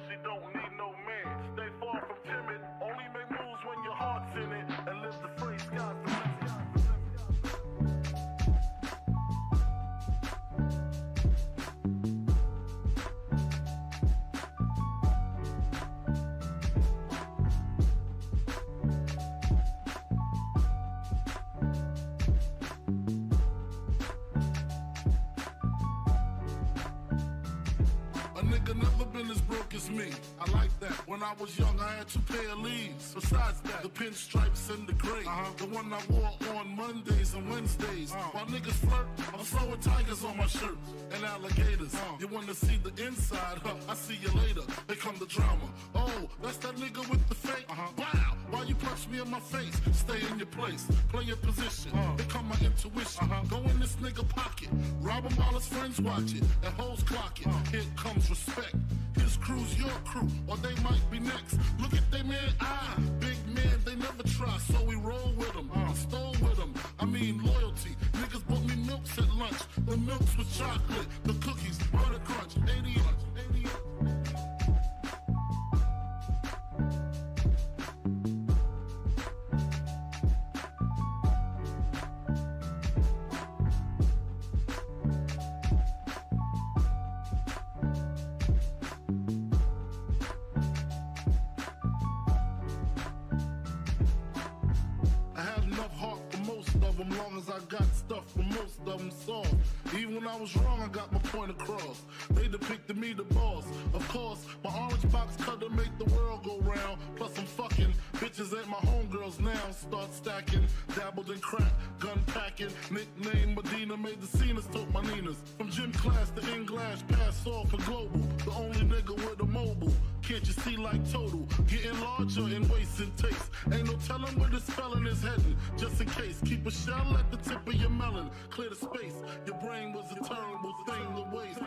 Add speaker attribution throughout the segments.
Speaker 1: solidão broke as me. I like that. When I was young, I had two pair of leaves. Besides that, the pinstripes and the gray. Uh-huh. The one I wore on Mondays and Wednesdays. Uh-huh. While niggas flirt, I'm sewing tigers on my shirt and alligators. Uh-huh. You wanna see the inside? Huh? I see you later. They come the drama. Oh, that's that nigga with the fake. Uh-huh. Wow. Why you punch me in my face? Stay in your place. Play your position. Uh-huh. Here come my intuition. Uh-huh. Go in this nigga pocket. Rob him while his friends watch it. That hoes clock it. Uh-huh. Here comes respect. His crew's your crew, or they might be next. Look at they man eye. Big man, they never try, so we roll with them. Uh. Stole with them. I mean loyalty. Niggas bought me milks at lunch. The milks with chocolate. The cookies, butter crunch. 80 when I was wrong, I got my point across. They depicted me the boss. Of course, my orange box cut cutter make the world go round. Plus I'm fucking bitches ain't my homegirls now. Start stacking, dabbled in crack, gun packing. Nickname Medina made the scenes, took my Ninas. From gym class to in glass, pass off for global. Can't you see like total? Getting larger and taste. Ain't no telling where this felon is heading. Just in case, keep a shell at the tip of your melon. Clear the space. Your brain was a terrible thing to waste.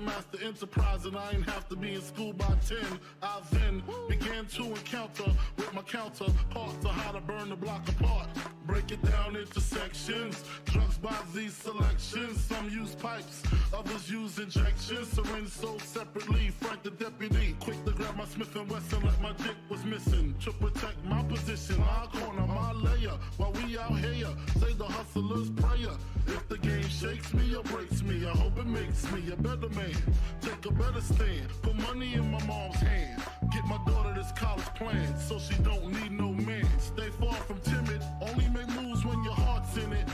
Speaker 1: master the enterprise and I ain't have to be in school by 10. I then began to encounter with my counter, counterparts of how to burn the block apart. Break it down into sections. Drugs by these selections. Some use pipes, others use injections. Syringe sold separately. Frank the deputy, quick to grab my Smith and Wesson like my dick was missing. To protect my position, my corner, my layer. While we out here, say the hustler's prayer. If the game shakes me or breaks me, I hope it makes me a better man. Take a better stand. Put money in my mom's hand. Get my daughter this college plan so she don't need no man. Stay far from timid. Only make moves when your heart's in it.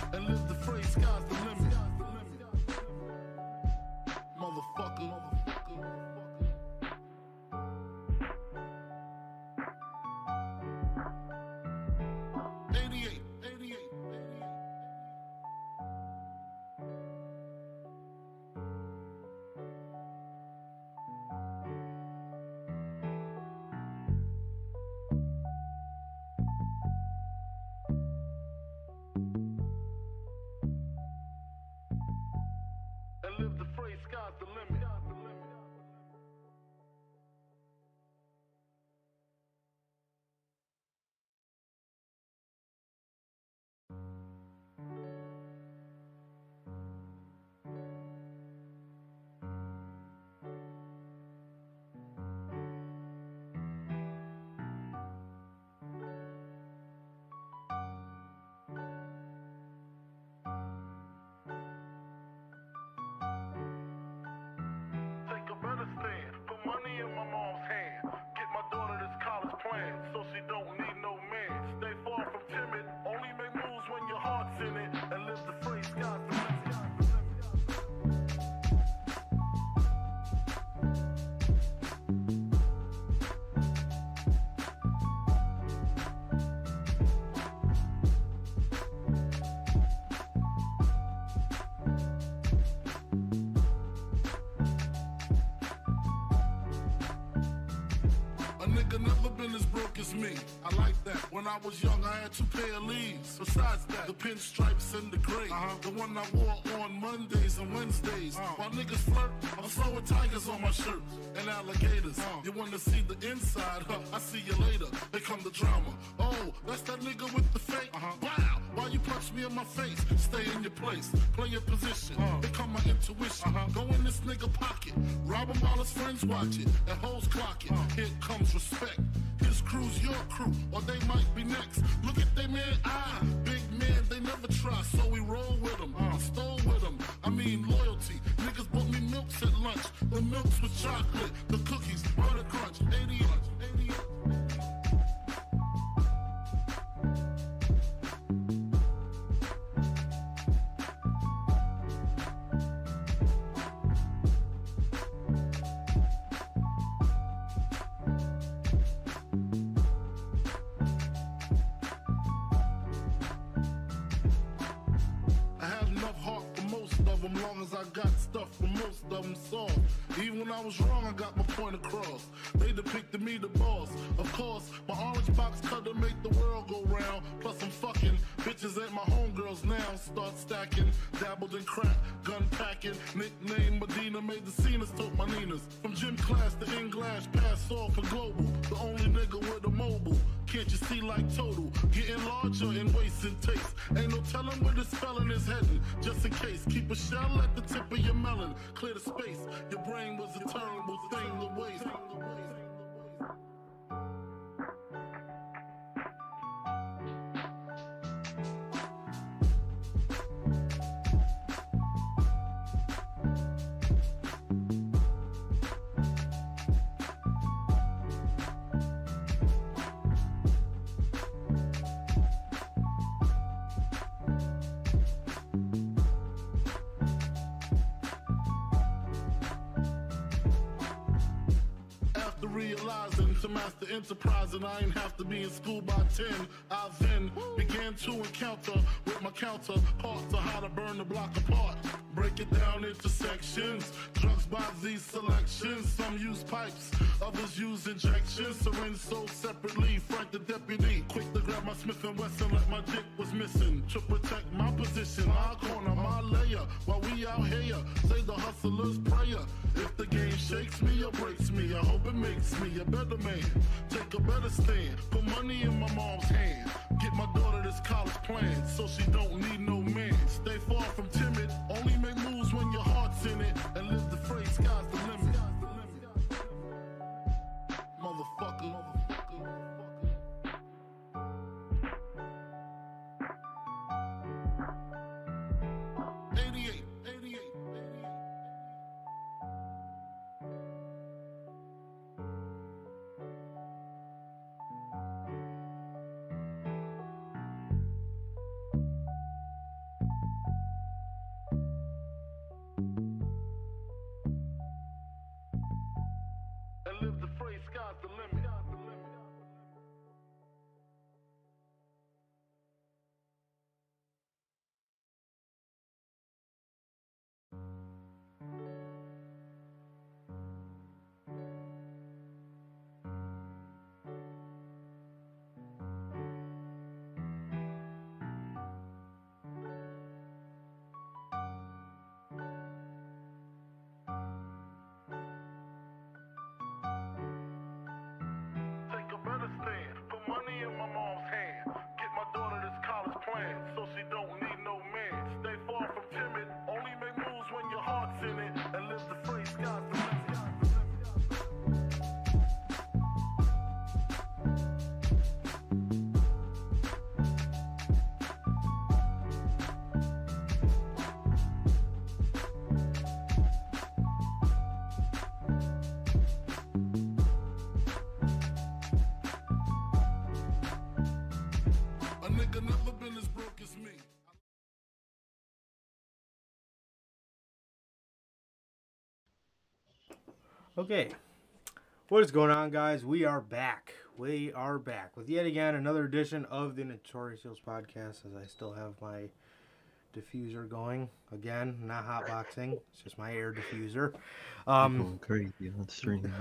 Speaker 1: When I was young, I had two pair of leaves. Besides that, the pinstripes and the gray. Uh-huh. The one I wore on Mondays and Wednesdays. Uh-huh. While niggas flirt, I'm throwing tigers on my shirt and alligators. Uh-huh. You wanna see the inside? Huh? I see you later. Here come the drama. Oh, that's that nigga with the fake. Uh-huh. Why you punch me in my face? Stay in your place, play your position. Uh. Become my intuition. Uh-huh. Go in this nigga pocket, rob him while his friends watch it, and hoes clock it. Uh. Here comes respect. His crew's your crew, or they might be next. Look at they man eye, big man, they never try, so we roll with them. Uh. Stole with them. I mean loyalty. Niggas bought me milks at lunch. The milks with chocolate, the cookies, butter crunch, 80 80 I was wrong, I got my point across. They depicted me the boss. Of course, my orange box cut to make the world go round. Plus I'm fucking bitches ain't my homegirls now. Start stacking, dabbled in crack, gun packing. Nickname Medina made the scenes, took my Ninas. From gym class to in glass, pass off for global. The only nigga with a mobile. Can't you see like total? Getting larger and wasting taste. Ain't no telling where this felon is heading. Just in case, keep a shell at the tip of your melon. Clear the space. Your brain was a terrible thing to waste. Enterprise and I ain't have to be in school by 10. I then began to encounter with my counterparts to how to burn the block apart. Break it down into sections. Drugs by these selections. Some use pipes, others use injections. Syringe sold separately. Frank the deputy, quick to grab my Smith and Wesson like my dick was missing. To protect position, my corner, my layer. While we out here, say the hustler's prayer. If the game shakes me or breaks me, I hope it makes me a better man. Take a better stand. Put money in my mom's hand. Get my daughter this college plan so she don't need no man. Stay far from timid. Only
Speaker 2: Okay, what is going on, guys? We are back. We are back with yet again another edition of the Notorious Heels podcast. As I still have my diffuser going again, not hotboxing. It's just my air diffuser.
Speaker 3: Um, crazy on stream.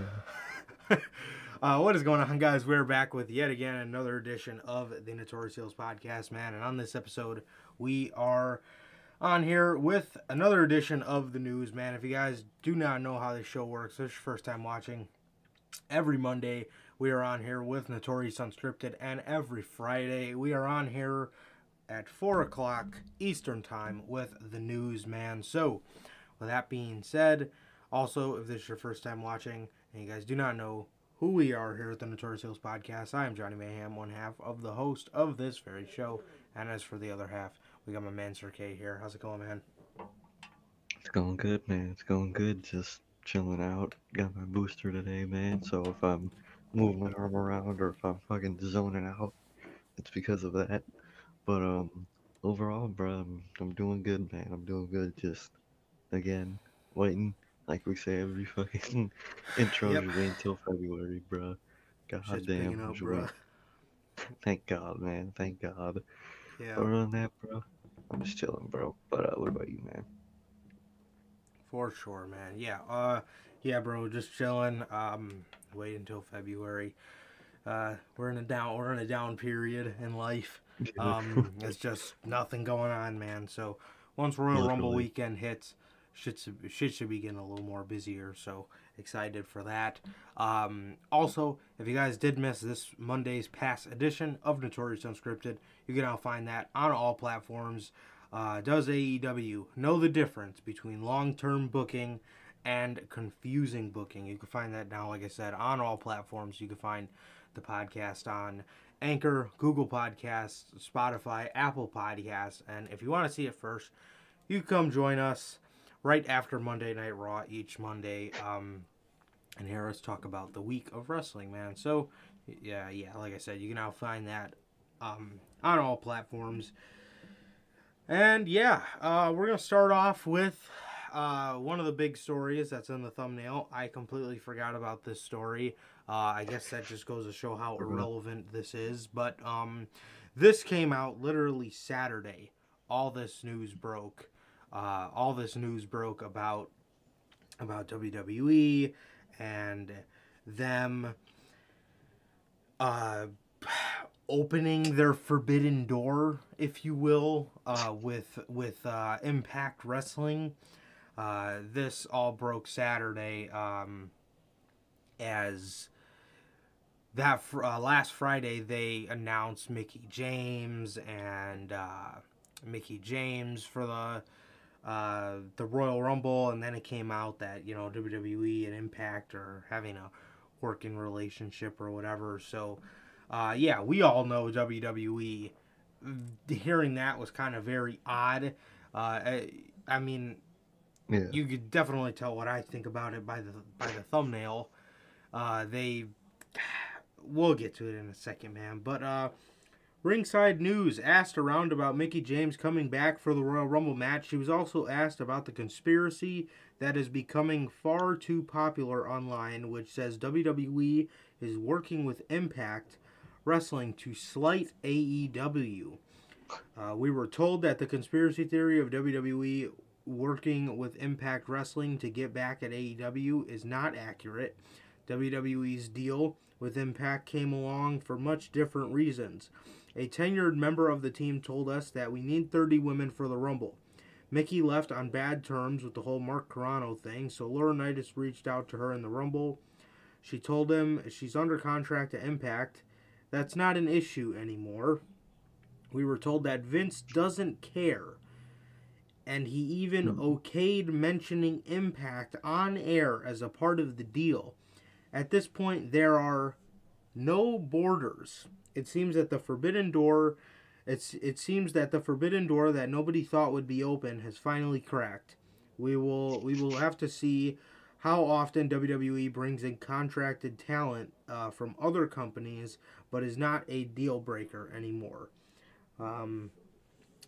Speaker 2: uh, what is going on, guys? We're back with yet again another edition of the Notorious Heels podcast, man. And on this episode, we are on here with another edition of the news, man. If you guys do not know how this show works, this is your first time watching. Every Monday, we are on here with Notorious Unscripted, and every Friday, we are on here at 4 o'clock Eastern Time with the news, man. So, with that being said, also, if this is your first time watching and you guys do not know who we are here at the Notorious Heels Podcast, I am Johnny Mayhem, one half of the host of this very show. And as for the other half, we got my man Sir K here. How's it going, man?
Speaker 3: It's going good, man. It's going good. Just chilling out. Got my booster today, man. So if I'm moving my arm around or if I'm fucking zoning out, it's because of that. But um, overall, bro, I'm, I'm doing good, man. I'm doing good. Just again, waiting. Like we say every fucking intro,
Speaker 2: Yep.
Speaker 3: wait until February, bro. God
Speaker 2: Shit's
Speaker 3: damn,
Speaker 2: up, bro.
Speaker 3: Thank God, man. Thank God.
Speaker 2: Yeah,
Speaker 3: Other than that, bro, I'm just chilling, bro. But uh, what about you, man?
Speaker 2: for sure, man. Yeah, uh, yeah, bro, just chilling. Um, wait until February. Uh, we're in a down, we're in a down period in life. Um, it's just nothing going on, man. So once Royal Rumble weekend hits, shit should, shit should be getting a little more busier. So excited for that. Um, also, if you guys did miss this Monday's past edition of Notorious Unscripted, you can now find that on all platforms. Uh, does AEW know the difference between long-term booking and confusing booking? You can find that now, like I said, on all platforms. You can find the podcast on Anchor, Google Podcasts, Spotify, Apple Podcasts, and if you want to see it first, you come join us right after Monday Night Raw each Monday, um, and hear us talk about the week of wrestling, man. So, yeah, yeah, like I said, you can now find that um, on all platforms. And yeah, uh, we're gonna start off with uh, one of the big stories that's in the thumbnail. I completely forgot about this story. Uh, I guess that just goes to show how irrelevant this is. But um, this came out literally Saturday. All this news broke. Uh, all this news broke about about WWE and them uh, opening their forbidden door, if you will, uh, with with uh, Impact Wrestling. Uh, this all broke Saturday um, as that fr- uh, last Friday they announced Mickie James and uh, Mickie James for the uh, the Royal Rumble, and then it came out that you know WWE and Impact are having a working relationship or whatever. So, uh, yeah, we all know WWE. Hearing that was kind of very odd. Uh, I, I mean,
Speaker 3: Yeah.
Speaker 2: you could definitely tell what I think about it by the by the thumbnail. Uh, they, we'll get to it in a second, man. But uh, Ringside News asked around about Mickie James coming back for the Royal Rumble match. She was also asked about the conspiracy that is becoming far too popular online, which says WWE is working with Impact Wrestling to slight AEW. Uh, we were told that the conspiracy theory of WWE working with Impact Wrestling to get back at AEW is not accurate. WWE's deal with Impact came along for much different reasons. A tenured member of the team told us that we need 30 women for the Rumble. Mickey left on bad terms with the whole Mark Carrano thing, so Laurinaitis reached out to her in the Rumble. She told him she's under contract to Impact. That's not an issue anymore. We were told that Vince doesn't care. And he even hmm. okayed mentioning Impact on air as a part of the deal. At this point, there are no borders. It seems that the forbidden door it's it seems that the forbidden door that nobody thought would be open has finally cracked. We will we will have to see how often WWE brings in contracted talent uh, from other companies, but is not a deal breaker anymore. Um,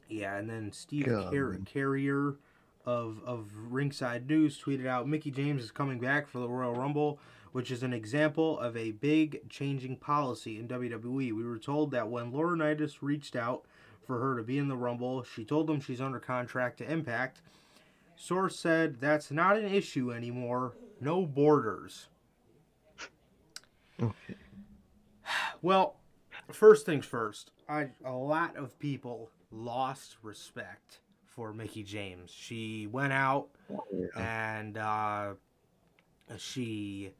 Speaker 2: yeah, and then Steve Car- Carrier of of Ringside News tweeted out Mickie James is coming back for the Royal Rumble, which is an example of a big changing policy in WWE. We were told that when Laurinaitis reached out for her to be in the Rumble, she told him she's under contract to Impact. Source said that's not an issue anymore. No borders.
Speaker 3: Okay.
Speaker 2: Well, first things first. I a lot of people lost respect for Mickie James. She went out
Speaker 3: Yeah.
Speaker 2: and uh, she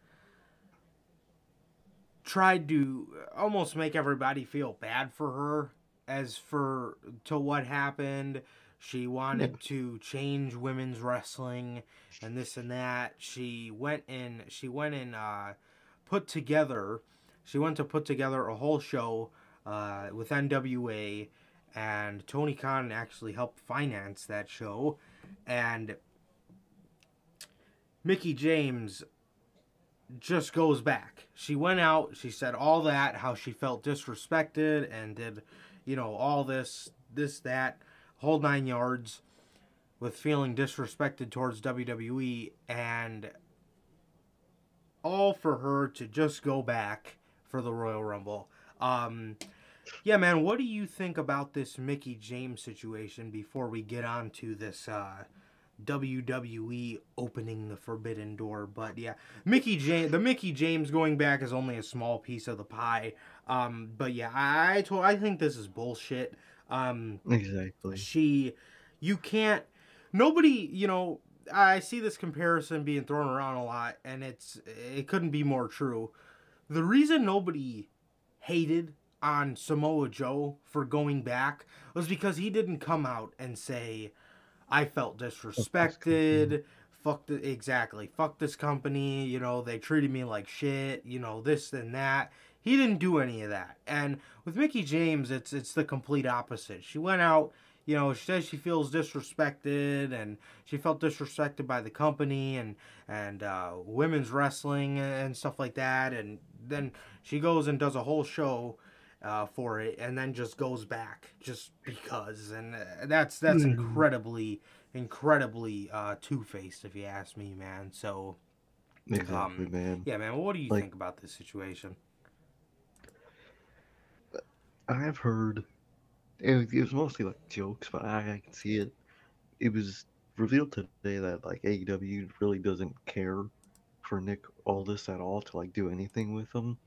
Speaker 2: tried to almost make everybody feel bad for her as for to what happened. She wanted to change women's wrestling and this and that. She went in. She went and uh, put together. She went to put together a whole show uh, with NWA, and Tony Khan actually helped finance that show, and Mickie James just goes back. She went out, she said all that, how she felt disrespected and did, you know, all this, this, that, whole nine yards with feeling disrespected towards WWE and all for her to just go back for the Royal Rumble. Um, yeah, man, what do you think about this Mickie James situation before we get on to this uh, WWE opening the forbidden door? But yeah, Mickie James, the Mickie James going back is only a small piece of the pie. Um, but yeah, I I, told, I think this is bullshit. Um,
Speaker 3: Exactly.
Speaker 2: she you can't nobody you know i see this comparison being thrown around a lot and it's it couldn't be more true the reason nobody hated on samoa joe for going back was because he didn't come out and say i felt disrespected. Fuck the exactly. Fuck this company. You know they treated me like shit. You know this and that. He didn't do any of that. And with mickie james it's it's the complete opposite. She went out you know, she says she feels disrespected and she felt disrespected by the company and and uh, women's wrestling and stuff like that. And then she goes and does a whole show uh, for it, and then just goes back just because. And uh, that's that's
Speaker 3: Mhm.
Speaker 2: incredibly incredibly uh, two faced, if you ask me, man. So
Speaker 3: Exactly,
Speaker 2: Um,
Speaker 3: man.
Speaker 2: yeah, man. What do you
Speaker 3: Like-
Speaker 2: think about this situation?
Speaker 3: I've heard it was, it was mostly like jokes, but I, I can see it. It was revealed today that like AEW really doesn't care for Nick Aldis at all to like do anything with him,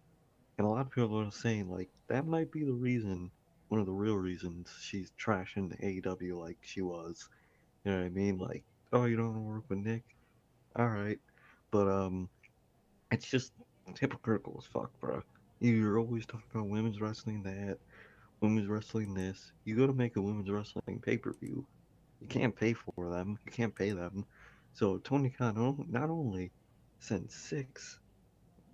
Speaker 3: and a lot of people are saying like that might be the reason, one of the real reasons she's trashing AEW like she was. You know what I mean? Like, oh, you don't want to work with Nick? All right, but um, it's just hypocritical as fuck, bro. You're always talking about women's wrestling that, women's wrestling this. You go to make a women's wrestling pay per view. You can't pay for them. You can't pay them. So Tony Khan not only sent six,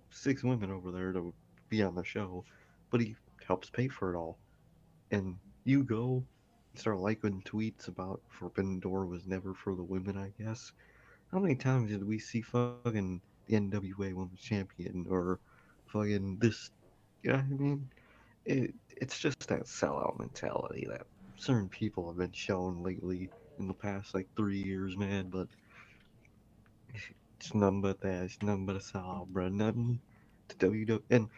Speaker 3: six women over there to be on the show, but he helps pay for it all. And you go start liking tweets about Forbidden Door was never for the women. I guess. How many times did we see fucking the NWA Women's Champion or fucking this? You know I mean? It it's just that sellout mentality that certain people have been shown lately in the past like three years, man. But it's nothing but that. It's nothing but a sellout, bro. Nothing to WWE. And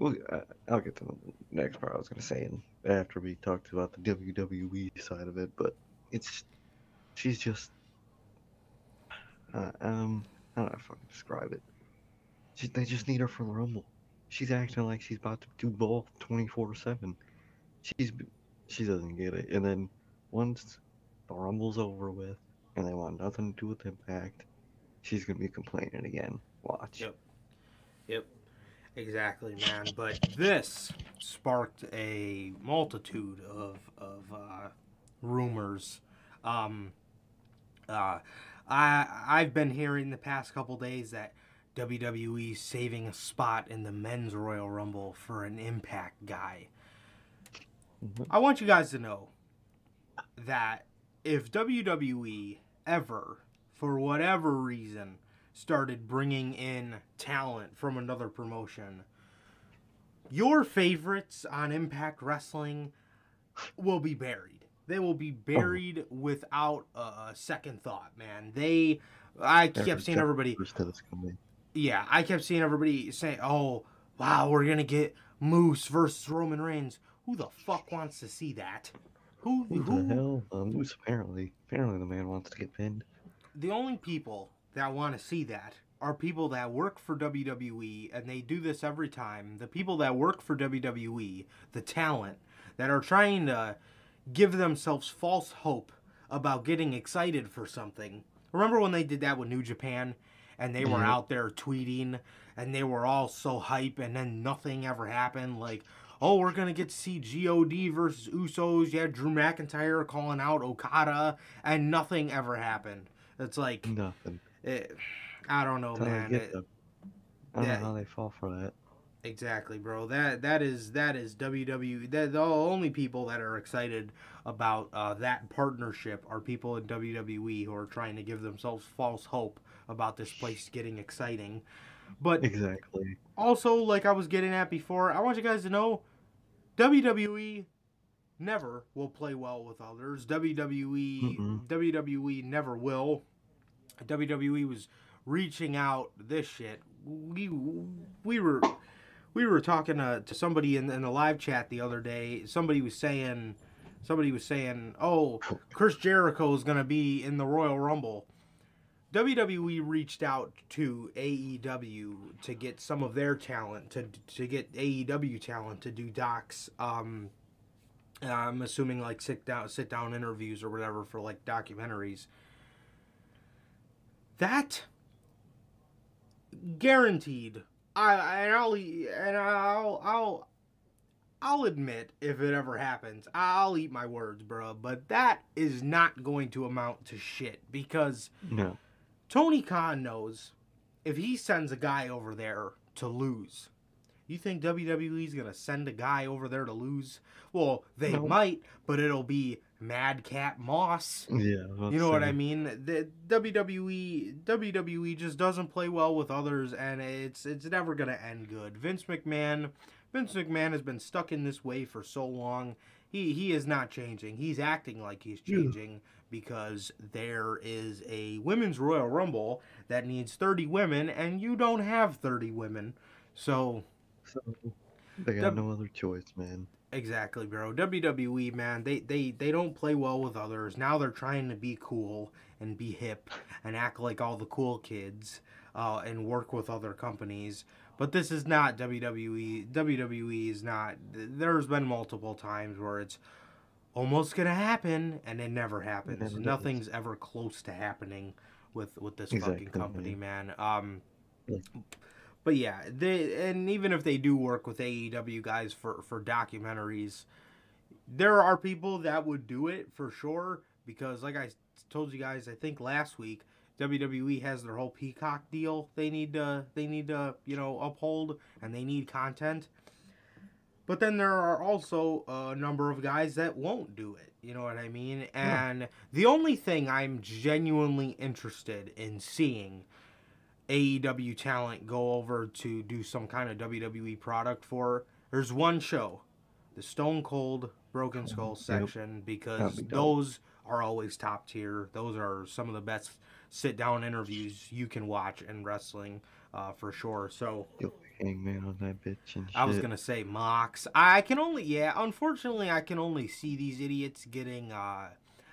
Speaker 3: well, I- I'll get to the next part I was gonna say, and after we talked about the WWE side of it, but it's she's just uh, um how do I fucking describe it? She, they just need her for the Rumble. She's acting like she's about to do both 24 7. She's she doesn't get it. And then once the Rumble's over with and they want nothing to do with Impact, she's gonna be complaining again. Watch.
Speaker 2: Yep. Yep. Exactly, man. But this sparked a multitude of of uh, rumors. Um, uh, I I've been hearing the past couple days that WWE saving a spot in the men's Royal Rumble for an Impact guy.
Speaker 3: Mhm.
Speaker 2: I want you guys to know that if WWE ever, for whatever reason, started bringing in talent from another promotion, your favorites on Impact Wrestling will be buried. They will be buried without a second thought, man. They, I kept
Speaker 3: Every
Speaker 2: seeing everybody,
Speaker 3: first that it's coming.
Speaker 2: yeah, I kept seeing everybody saying, "Oh, wow, we're gonna get Moose versus Roman Reigns." Who the fuck wants to see that? Who?
Speaker 3: Who
Speaker 2: who?
Speaker 3: the hell? Um, Moose apparently. Apparently the man wants to get pinned.
Speaker 2: the only people that want to see that are people that work for WWE and they do this every time. The people that work for WWE, the talent that are trying to give themselves false hope about getting excited for something. Remember when they did that with New Japan and they were
Speaker 3: Mhm.
Speaker 2: out there tweeting and they were all so hype, and then nothing ever happened. Like, oh, we're gonna get to see God versus Usos. Yeah, Drew McIntyre calling out Okada, and nothing ever happened. It's like
Speaker 3: Nothing.
Speaker 2: It, I don't know, man. It-
Speaker 3: I don't know how they fall for that.
Speaker 2: Exactly, bro. That that is that is WWE. That the only people that are excited about uh, that partnership are people in WWE who are trying to give themselves false hope about this place getting exciting. But
Speaker 3: Exactly.
Speaker 2: also, like I was getting at before, I want you guys to know, WWE never will play well with others. WWE
Speaker 3: Mm-mm.
Speaker 2: WWE never will. WWE was reaching out this shit. We we were we were talking to, to somebody in, in the live chat the other day. Somebody was saying somebody was saying, "Oh, Chris Jericho is going to be in the Royal Rumble." WWE reached out to AEW to get some of their talent to to get AEW talent to do docs. Um, I'm assuming like sit down sit down interviews or whatever for like documentaries. That guaranteed. I and I'll and I'll I'll I'll admit if it ever happens, I'll eat my words, bro. But that is not going to amount to shit because
Speaker 3: No.
Speaker 2: Tony Khan knows if he sends a guy over there to lose, you think WWE's gonna send a guy over there to lose? Well, they
Speaker 3: No.
Speaker 2: might, but it'll be Madcap Moss.
Speaker 3: Yeah.
Speaker 2: You know what I mean? The WWE WWE just doesn't play well with others, and it's it's never gonna end good. Vince McMahon, Vince McMahon has been stuck in this way for so long. He he is not changing. He's acting like he's
Speaker 3: Yeah.
Speaker 2: changing because there is a women's Royal Rumble that needs thirty women, and you don't have thirty women. So
Speaker 3: So they got no other choice, man.
Speaker 2: Exactly, bro. WWE, man, they, they, they don't play well with others. Now they're trying to be cool and be hip and act like all the cool kids uh, and work with other companies. But this is not WWE. WWE is not. There's been multiple times where it's almost gonna happen and it never happens.
Speaker 3: never.
Speaker 2: Nothing's ever close to happening with with this
Speaker 3: Exactly,
Speaker 2: fucking company,
Speaker 3: man.
Speaker 2: man. Um,
Speaker 3: Yeah.
Speaker 2: But yeah, they and even if they do work with AEW guys for for documentaries, there are people that would do it for sure because, like I told you guys, I think last week. WWE has their whole Peacock deal. They need to they need to you know uphold and they need content. But then there are also a number of guys that won't do it. You know what I mean? And the only thing I'm genuinely interested in seeing AEW talent go over to do some kind of WWE product for, there's one show, the Stone Cold Broken Skull Session, because
Speaker 3: be
Speaker 2: those are always top tier. Those are some of the best sit down interviews you can watch in wrestling uh, for sure. So
Speaker 3: hangman on that bitch and shit.
Speaker 2: I was gonna say Mox. I can only yeah. Unfortunately, I can only see these idiots getting. uh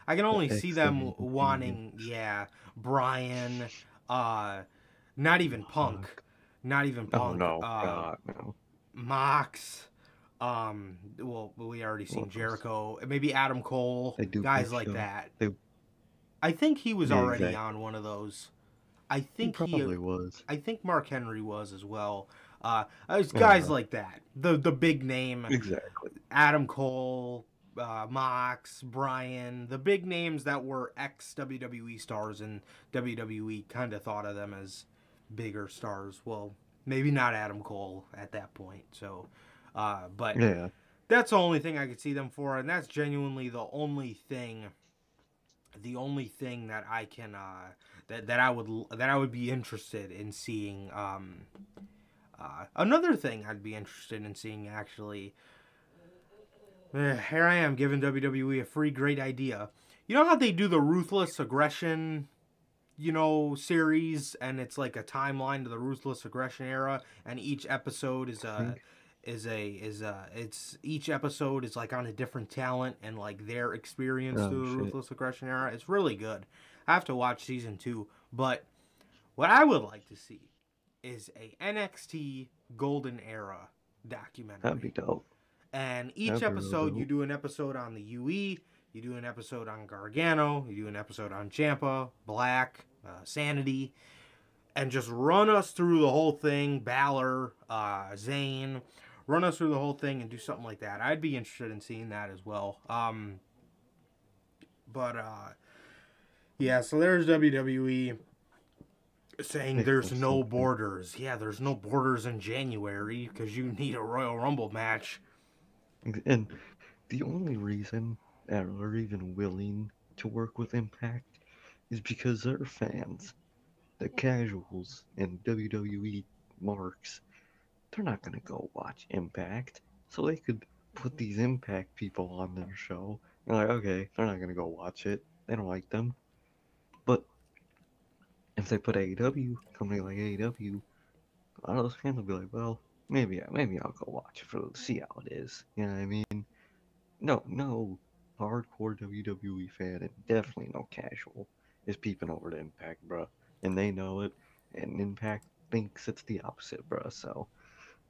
Speaker 2: I can only see them wanting yeah. Brian, uh, not even Punk,
Speaker 3: Fuck.
Speaker 2: not even
Speaker 3: Oh
Speaker 2: Punk.
Speaker 3: no,
Speaker 2: uh,
Speaker 3: God, no.
Speaker 2: Mox. Um, well, we already seen
Speaker 3: Well,
Speaker 2: Jericho. Maybe Adam Cole. Guys like
Speaker 3: show.
Speaker 2: that.
Speaker 3: They-
Speaker 2: I think he was
Speaker 3: Yeah,
Speaker 2: already
Speaker 3: exactly.
Speaker 2: on one of those. I think he,
Speaker 3: probably was.
Speaker 2: I think Mark Henry was as well. Uh, it's guys
Speaker 3: Uh-huh.
Speaker 2: like that. The the big name
Speaker 3: Exactly.
Speaker 2: Adam Cole, uh, Mox, Brian, the big names that were ex WWE stars and WWE kind of thought of them as bigger stars. Well, maybe not Adam Cole at that point. So, uh, but
Speaker 3: Yeah.
Speaker 2: that's the only thing I could see them for, and that's genuinely the only thing, the only thing that I can uh, that that I would that I would be interested in seeing. Um, uh, another thing I'd be interested in seeing actually. eh, here I am giving WWE a free great idea. You know how they do the ruthless aggression, you know, series, and it's like a timeline to the ruthless aggression era, and each episode is a
Speaker 3: hmm.
Speaker 2: is a is a it's each episode is like on a different talent and like their experience
Speaker 3: Oh,
Speaker 2: through the
Speaker 3: shit.
Speaker 2: ruthless aggression era. It's really good. I have to watch season two, but what I would like to see is a NXT Golden Era documentary.
Speaker 3: That'd be dope.
Speaker 2: And each
Speaker 3: That'd be really
Speaker 2: episode, you do an episode on DIY, you do an episode on Gargano, you do an episode on Ciampa, Black, uh, Sanity, and just run us through the whole thing, Balor, uh, Zayn, run us through the whole thing and do something like that. I'd be interested in seeing that as well. Um, but uh, yeah, so there's WWE saying there's
Speaker 3: no
Speaker 2: borders. Yeah, there's no borders in January because you need a Royal Rumble match.
Speaker 3: And the only reason are even willing to work with Impact is because their fans, the casuals and WWE marks, they're not gonna go watch Impact. So they could put these Impact people on their show. And like, okay, they're not gonna go watch it. They don't like them. But if they put AEW, company like AEW, a lot of those fans will be like, well, maybe maybe I'll go watch it for see how it is. You know what I mean? No, no hardcore WWE fan and definitely no casual is peeping over to Impact, bruh. And they know it, and Impact thinks it's the opposite, bruh. So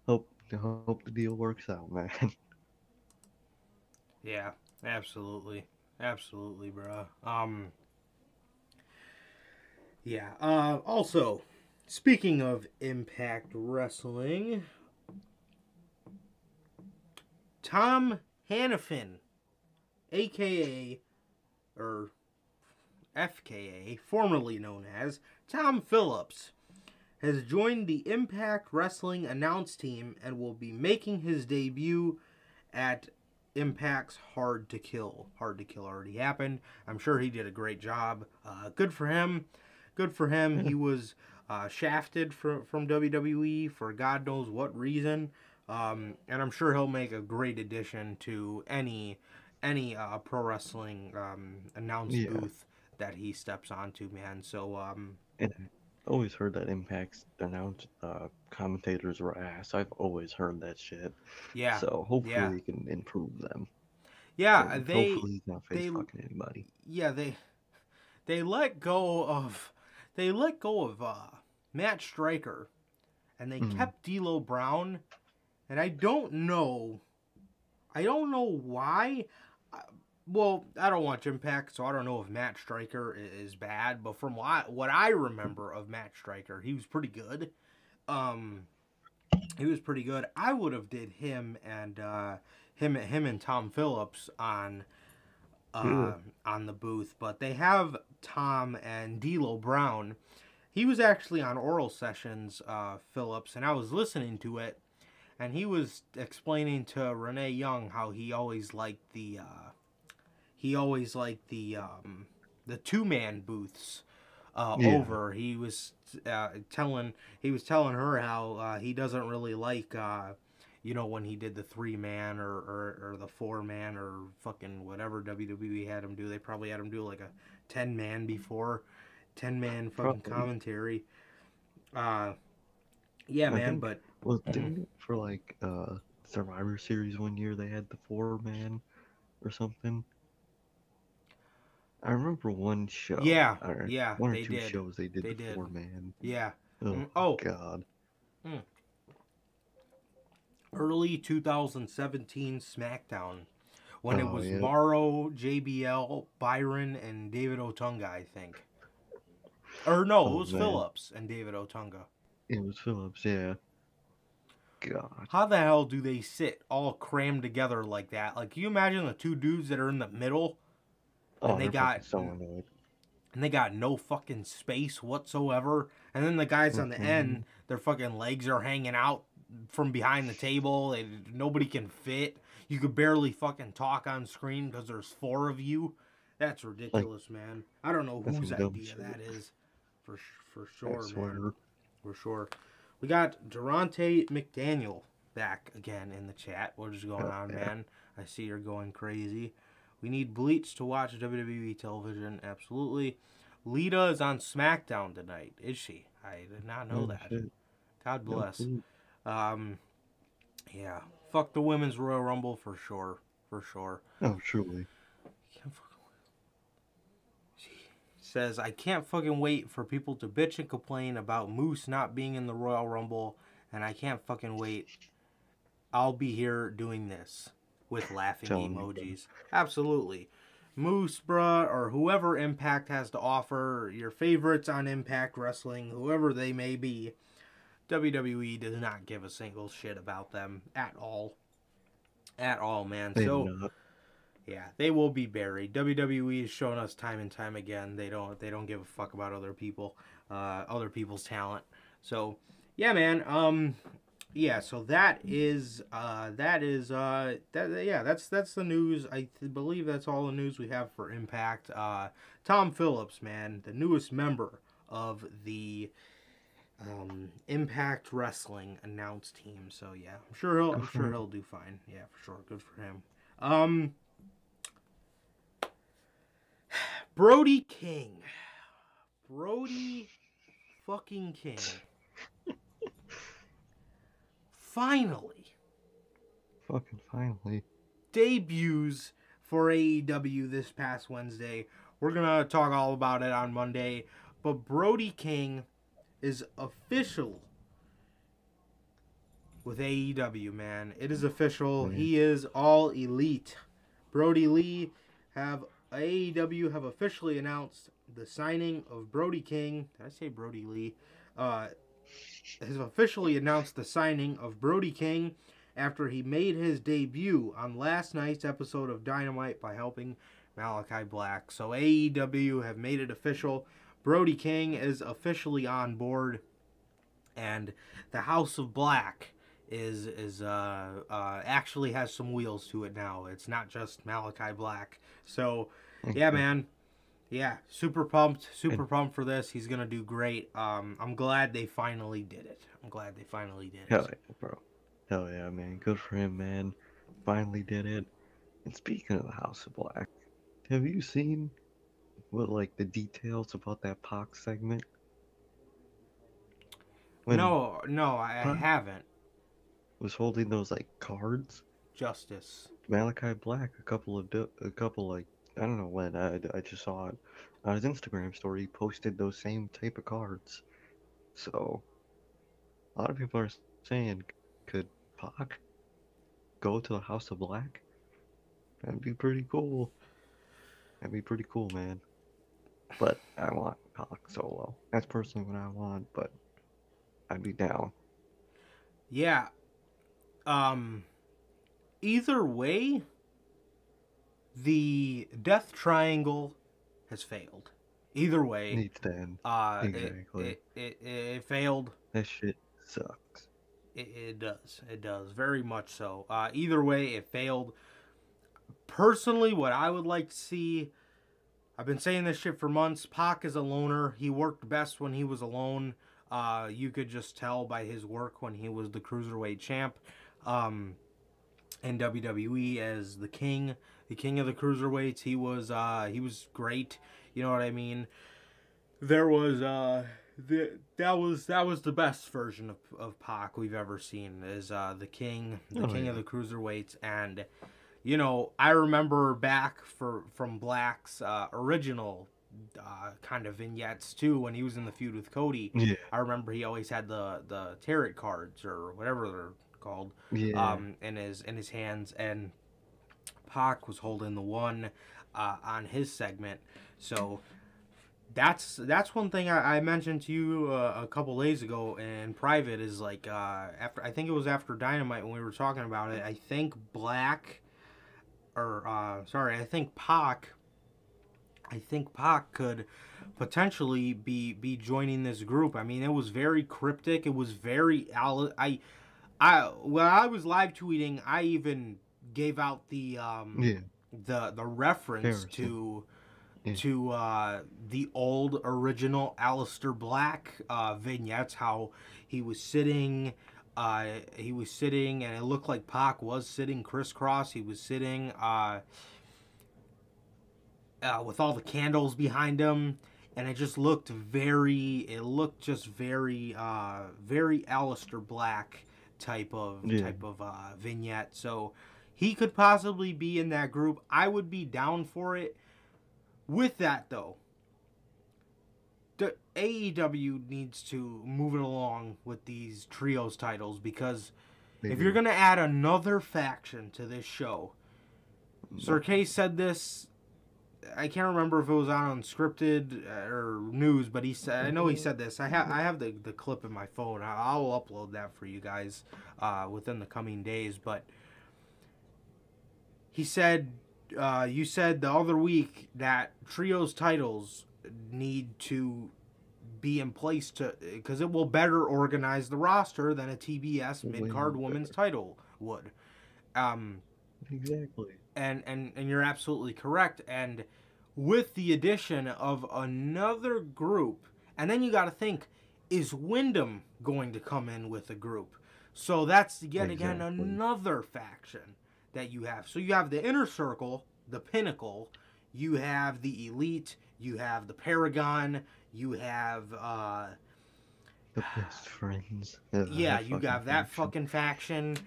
Speaker 3: hope hope the deal works out, man.
Speaker 2: Yeah, absolutely, absolutely, bro. Um, yeah. Uh, also, speaking of Impact Wrestling, Tom Hannafin, aka or FKA, formerly known as Tom Phillips, has joined the Impact Wrestling announce team and will be making his debut at Impact's Hard to Kill. Hard to Kill already happened. I'm sure he did a great job. Uh, good for him. Good for him. He was uh, shafted from from WWE for God knows what reason, um, and I'm sure he'll make a great addition to any any uh, pro wrestling um, announce
Speaker 3: Yeah.
Speaker 2: booth that he steps onto, man. So um,
Speaker 3: and I always heard that Impact's announced uh, commentators were ass. I've always heard that shit.
Speaker 2: yeah,
Speaker 3: So hopefully
Speaker 2: yeah.
Speaker 3: he can improve them.
Speaker 2: yeah,
Speaker 3: And
Speaker 2: they
Speaker 3: hopefully he's not face
Speaker 2: they-
Speaker 3: fucking anybody.
Speaker 2: yeah they they let go of they let go of uh, Matt Striker, and they
Speaker 3: Mhm.
Speaker 2: kept D'Lo Brown, and I don't know, I don't know why. Well, I don't watch Impact, so I don't know if Matt Striker i- is bad. But from what I, what I remember of Matt Striker, he was pretty good. Um, he was pretty good. I would have did him and uh, him him and Tom Phillips on uh,
Speaker 3: Yeah.
Speaker 2: on the booth, but they have Tom and D'Lo Brown. He was actually on Oral Sessions, uh, Phillips, and I was listening to it, and he was explaining to Renee Young how he always liked the uh, he always liked the um, the two man booths uh,
Speaker 3: Yeah.
Speaker 2: over. He was uh, telling he was telling her how uh, he doesn't really like uh, you know when he did the three man or, or, or the four man or fucking whatever WWE had him do. They probably had him do like a ten man before, ten man fucking
Speaker 3: Probably.
Speaker 2: commentary. Uh, yeah,
Speaker 3: I
Speaker 2: man,
Speaker 3: think-
Speaker 2: but
Speaker 3: Well, didn't for like uh Survivor Series one year they had the four man or something? I remember one show.
Speaker 2: Yeah,
Speaker 3: or
Speaker 2: yeah,
Speaker 3: one or two
Speaker 2: did.
Speaker 3: shows they did
Speaker 2: They
Speaker 3: the
Speaker 2: did.
Speaker 3: four man.
Speaker 2: yeah,
Speaker 3: Oh,
Speaker 2: Mm, oh.
Speaker 3: God.
Speaker 2: early 2017 SmackDown when it
Speaker 3: Oh,
Speaker 2: was
Speaker 3: yeah.
Speaker 2: Mauro, JBL, Byron, and David Otunga, I think. Or no, it
Speaker 3: Oh,
Speaker 2: was
Speaker 3: man.
Speaker 2: Phillips and David Otunga.
Speaker 3: It was Phillips, yeah. God.
Speaker 2: How the hell do they sit all crammed together like that? Like, can you imagine the two dudes that are in the middle
Speaker 3: Oh,
Speaker 2: they
Speaker 3: they're
Speaker 2: got-
Speaker 3: so annoyed.
Speaker 2: and they got no fucking space whatsoever? And then the guys on the end, mm-hmm. their fucking legs are hanging out from behind the table. They, nobody can fit. You could barely fucking talk on screen because there's four of you. That's ridiculous, man. I don't know whose idea
Speaker 3: shit.
Speaker 2: that is, for for sure, man. For sure. We got Durante McDaniel back again in the chat. What is going
Speaker 3: Oh,
Speaker 2: on,
Speaker 3: yeah.
Speaker 2: man? I see you're going crazy. We need Bleach to watch WWE television. Absolutely. Lita is on SmackDown tonight. Is she? I did not know
Speaker 3: Oh,
Speaker 2: that.
Speaker 3: shit.
Speaker 2: God bless.
Speaker 3: clue.
Speaker 2: Um, yeah. Fuck the women's Royal Rumble for sure. For sure.
Speaker 3: Oh, truly.
Speaker 2: Can't fucking wait. She says, I can't fucking wait for people to bitch and complain about Moose not being in the Royal Rumble, and I can't fucking wait. I'll be here doing this with laughing emojis. Absolutely. Moose, bruh, or whoever Impact has to offer, your favorites on Impact Wrestling, whoever they may be, WWE does not give a single shit about them at all. At all, man.
Speaker 3: They
Speaker 2: so yeah, they will be buried. WWE has shown us time and time again they don't they don't give a fuck about other people, uh, other people's talent. So yeah, man. Um, yeah. So that is uh that is uh that yeah that's that's the news. I believe that's all the news we have for Impact. Uh, Tom Phillips, man, the newest member of the um, Impact Wrestling announced team. So yeah, I'm sure he'll I'm sure he'll do fine. Yeah, for sure. Good for him. Um, Brody King, Brody fucking King. Finally
Speaker 3: Fucking finally.
Speaker 2: debuts for AEW this past Wednesday. We're gonna talk all about it on Monday, but Brody King is official with AEW. Man, it is official. He is all elite. Brodie Lee have AEW have officially announced the signing of Brody King. Did I say Brodie Lee? Uh, has officially announced the signing of Brody King after he made his debut on last night's episode of Dynamite by helping Malachi Black. So AEW have made it official. Brody King is officially on board, and the House of Black is is uh, uh, actually has some wheels to it now. It's not just Malachi Black. So yeah, man. Yeah, super pumped, super pumped for this. He's gonna do great. Um, I'm glad they finally did it. I'm glad they finally did it.
Speaker 3: Hell yeah, bro. Hell yeah, man. Good for him, man. Finally did it. And speaking of the House of Black, have you seen what like the details about that Pac segment? When
Speaker 2: no, no, I, I haven't.
Speaker 3: was holding those like cards.
Speaker 2: Justice.
Speaker 3: Malachi Black, a couple of do- a couple like I don't know when I, I just saw it on his Instagram story. He posted those same type of cards. So a lot of people are saying, could Pac go to the House of Black? That'd be pretty cool. That'd be pretty cool, man. But I want Pac solo. That's personally what I want. But I'd be down.
Speaker 2: Yeah. Um. Either way, the Death Triangle has failed. Either way,
Speaker 3: Needs to end.
Speaker 2: uh, it-
Speaker 3: exactly.
Speaker 2: it, it, it, it failed.
Speaker 3: That shit sucks.
Speaker 2: It, it does. It does. Very much so. Uh, either way, it failed. Personally, what I would like to see. I've been saying this shit for months. Pac is a loner. He worked best when he was alone. Uh, you could just tell by his work when he was the cruiserweight champ um, in WWE as the king, the king of the cruiserweights. He was uh, he was great. You know what I mean? There was uh, the, that was that was the best version of, of Pac we've ever seen. Is uh, the king, the
Speaker 3: Oh,
Speaker 2: king of
Speaker 3: yeah.
Speaker 2: the cruiserweights, and you know I remember back for from Black's uh, original uh, kind of vignettes too when he was in the feud with Cody.
Speaker 3: Yeah.
Speaker 2: I remember he always had the the tarot cards or whatever they're called
Speaker 3: Yeah.
Speaker 2: um, in his in his hands, and Pac was holding the one uh, on his segment. So that's that's one thing I, I mentioned to you uh, a couple days ago in private is like uh, after I think it was after Dynamite when we were talking about it. I think Black or uh, sorry, I think Pac. I think Pac could potentially be be joining this group. I mean, it was very cryptic. It was very I I when I was live tweeting, I even gave out the um
Speaker 3: yeah.
Speaker 2: the the reference
Speaker 3: Comparison.
Speaker 2: to
Speaker 3: Yeah.
Speaker 2: to uh, the old original Aleister Black uh, vignettes. How he was sitting, uh, he was sitting, and it looked like Pac was sitting crisscross. He was sitting uh, uh, with all the candles behind him. And it just looked very, it looked just very, uh, very Aleister Black type of
Speaker 3: Yeah.
Speaker 2: type of uh, vignette. So he could possibly be in that group. I would be down for it. With that though, the AEW needs to move it along with these trios titles because if you're gonna add another faction to this show, Sir K said this I can't remember if it was on unscripted uh, or news, but he said I know he said this. I have I have the, the clip in my phone. I- I'll upload that for you guys uh, within the coming days. But he said uh, you said the other week that trios titles need to be in place to because it will better organize the roster than a TBS mid card women's title would. Um,
Speaker 3: Exactly.
Speaker 2: and and and you're absolutely correct and with the addition of another group and then you got to think is windham going to come in with a group so that's yet again another faction that you have so you have the inner circle the pinnacle you have the elite you have the paragon you have uh
Speaker 3: The best friends.
Speaker 2: yeah, you got that
Speaker 3: faction.
Speaker 2: fucking faction.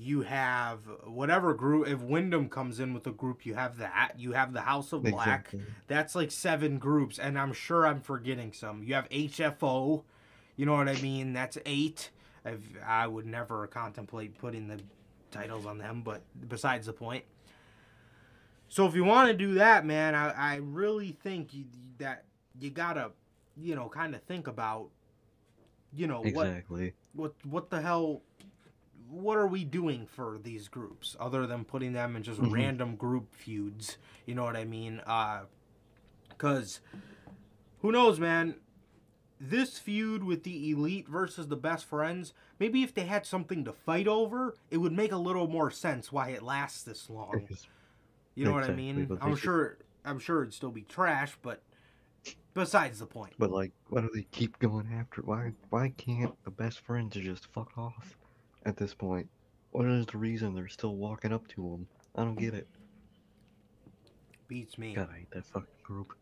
Speaker 2: You have whatever group. If Windham comes in with a group, you have that. You have the House of Black.
Speaker 3: Exactly.
Speaker 2: That's like seven groups, and I'm sure I'm forgetting some. You have HFO. You know what I mean? That's eight. I've, I would never contemplate putting the titles on them, but besides the point. So if you want to do that, man, I, I really think you, that you gotta, you know, kind of think about, you know, what
Speaker 3: Exactly.
Speaker 2: what what the hell what are we doing for these groups other than putting them in just
Speaker 3: Mhm.
Speaker 2: random group feuds you know what i mean uh cuz who knows man this feud with the elite versus the best friends maybe if they had something to fight over it would make a little more sense why it lasts this long you know what i mean i'm sure i'm sure it'd still be trash but besides the point
Speaker 3: But like, why do they keep going after? Why why can't the best friends just fuck off at this point? What is the reason they're still walking up to them? I don't get it.
Speaker 2: beats me
Speaker 3: God, I hate that fucking group.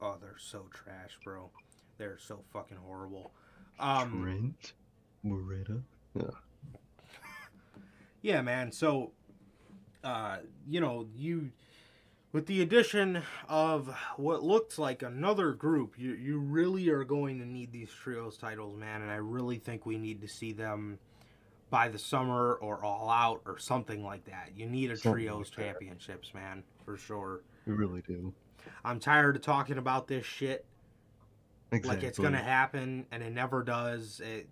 Speaker 2: Oh, they're so trash, bro. They're so fucking horrible. Um,
Speaker 3: Trent, Beretta.
Speaker 2: yeah, yeah, man. So, uh, you know, you with the addition of what looks like another group, you you really are going to need these trios titles, man. And I really think we need to see them by the summer or all out or something like that. You need a
Speaker 3: Something
Speaker 2: trios
Speaker 3: like
Speaker 2: championships, man, for sure.
Speaker 3: We really do.
Speaker 2: I'm tired of talking about this shit.
Speaker 3: Exactly.
Speaker 2: like it's gonna happen and it never does it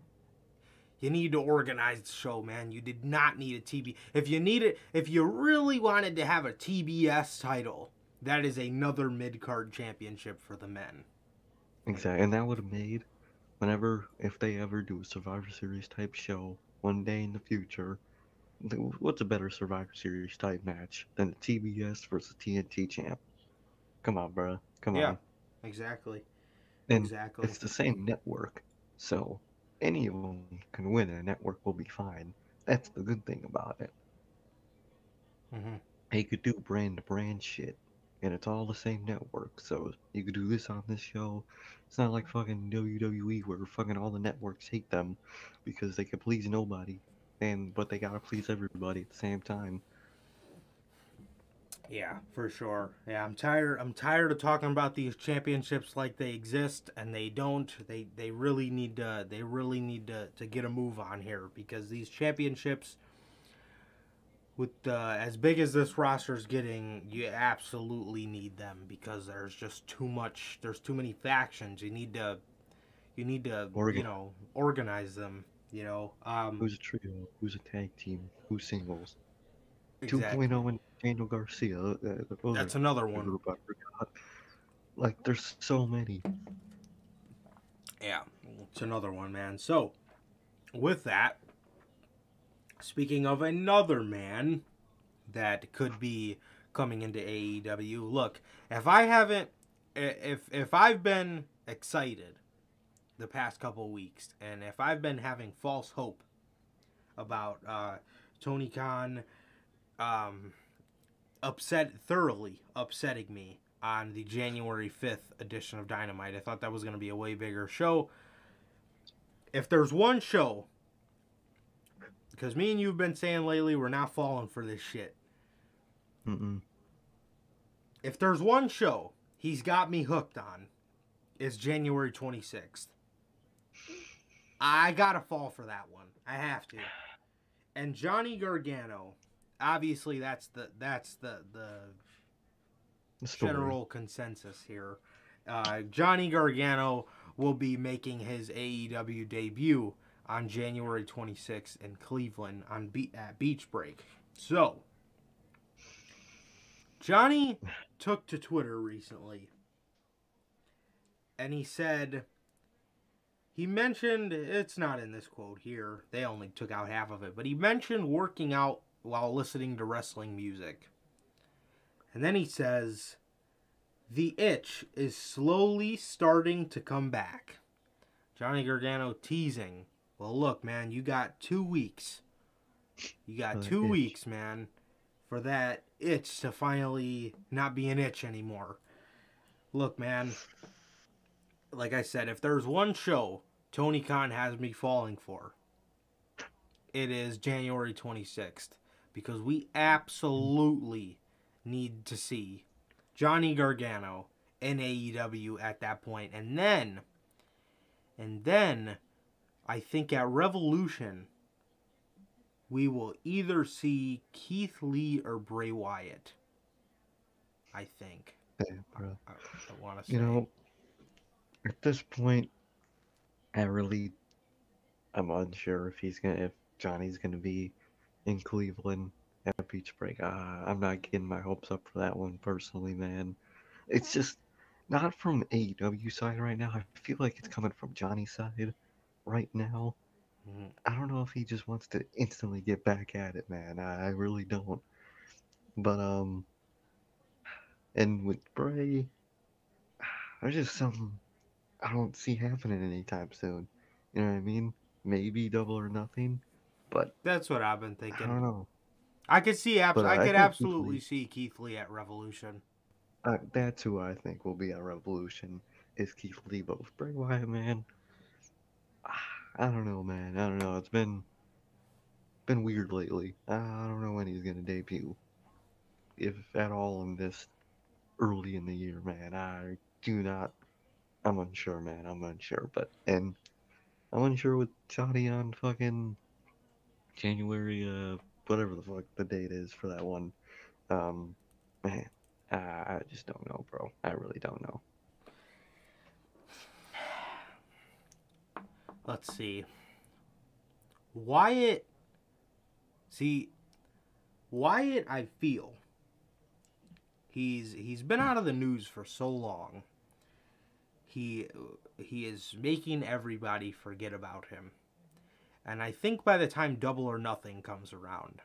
Speaker 2: you need to organize the show man you did not need a tb if you need it if you really wanted to have a tbs title that is another mid-card championship for the men
Speaker 3: Exactly, and that would have made whenever if they ever do a Survivor Series type show one day in the future. What's a better Survivor Series type match than the TBS versus TNT champ? Come on, bruh. Come
Speaker 2: Yeah.
Speaker 3: on.
Speaker 2: Yeah, exactly
Speaker 3: And
Speaker 2: exactly
Speaker 3: it's the same network, so any of them can win, and the network will be fine. That's the good thing about it.
Speaker 2: hmm
Speaker 3: They could do brand to brand shit, and it's all the same network. So you could do this on this show. It's not like fucking WWE where fucking all the networks hate them because they can please nobody, and but they gotta please everybody at the same time.
Speaker 2: Yeah for sure yeah i'm tired i'm tired of talking about these championships like they exist and they don't they they really need to they really need to to get a move on here because these championships with uh, as big as this roster is getting you absolutely need them because there's just too much there's too many factions you need to you need to you know organize them you know um
Speaker 3: Who's a trio? Who's a tag team? Who's singles?
Speaker 2: Exactly.
Speaker 3: 2.0 and Daniel Garcia. uh, uh,
Speaker 2: that's another one
Speaker 3: group I forgot. Like there's so many.
Speaker 2: Yeah, it's another one, man. So, with that, speaking of another man that could be coming into AEW, look, if I haven't, if if I've been excited the past couple weeks, and if I've been having false hope about uh, Tony Khan, um, upset thoroughly upsetting me on the January 5th edition of Dynamite. I thought that was going to be a way bigger show. If there's one show, because me and you have been saying lately, we're not falling for this shit.
Speaker 3: Mm-mm.
Speaker 2: If there's one show he's got me hooked on, it's January 26th. I gotta fall for that one. I have to. And Johnny Gargano, obviously that's the that's the the
Speaker 3: Story.
Speaker 2: general consensus here. Uh, Johnny Gargano will be making his AEW debut on January 26th in Cleveland on Be- at Beach Break. So, Johnny took to Twitter recently and he said he mentioned it's not in this quote here. They only took out half of it, but he mentioned working out while listening to wrestling music. And then he says the itch is slowly starting to come back. Johnny Gargano teasing. Well, look, man, you got 2 weeks. You got 2
Speaker 3: itch.
Speaker 2: weeks, man, for that itch to finally not be an itch anymore. Look, man, like I said, if there's one show Tony Khan has me falling for, it is January 26th because we absolutely need to see Johnny Gargano in AEW at that point. And then, and then, I think at Revolution, we will either see Keith Lee or Bray Wyatt. I think.
Speaker 3: Yeah, bro.
Speaker 2: I, I want to say.
Speaker 3: You know, at this point, I really, I'm unsure if he's gonna, if Johnny's gonna be in Cleveland at a Beach Break. Uh, I'm not getting my hopes up for that one personally, man. It's just not from AEW side right now. I feel like it's coming from Johnny's side right now.
Speaker 2: Mhm.
Speaker 3: I don't know if he just wants to instantly get back at it, man. I, I really don't. But um, and with Bray, there's just something I don't see happening anytime soon. You know what I mean? Maybe double or nothing, but
Speaker 2: That's what I've been thinking.
Speaker 3: I don't know.
Speaker 2: I could see, abs- I
Speaker 3: I
Speaker 2: could
Speaker 3: Keith
Speaker 2: absolutely
Speaker 3: Lee-
Speaker 2: see Keith Lee at Revolution.
Speaker 3: Uh, that's who I think will be at Revolution is Keith Lee, but with Bray Wyatt, man, I don't know, man. I don't know. It's been been weird lately. I don't know when he's gonna debut, if at all, in this early in the year, man. I do not. I'm unsure, man. I'm unsure, but and I'm unsure with Johnny on fucking January, uh, whatever the fuck the date is for that one. Um, man, I, I just don't know, bro. I really don't know.
Speaker 2: Let's see. Wyatt. See, Wyatt, I feel he's he's been out of the news for so long. He he is making everybody forget about him. And I think by the time Double or Nothing comes around,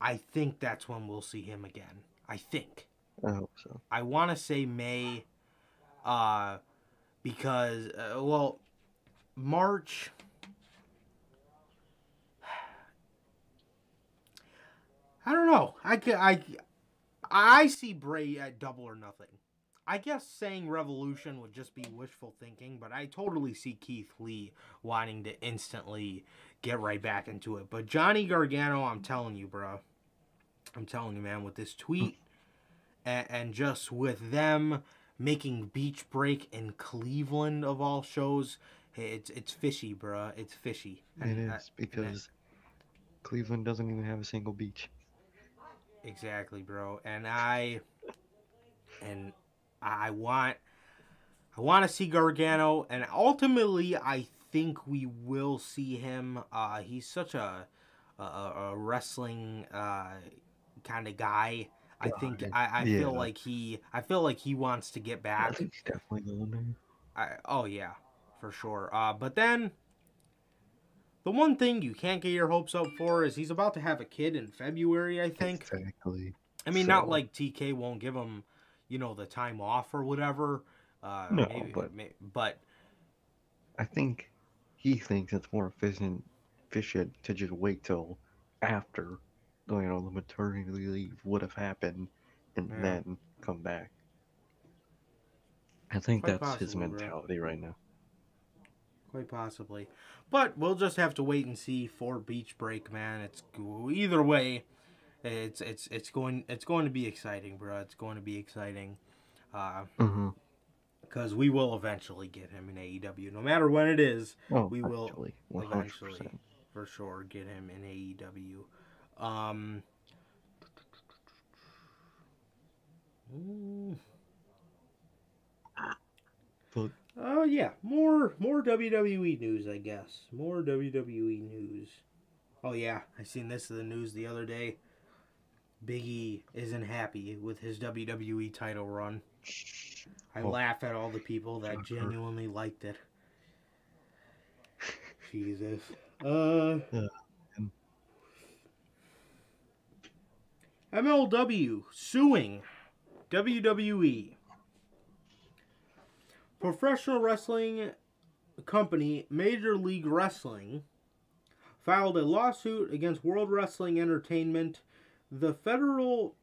Speaker 2: I think that's when we'll see him again. I think.
Speaker 3: I hope so.
Speaker 2: I want to say May, uh, because uh, well, March. I don't know. I I I see Bray at Double or Nothing. I guess saying Revolution would just be wishful thinking, but I totally see Keith Lee wanting to instantly get right back into it. But Johnny Gargano, I'm telling you, bro. I'm telling you, man, with this tweet and, and just with them making Beach Break in Cleveland of all shows, it's it's fishy, bro. It's fishy.
Speaker 3: It
Speaker 2: And,
Speaker 3: is because Cleveland doesn't even have a single beach.
Speaker 2: exactly, bro. And I and I want I want to see Gargano, and ultimately, I think we will see him. Uh, he's such a a, a wrestling uh, kind of guy. I think I, I
Speaker 3: yeah.
Speaker 2: feel like he I feel like he wants to get
Speaker 3: I
Speaker 2: back.
Speaker 3: think he's definitely going there.
Speaker 2: I, oh yeah, for sure. Uh, but then the one thing you can't get your hopes up for is he's about to have a kid in February. I think.
Speaker 3: Exactly.
Speaker 2: I mean, not like TK won't give him, you know, the time off or whatever. Uh,
Speaker 3: No,
Speaker 2: maybe,
Speaker 3: but-
Speaker 2: but
Speaker 3: I think he thinks it's more efficient, efficient to just wait till after, you know, the maternity leave would have happened, and
Speaker 2: Yeah.
Speaker 3: then come back. I think
Speaker 2: Quite
Speaker 3: that's his
Speaker 2: possibly, bro.
Speaker 3: mentality right now.
Speaker 2: quite possibly. But we'll just have to wait and see for Beach Break, man. It's either way, it's it's it's going it's going to be exciting, bro. It's going to be exciting. Uh,
Speaker 3: Mm-hmm.
Speaker 2: because we will eventually get him in AEW, no matter when it is.
Speaker 3: Oh,
Speaker 2: We will
Speaker 3: actually, one hundred
Speaker 2: eventually. for sure get him in AEW. Um.
Speaker 3: But
Speaker 2: Oh yeah, more more WWE news, I guess. More WWE news. Oh yeah, I seen this in the news the other day. Biggie isn't happy with his WWE title run. I
Speaker 3: Oh.
Speaker 2: laugh at all the people that genuinely liked it. Jesus. Uh. MLW suing WWE. Professional wrestling company Major League Wrestling filed a lawsuit against World Wrestling Entertainment. The federal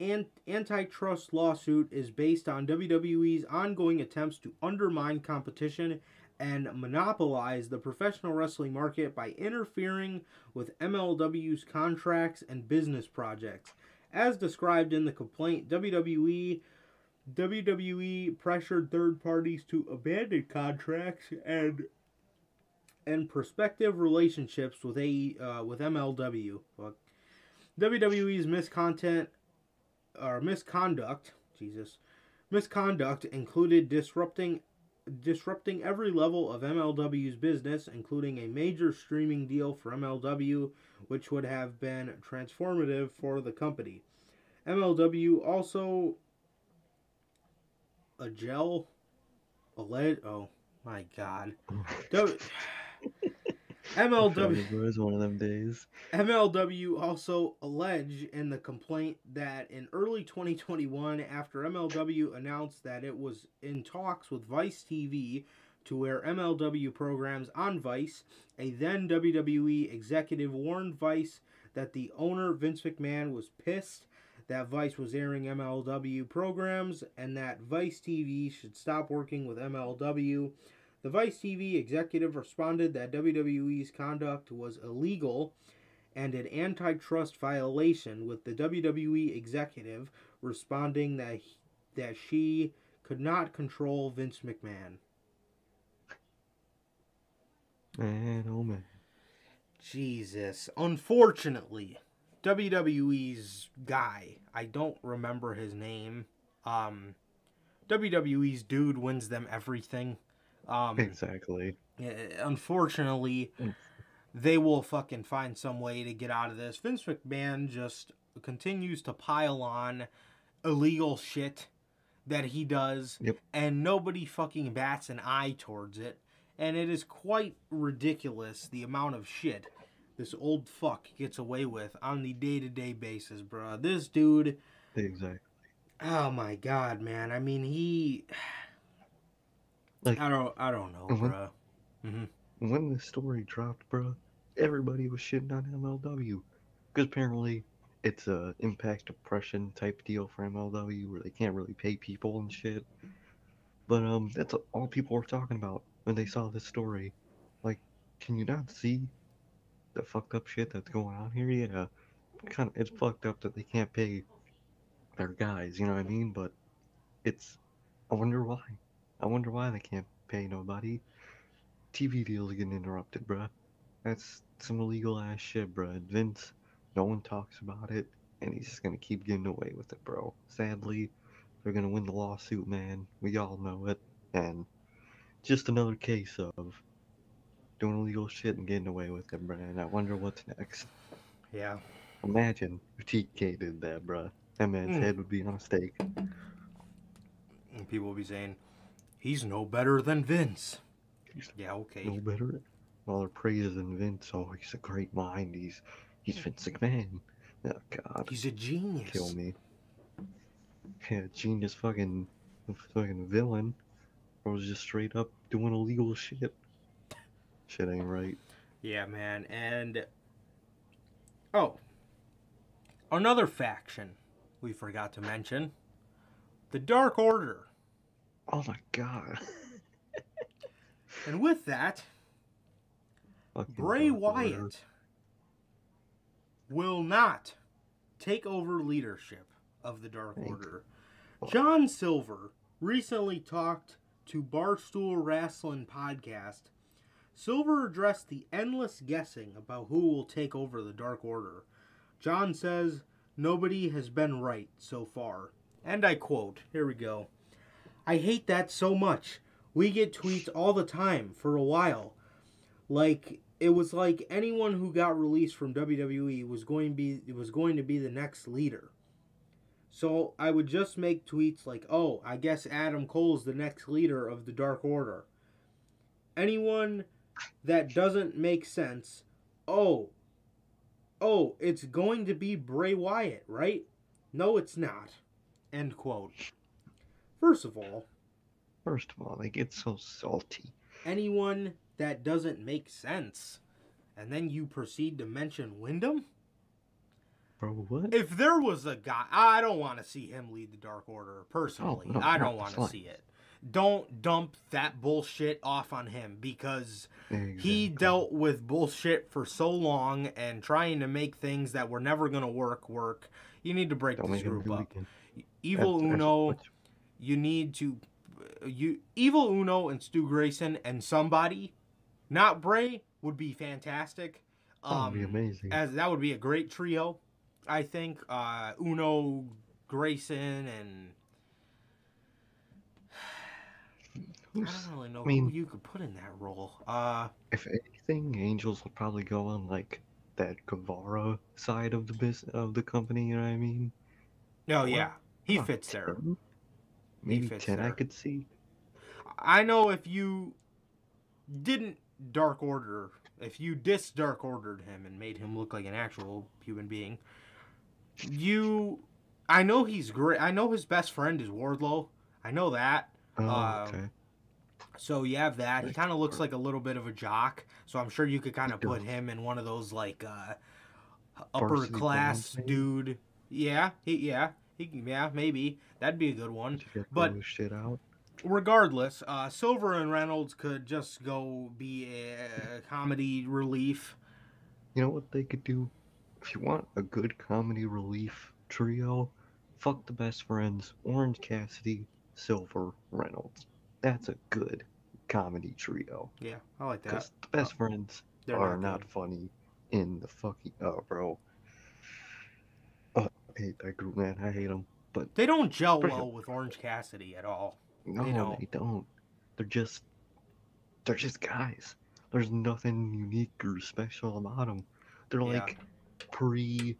Speaker 2: an- antitrust lawsuit is based on WWE's ongoing attempts to undermine competition and monopolize the professional wrestling market by interfering with MLW's contracts and business projects. As described in the complaint, WWE WWE pressured third parties to abandon contracts and and prospective relationships with a uh, with MLW. WWE's miscontent or misconduct, Jesus, misconduct included disrupting disrupting every level of MLW's business, including a major streaming deal for MLW, which would have been transformative for the company. MLW also a gel? A lead? Oh my god MLW
Speaker 3: was one of them days.
Speaker 2: MLW also allege in the complaint that in early 2021, after MLW announced that it was in talks with Vice TV to air MLW programs on Vice, a then WWE executive warned Vice that the owner, Vince McMahon, was pissed that Vice was airing MLW programs and that Vice TV should stop working with MLW. The Vice TV executive responded that WWE's conduct was illegal and an antitrust violation, with the WWE executive responding that he- that she could not control Vince McMahon.
Speaker 3: Man, oh man.
Speaker 2: Jesus. Unfortunately, WWE's guy, I don't remember his name. Um WWE's dude wins them everything. Um
Speaker 3: Exactly.
Speaker 2: Yeah, unfortunately, they will fucking find some way to get out of this. Vince McMahon just continues to pile on illegal shit that he does,
Speaker 3: Yep.
Speaker 2: and nobody fucking bats an eye towards it. And it is quite ridiculous the amount of shit this old fuck gets away with on the day to day basis, bruh. This dude.
Speaker 3: Exactly.
Speaker 2: Oh my god, man. I mean, he.
Speaker 3: Like-
Speaker 2: I don't. I don't know,
Speaker 3: Mhm.
Speaker 2: bruh. hmm
Speaker 3: When the story dropped, bro, everybody was shitting on MLW. Because apparently it's a impact oppression type deal for MLW where they can't really pay people and shit. But um, that's all people were talking about when they saw this story. Like, can you not see the fucked up shit that's going on here? Yeah, kind of. It's fucked up that they can't pay their guys. You know what I mean? But it's. I wonder why. I wonder why they can't pay nobody. TV deals getting interrupted, bruh. That's some illegal ass shit, bruh. Vince, no one talks about it, and he's just gonna keep getting away with it, bro. Sadly, they're gonna win the lawsuit, man. We all know it, and just another case of doing illegal shit and getting away with it, bruh. And I wonder what's next.
Speaker 2: Yeah.
Speaker 3: Imagine if TK did that, bruh. That man's
Speaker 2: Mm.
Speaker 3: head would be on a stake.
Speaker 2: And people will be saying, he's no better than Vince.
Speaker 3: He's
Speaker 2: Yeah, okay.
Speaker 3: no better. All they're praising Vince. Oh, he's a great mind. He's he's hmm. Vince McMahon. Oh God.
Speaker 2: He's a genius.
Speaker 3: kill me. Yeah, genius fucking fucking villain. Or was just straight up doing illegal shit. Shit ain't right.
Speaker 2: Yeah, man. And oh, another faction we forgot to mention: the Dark Order.
Speaker 3: Oh my god.
Speaker 2: And with that,
Speaker 3: Fucking
Speaker 2: Bray. Wyatt will not take over leadership of the Dark
Speaker 3: Thank
Speaker 2: Order. John Silver recently talked to Barstool Wrestling podcast. Silver addressed the endless guessing about who will take over the Dark Order. John says nobody has been right so far. And I quote, here we go. I hate that so much. We get tweets all the time for a while. Like it was like anyone who got released from WWE was going to be was going to be the next leader. So I would just make tweets like, "Oh, I guess Adam Cole's the next leader of the Dark Order." Anyone that doesn't make sense, "Oh, oh, it's going to be Bray Wyatt, right?" No, it's not. End quote. First of all,
Speaker 3: First of all, they get so salty.
Speaker 2: anyone that doesn't make sense, and then you proceed to mention Windham.
Speaker 3: Bro, what?
Speaker 2: If there was a guy, I don't want to see him lead the Dark Order personally.
Speaker 3: Oh, no,
Speaker 2: I don't want to see it. Don't dump that bullshit off on him because he dealt with bullshit for so long and trying to make things that were never going to work work. You need to break
Speaker 3: Don't
Speaker 2: this group up. Evil Uno, you need to you Evil Uno and Stu Grayson and somebody, not Bray, would be fantastic.
Speaker 3: That would be
Speaker 2: Um,
Speaker 3: amazing.
Speaker 2: as that would be a great trio, I think. Uh, Uno, Grayson, and I don't really know
Speaker 3: I mean-
Speaker 2: who you could put in that role. Uh,
Speaker 3: if anything, Angels will probably go on like that Guevara side of the business of the company. You know what I mean?
Speaker 2: oh yeah, he
Speaker 3: uh,
Speaker 2: fits there.
Speaker 3: 10? Maybe ten. I could see.
Speaker 2: I know if you didn't Dark Order, if you dis Dark Ordered him and made him look like an actual human being, you. I know he's great. I know his best friend is Wardlow. I know that.
Speaker 3: Oh,
Speaker 2: Um,
Speaker 3: okay.
Speaker 2: So you have that. He kind of looks like a little bit of a jock. So I'm sure you could kind of put him in one of those like uh, upper
Speaker 3: Varsity
Speaker 2: class dude. Yeah, he yeah he yeah maybe that'd be a good one. But-
Speaker 3: shit out.
Speaker 2: regardless, uh, Silver and Reynolds could just go be a comedy relief.
Speaker 3: You know what they could do? If you want a good comedy relief trio, fuck the best friends, Orange Cassidy, Silver, Reynolds. That's a good comedy trio.
Speaker 2: Yeah, I like that.
Speaker 3: Because the best uh, friends
Speaker 2: They're not
Speaker 3: not, funny in the fucking. Oh, bro. Oh, I hate that group, man. I hate them. But
Speaker 2: They don't gel well with Orange Cassidy at all.
Speaker 3: no,
Speaker 2: don't.
Speaker 3: they don't. They're just. They're just guys. There's nothing unique or special about them. They're
Speaker 2: Yeah.
Speaker 3: like pre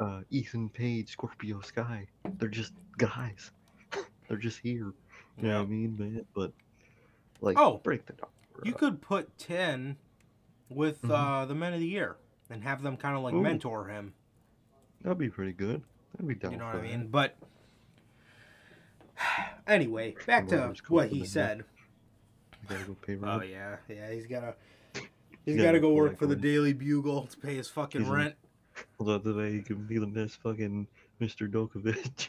Speaker 3: uh, Ethan Page, Scorpio Sky. They're just guys. They're just here. You know what I mean, man? But like,
Speaker 2: Oh,
Speaker 3: break the dog.
Speaker 2: You could put ten with
Speaker 3: Mhm.
Speaker 2: uh, the Men of the Year and have them kind of like
Speaker 3: Ooh.
Speaker 2: mentor him.
Speaker 3: That'd be pretty good. That'd be down
Speaker 2: You know what I mean? But anyway, back to what he said.
Speaker 3: Gotta go pay
Speaker 2: Oh yeah, yeah. He's gotta.
Speaker 3: He's
Speaker 2: He's
Speaker 3: gotta
Speaker 2: got to go work
Speaker 3: like
Speaker 2: for the. Daily Bugle to pay his fucking
Speaker 3: He's
Speaker 2: rent.
Speaker 3: Although the way he can be the best fucking Mr. Ditkovich.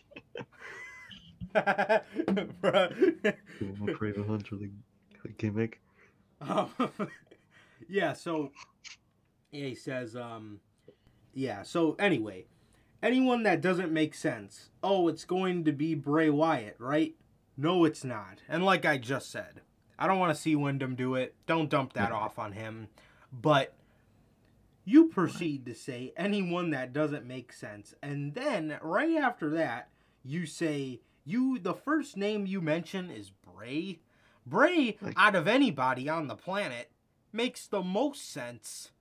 Speaker 2: Bruh.
Speaker 3: Kraven Hunter the, the gimmick.
Speaker 2: Um, yeah, so yeah, he says, um, yeah, so anyway, anyone that doesn't make sense, oh, it's going to be Bray Wyatt, right? No, it's not. And like I just said, I don't want to see Windham do it. Don't dump that off on him. But you proceed to say anyone that doesn't make sense. And then right after that, you say, you, the first name you mention is Bray. Bray,
Speaker 3: Like-
Speaker 2: out of anybody on the planet, makes the most sense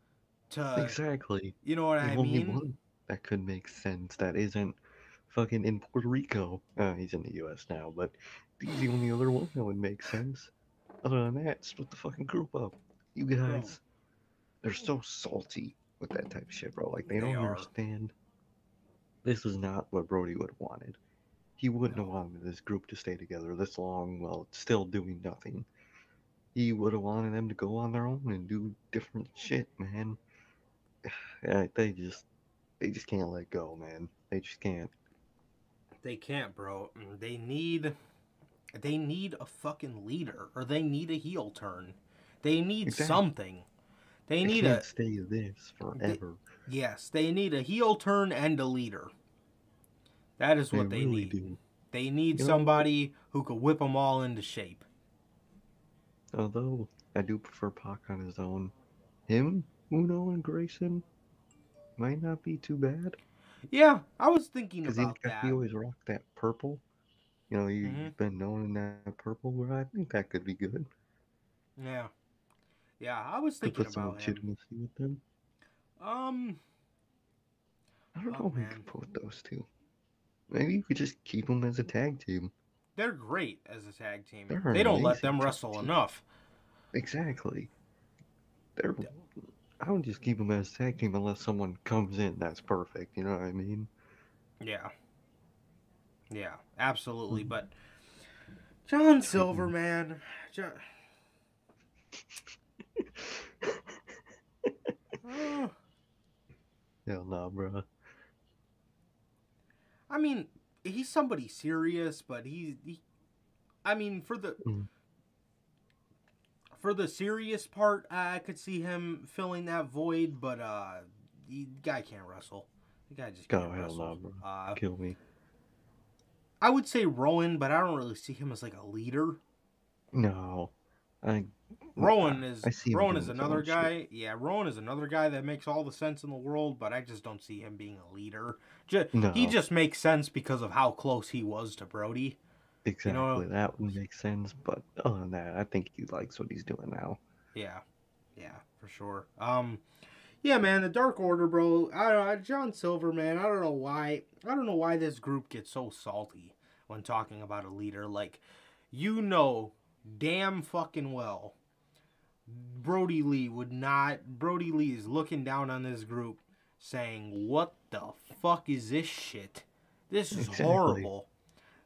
Speaker 2: to,
Speaker 3: exactly.
Speaker 2: you know what
Speaker 3: the
Speaker 2: I mean?
Speaker 3: one that could make sense that isn't fucking in Puerto Rico. Uh, he's in the U.S. now, but he's the only other one that would make sense. Other than that, split the fucking group up. You guys, they're so salty with that type of shit, bro. Like they,
Speaker 2: They
Speaker 3: don't
Speaker 2: are.
Speaker 3: understand. This is not what Brodie would have wanted. He wouldn't have wanted this group to stay together this long while still doing nothing. He would have wanted them to go on their own and do different shit, man. Yeah, they just they just can't let go, man. They just can't.
Speaker 2: They can't, bro. Mm, They need they need a fucking leader or they need a heel turn. They need
Speaker 3: Exactly.
Speaker 2: something. They
Speaker 3: They
Speaker 2: need
Speaker 3: can't
Speaker 2: a
Speaker 3: stay this forever.
Speaker 2: yes, they need a heel turn and a leader. That is what they,
Speaker 3: really
Speaker 2: need.
Speaker 3: do.
Speaker 2: They need
Speaker 3: You know-
Speaker 2: somebody who could whip them all into shape.
Speaker 3: Although I do prefer Pac on his own. Him, Uno, and Grayson might not be too bad.
Speaker 2: Yeah, I was thinking about
Speaker 3: he,
Speaker 2: that.
Speaker 3: he always rocked that purple. You know, you,
Speaker 2: Mhm.
Speaker 3: you've been known in that purple. Where I think that could be good.
Speaker 2: Yeah. Yeah, I was thinking
Speaker 3: put some
Speaker 2: about him.
Speaker 3: legitimacy with them.
Speaker 2: Um,
Speaker 3: I don't
Speaker 2: Oh,
Speaker 3: know
Speaker 2: man.
Speaker 3: could put those two. Maybe you could just keep them as a tag team.
Speaker 2: they're great as a tag team.
Speaker 3: They're
Speaker 2: They don't let them wrestle
Speaker 3: team.
Speaker 2: enough.
Speaker 3: Exactly. They're. I don't just keep them as tag team unless someone comes in. That's perfect. You know what I mean?
Speaker 2: Yeah. Yeah, absolutely.
Speaker 3: Mhm.
Speaker 2: But John Silver, man. John... Oh,
Speaker 3: Hell no, bro.
Speaker 2: I mean, he's somebody serious, but he, he I mean, for the
Speaker 3: Mm.
Speaker 2: For the serious part, I could see him filling that void, but uh, the guy can't wrestle. The guy just
Speaker 3: Oh,
Speaker 2: can't
Speaker 3: hell
Speaker 2: wrestle.
Speaker 3: no, bro.
Speaker 2: Uh,
Speaker 3: Kill me.
Speaker 2: I would say Rowan, but I don't really see him as like a leader.
Speaker 3: No. I.
Speaker 2: Rowan is
Speaker 3: I see
Speaker 2: Rowan is another
Speaker 3: own shit.
Speaker 2: guy. Yeah, Rowan is another guy that makes all the sense in the world, but I just don't see him being a leader. Just,
Speaker 3: No.
Speaker 2: He just makes sense because of how close he was to Brodie.
Speaker 3: Exactly.
Speaker 2: know-
Speaker 3: that would make sense. But other than that, I think he likes what he's doing now.
Speaker 2: Yeah, yeah, for sure. Um, yeah, man, the Dark Order, bro. I don't know, John Silver, man. I don't know why. I don't know why this group gets so salty when talking about a leader. Like, you know, damn fucking well, Brodie Lee would not. Brodie Lee is looking down on this group, saying, "What the fuck is this shit? This is
Speaker 3: Exactly.
Speaker 2: horrible."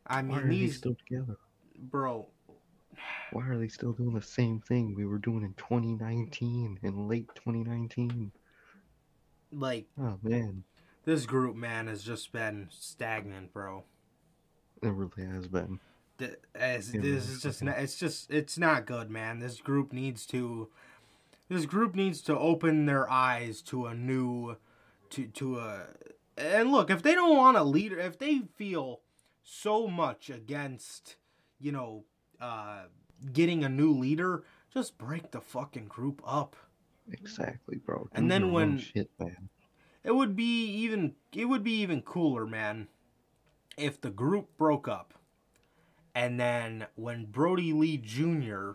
Speaker 2: I
Speaker 3: Why
Speaker 2: mean,
Speaker 3: are they
Speaker 2: these,
Speaker 3: still together?
Speaker 2: bro.
Speaker 3: Why are they still doing the same thing we were doing in 2019, in late 2019?
Speaker 2: Like
Speaker 3: Oh man,
Speaker 2: this group, man, has just been stagnant, bro.
Speaker 3: it really has been.
Speaker 2: Th- As
Speaker 3: Yeah,
Speaker 2: this is just not, it's just it's not good, man. This group needs to this group needs to open their eyes to a new to to a and look, if they don't want a leader, if they feel so much against, you know, uh getting a new leader, just break the fucking group up.
Speaker 3: Exactly, bro.
Speaker 2: And then when-
Speaker 3: shit, man.
Speaker 2: It would be even it would be even cooler, man, if the group broke up. And then when Brodie Lee Jr.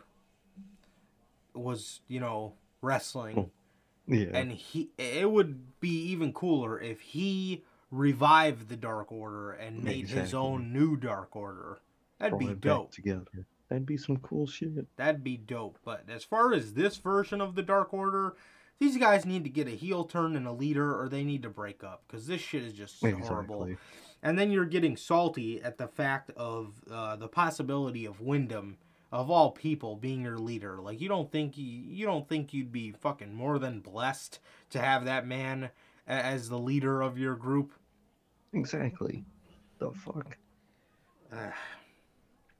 Speaker 2: was, you know, wrestling
Speaker 3: Oh, Yeah,
Speaker 2: and he it would be even cooler if he revived the Dark Order and made his own new Dark Order. That'd be
Speaker 3: brought back
Speaker 2: dope.
Speaker 3: together. That'd be some cool shit.
Speaker 2: That'd be dope. But as far as this version of the Dark Order, these guys need to get a heel turn and a leader, or they need to break up because this shit is just horrible.
Speaker 3: Exactly.
Speaker 2: And then you're getting salty at the fact of uh, the possibility of Windham, of all people, being your leader. Like you don't think you, you don't think you'd be fucking more than blessed to have that man as the leader of your group.
Speaker 3: Exactly. The fuck?
Speaker 2: Ah,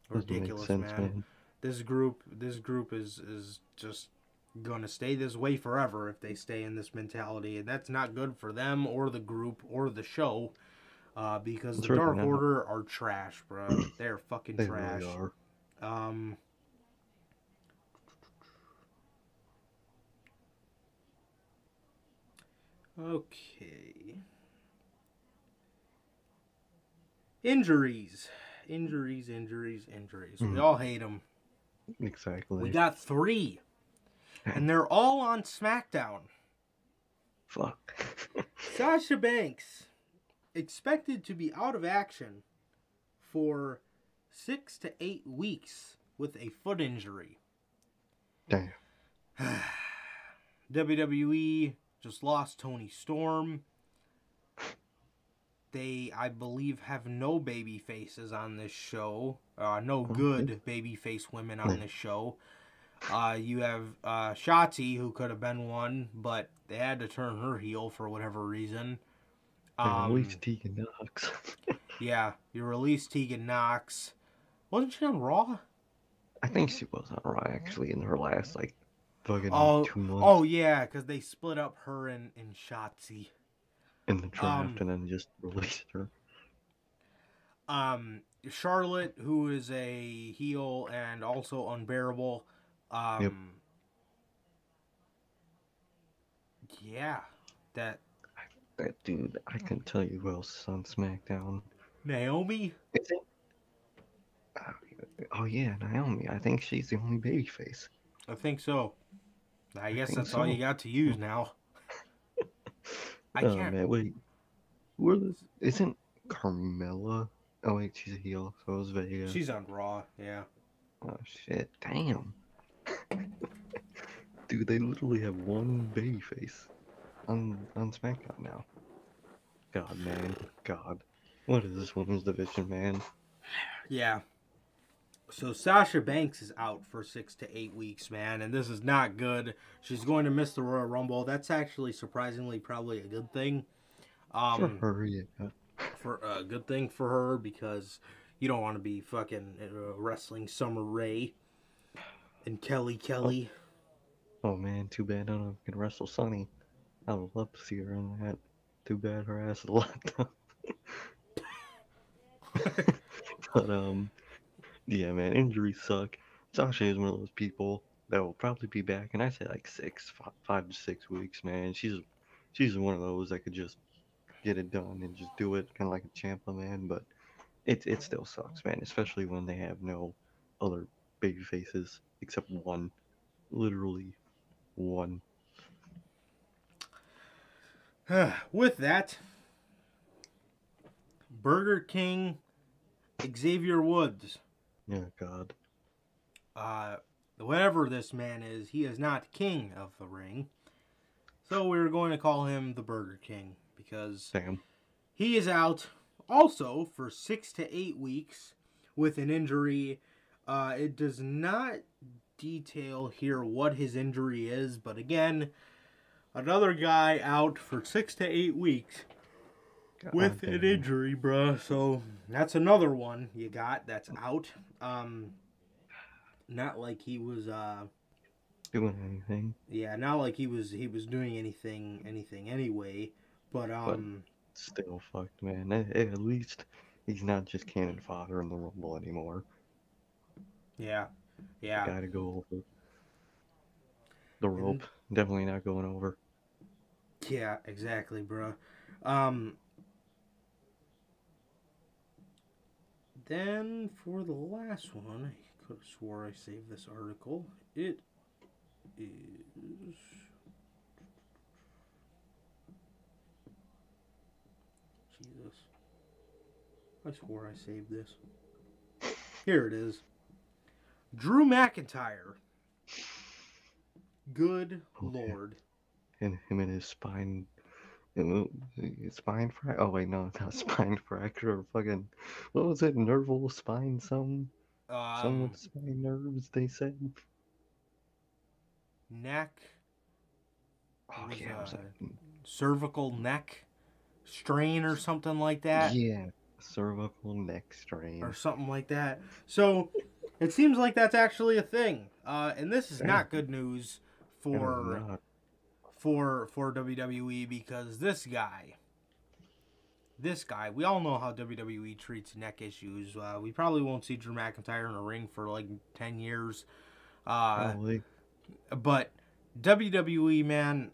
Speaker 2: ridiculous,
Speaker 3: sense,
Speaker 2: man. This group, this group is is just gonna stay this way forever if they stay in this mentality, and that's not good for them or the group or the show. Uh, because
Speaker 3: It's
Speaker 2: the Dark. Order are trash, bro. They're fucking
Speaker 3: They
Speaker 2: trash.
Speaker 3: really are.
Speaker 2: Um. Okay. Injuries, injuries, injuries, injuries. We
Speaker 3: Mhm.
Speaker 2: all hate them.
Speaker 3: Exactly.
Speaker 2: We got three, and they're all on SmackDown.
Speaker 3: Fuck.
Speaker 2: Sasha Banks expected to be out of action for six to eight weeks with a foot injury.
Speaker 3: Damn.
Speaker 2: WWE just lost Toni Storm. They, I believe, have no baby faces on this show. Uh, no good baby face women on this show. Uh, you have uh, Shotzi, who could have been one, but they had to turn her heel for whatever reason. Um,
Speaker 3: released Tegan Nox.
Speaker 2: yeah, you released Tegan Nox. Wasn't she on Raw?
Speaker 3: I think she was on Raw actually in her last like fucking
Speaker 2: Oh,
Speaker 3: two months
Speaker 2: oh yeah, because they split up her and, and Shotzi.
Speaker 3: in the draft
Speaker 2: um,
Speaker 3: and then just released her.
Speaker 2: Um, Charlotte, who is a heel and also unbearable. Um,
Speaker 3: Yep.
Speaker 2: Yeah, that
Speaker 3: That dude, I can tell you who else is on SmackDown.
Speaker 2: Naomi.
Speaker 3: Is it? Oh yeah, Naomi. I think she's the only baby face.
Speaker 2: I think so. I guess
Speaker 3: think
Speaker 2: that's all you got to use now. I
Speaker 3: oh
Speaker 2: can't.
Speaker 3: man, wait. Who are those? Isn't Carmella? Oh wait, she's a heel. So is Vega.
Speaker 2: She's on Raw. Yeah.
Speaker 3: Oh shit! Damn. Dude, they literally have one baby face on on SmackDown now. God, man, God, what is this women's division, man?
Speaker 2: Yeah. So Sasha Banks is out for six to eight weeks, man, and this is not good. She's going to miss the Royal Rumble. That's actually surprisingly probably a good thing. Um,
Speaker 3: For her, yeah.
Speaker 2: for a good thing for her because you don't want to be fucking uh, wrestling Summer Rae and Kelly Kelly.
Speaker 3: Oh man, too bad I don't know if I can wrestle Sunny. I would love to see her in that. Too bad her ass is locked up. but um, yeah, man, injuries suck. Sasha is one of those people that will probably be back, and I say like six, five, five to six weeks, man. She's she's one of those that could just get it done and just do it, kind of like a Ciampa, man. But it it still sucks, man, especially when they have no other baby faces except one, literally one.
Speaker 2: With that, Burger King, Xavier Woods,
Speaker 3: Yeah, God.
Speaker 2: uh, whatever this man is, he is not king of the ring. So we're going to call him the Burger King because
Speaker 3: Damn.
Speaker 2: he is out also for six to eight weeks with an injury. Uh, it does not detail here what his injury is, but again, another guy out for six to eight weeks with
Speaker 3: God
Speaker 2: an injury, bruh. So that's another one you got that's out. Um, not like he was, uh,
Speaker 3: doing anything.
Speaker 2: yeah, not like he was he was doing anything anything anyway. But um,
Speaker 3: Still fucked, man. At, at least he's not just cannon fodder in the Rumble anymore.
Speaker 2: yeah, yeah.
Speaker 3: Gotta go over the rope. Definitely not going over.
Speaker 2: Yeah, exactly, bro. Um, then for the last one, I could have swore I saved this article. It is. Jesus. I swore I saved this. Here it is. Drew McIntyre. Good
Speaker 3: Okay.
Speaker 2: lord.
Speaker 3: And him and his spine. Spine fracture? Oh, wait, no, not spine fracture. Fucking. What was it? Nerval spine? Some. some
Speaker 2: Um,
Speaker 3: with spine nerves, they said.
Speaker 2: neck,
Speaker 3: Oh, yeah. was like-
Speaker 2: cervical neck strain or something like that.
Speaker 3: yeah. Cervical neck strain.
Speaker 2: Or something like that. So it seems like that's actually a thing. Uh, and this is not good news for. For for WWE because this guy this guy, we all know how WWE treats neck issues. Uh, we probably won't see Drew McIntyre in a ring for like 10 years. Uh,
Speaker 3: Probably.
Speaker 2: but WWE, man,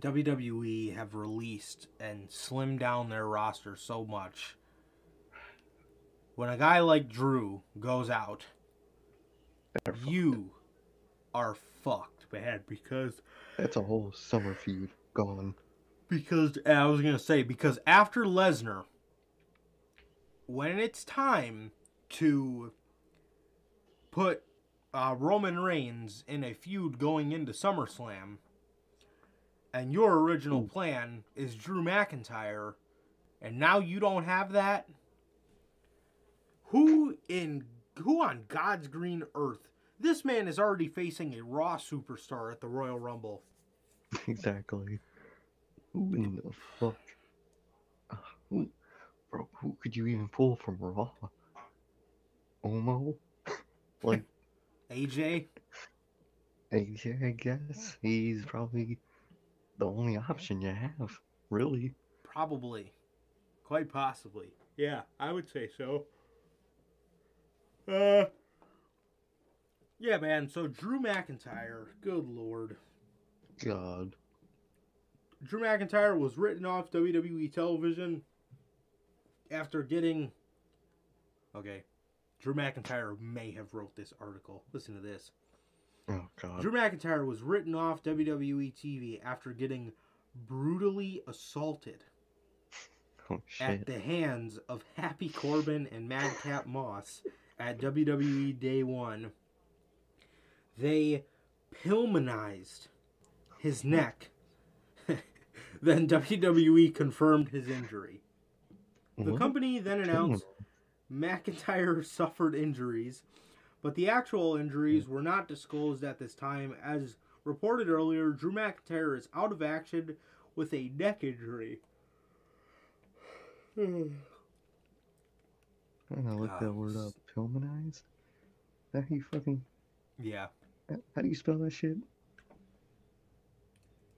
Speaker 2: WWE have released and slimmed down their roster so much. When a guy like Drew goes out, you are fucked, man, because
Speaker 3: That's a whole summer feud gone.
Speaker 2: because I was gonna say because after Lesnar, when it's time to put uh, Roman Reigns in a feud going into SummerSlam, and your original plan is Drew McIntyre, and now you don't have that, who in who on God's green earth? This man is already facing a Raw superstar at the Royal Rumble.
Speaker 3: exactly. Who in the fuck? Uh, who, bro, who could you even pull from Raw? Omo? like,
Speaker 2: AJ,
Speaker 3: AJ, I guess. He's probably the only option you have, really.
Speaker 2: Probably. Quite possibly. Yeah, I would say so. Uh Yeah, man, so Drew McIntyre, good lord.
Speaker 3: God.
Speaker 2: Drew McIntyre was written off WWE television after getting Okay. Drew McIntyre may have wrote this article. Listen to this.
Speaker 3: Oh god.
Speaker 2: Drew McIntyre was written off WWE TV after getting brutally assaulted
Speaker 3: Oh
Speaker 2: at the hands of Happy Corbin and Madcap Moss at WWE Day One. They Pillmanized his neck. then WWE confirmed his injury. The
Speaker 3: hmm?
Speaker 2: company then announced McIntyre suffered injuries, but the actual injuries hmm. were not disclosed at this time. As reported earlier, Drew McIntyre is out of action with a neck injury.
Speaker 3: I gotta look that word up. Pillmanized? That you fucking
Speaker 2: yeah.
Speaker 3: How do you spell that shit?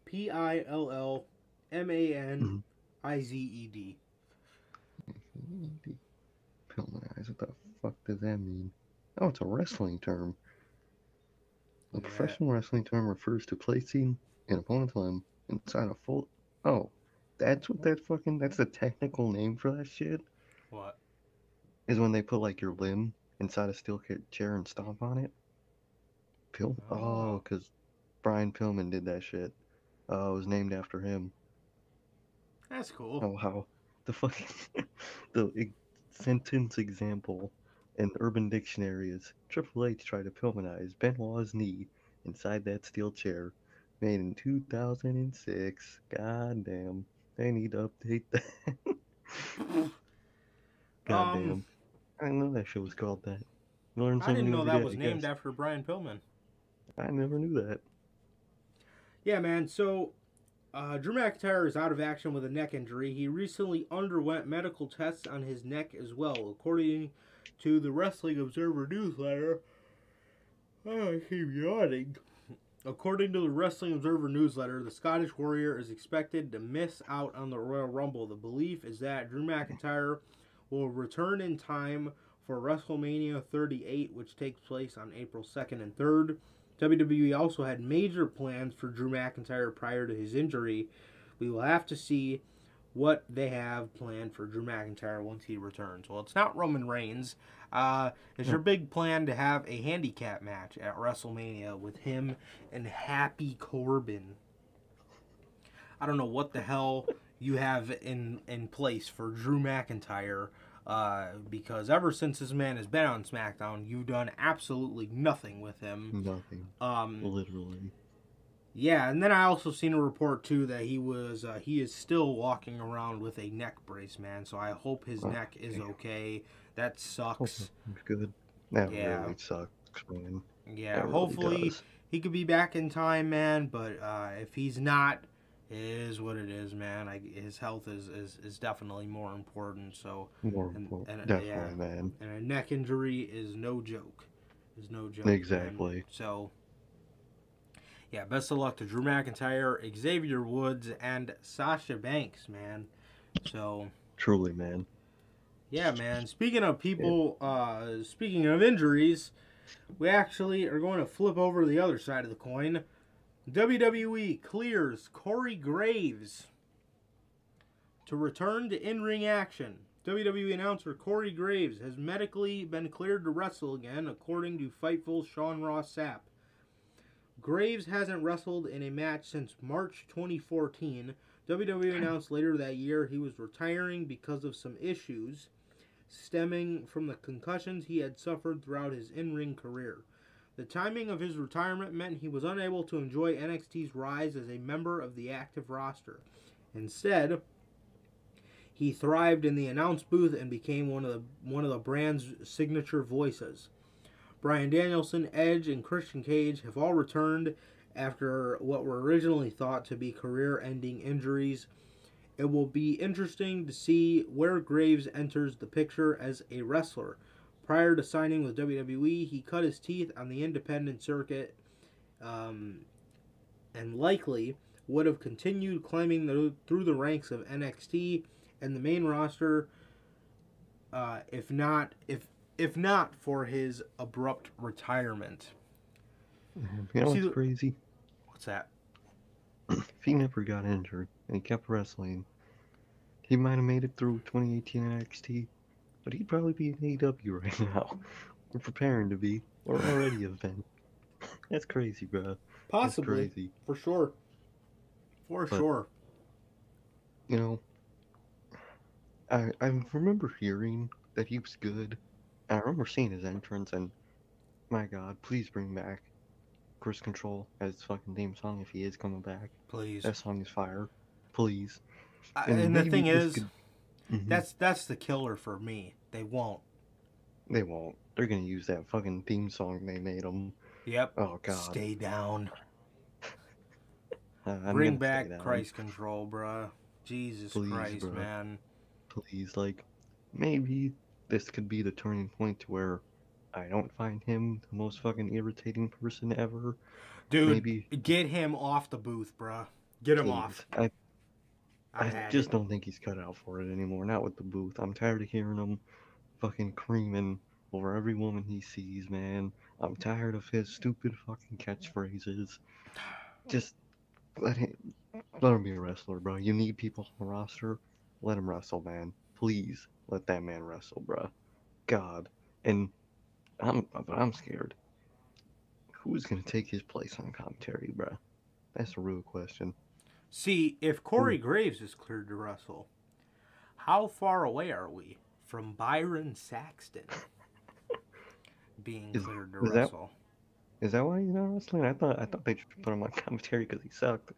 Speaker 2: P I L L M A N I Z E D.
Speaker 3: Pillmanized. What the fuck does that mean? Oh, it's a wrestling term. A
Speaker 2: Yeah.
Speaker 3: professional wrestling term refers to placing an opponent's limb inside a full. Oh, that's what that fucking. That's the technical name for that shit.
Speaker 2: What?
Speaker 3: Is when they put like your limb inside a steel chair and stomp on it. Pill.
Speaker 2: Oh.
Speaker 3: Oh, because Brian Pillman did that shit. Uh, it was named after him.
Speaker 2: That's cool.
Speaker 3: Oh wow, the fucking the e- sentence example in Urban Dictionary is Triple H tried to Pillmanize Benoit's knee inside that steel chair, made in 2006. God damn, they need to update that. God
Speaker 2: Um,
Speaker 3: damn, I didn't know that show was called that. Learn
Speaker 2: I didn't know that was named after Brian Pillman.
Speaker 3: I never knew that.
Speaker 2: Yeah, man. So, uh, Drew McIntyre is out of action with a neck injury. He recently underwent medical tests on his neck as well, according to the Wrestling Observer newsletter. Oh, I keep yawning. According to the Wrestling Observer newsletter, the Scottish Warrior is expected to miss out on the Royal Rumble. The belief is that Drew McIntyre will return in time for WrestleMania 38, which takes place on April 2nd and 3rd. WWE also had major plans for Drew McIntyre prior to his injury. We will have to see what they have planned for Drew McIntyre once he returns. Well, it's not Roman Reigns. Uh, is your big plan to have a handicap match at WrestleMania with him and Happy Corbin? I don't know what the hell you have in in place for Drew McIntyre. Uh, because ever since this man has been on SmackDown, you've done absolutely nothing with him.
Speaker 3: Nothing,
Speaker 2: Um,
Speaker 3: literally.
Speaker 2: yeah, and then I also seen a report too that he was uh, he is still walking around with a neck brace, man. So I hope his
Speaker 3: Oh,
Speaker 2: neck is
Speaker 3: damn.
Speaker 2: okay. That sucks.
Speaker 3: Good. That
Speaker 2: Yeah.
Speaker 3: really sucks, man.
Speaker 2: Yeah,
Speaker 3: That
Speaker 2: hopefully
Speaker 3: does.
Speaker 2: he could be back in time, man. But uh, if he's not, is what it is, man. I, his health is, is, is definitely more important. So
Speaker 3: More
Speaker 2: and-
Speaker 3: important.
Speaker 2: and,
Speaker 3: Definitely,
Speaker 2: yeah.
Speaker 3: man.
Speaker 2: and a neck injury is no joke. Is no joke. man.
Speaker 3: Exactly.
Speaker 2: So, yeah, best of luck to Drew McIntyre, Xavier Woods, and Sasha Banks, man. So,
Speaker 3: Truly, man.
Speaker 2: yeah, man. Speaking of people, uh, speaking of injuries, we actually are going to flip over to the other side of the coin. WWE clears Corey Graves to return to in ring action. WWE announcer Corey Graves has medically been cleared to wrestle again, according to Fightful Sean Ross Sapp. Graves hasn't wrestled in a match since March 2014. WWE announced later that year he was retiring because of some issues stemming from the concussions he had suffered throughout his in ring career. The timing of his retirement meant he was unable to enjoy NXT's rise as a member of the active roster. Instead, he thrived in the announce booth and became one of the one of the brand's signature voices. Bryan Danielson, Edge, and Christian Cage have all returned after what were originally thought to be career-ending injuries. It will be interesting to see where Graves enters the picture as a wrestler. Prior to signing with WWE, he cut his teeth on the independent circuit um, and likely would have continued climbing the, through the ranks of NXT and the main roster uh, if not if if not for his abrupt retirement.
Speaker 3: You know what's crazy?
Speaker 2: What's that?
Speaker 3: If he never got injured and he kept wrestling, he might have made it through 2018 NXT. But he'd probably be in AEW right now. We're preparing to be, or already have been. That's crazy, bro.
Speaker 2: Possibly,
Speaker 3: crazy.
Speaker 2: for sure, for
Speaker 3: But-
Speaker 2: sure.
Speaker 3: You know, I I remember hearing that he was good. I remember seeing his entrance, and my God, please bring back Christ Control as fucking theme song if he is coming back.
Speaker 2: Please.
Speaker 3: That song is fire. Please.
Speaker 2: I- and the thing is,
Speaker 3: could- Mhm.
Speaker 2: that's that's the killer for me. They won't.
Speaker 3: they won't. They're gonna use that fucking theme song they made them.
Speaker 2: Yep.
Speaker 3: Oh God.
Speaker 2: Stay down.
Speaker 3: Uh,
Speaker 2: Bring back
Speaker 3: down.
Speaker 2: Christ control, bruh. Jesus
Speaker 3: Please,
Speaker 2: Christ, man.
Speaker 3: please like maybe this could be the turning point to where I don't find him the most fucking irritating person ever.
Speaker 2: Dude,
Speaker 3: maybe
Speaker 2: get him off the booth, bruh. Get him
Speaker 3: please.
Speaker 2: off.
Speaker 3: I,
Speaker 2: I,
Speaker 3: I just
Speaker 2: it.
Speaker 3: don't think he's cut out for it anymore. Not with the booth. I'm tired of hearing him fucking creaming over every woman he sees, man. I'm tired of his stupid fucking catchphrases. Just let him let him be a wrestler, bro. You need people on the roster. Let him wrestle, man. Please let that man wrestle, bro. God, and I'm but I'm scared. Who's gonna take his place on commentary, bro? That's a real question.
Speaker 2: See, if Corey Graves is cleared to wrestle, how far away are we from Byron Saxton being
Speaker 3: Is-
Speaker 2: cleared to
Speaker 3: is that-
Speaker 2: wrestle?
Speaker 3: Is that why he's not wrestling? I thought I thought they just put him on commentary because he sucked.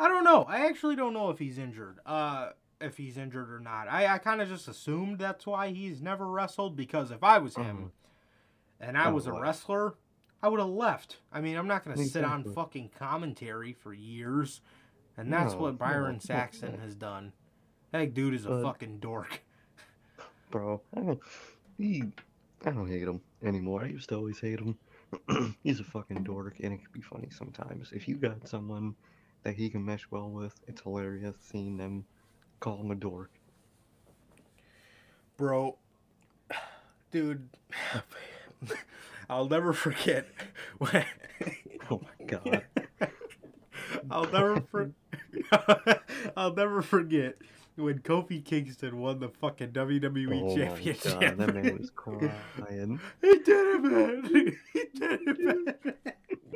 Speaker 2: I don't know. I actually don't know if he's injured. Uh, if he's injured or not. I, I kind of just assumed that's why he's never wrestled because if I was him
Speaker 3: Mhm.
Speaker 2: and I
Speaker 3: I
Speaker 2: was a wrestler, I would have left. I mean, I'm not going to sit on fucking commentary for years. And that's
Speaker 3: No,
Speaker 2: what Byron
Speaker 3: no,
Speaker 2: Saxton
Speaker 3: no.
Speaker 2: has done. That dude is a
Speaker 3: But-
Speaker 2: fucking dork.
Speaker 3: Bro, I don't he I don't hate him anymore. I used to always hate him. he's a fucking dork and it can be funny sometimes. If you got someone that he can mesh well with, it's hilarious seeing them call him a dork.
Speaker 2: Bro, dude, I'll never forget when.
Speaker 3: Oh my god.
Speaker 2: I'll never for, I'll never forget when Kofi Kingston won the fucking WWE
Speaker 3: oh my
Speaker 2: championship.
Speaker 3: god, that man was crying.
Speaker 2: he did it, man. He did it, man.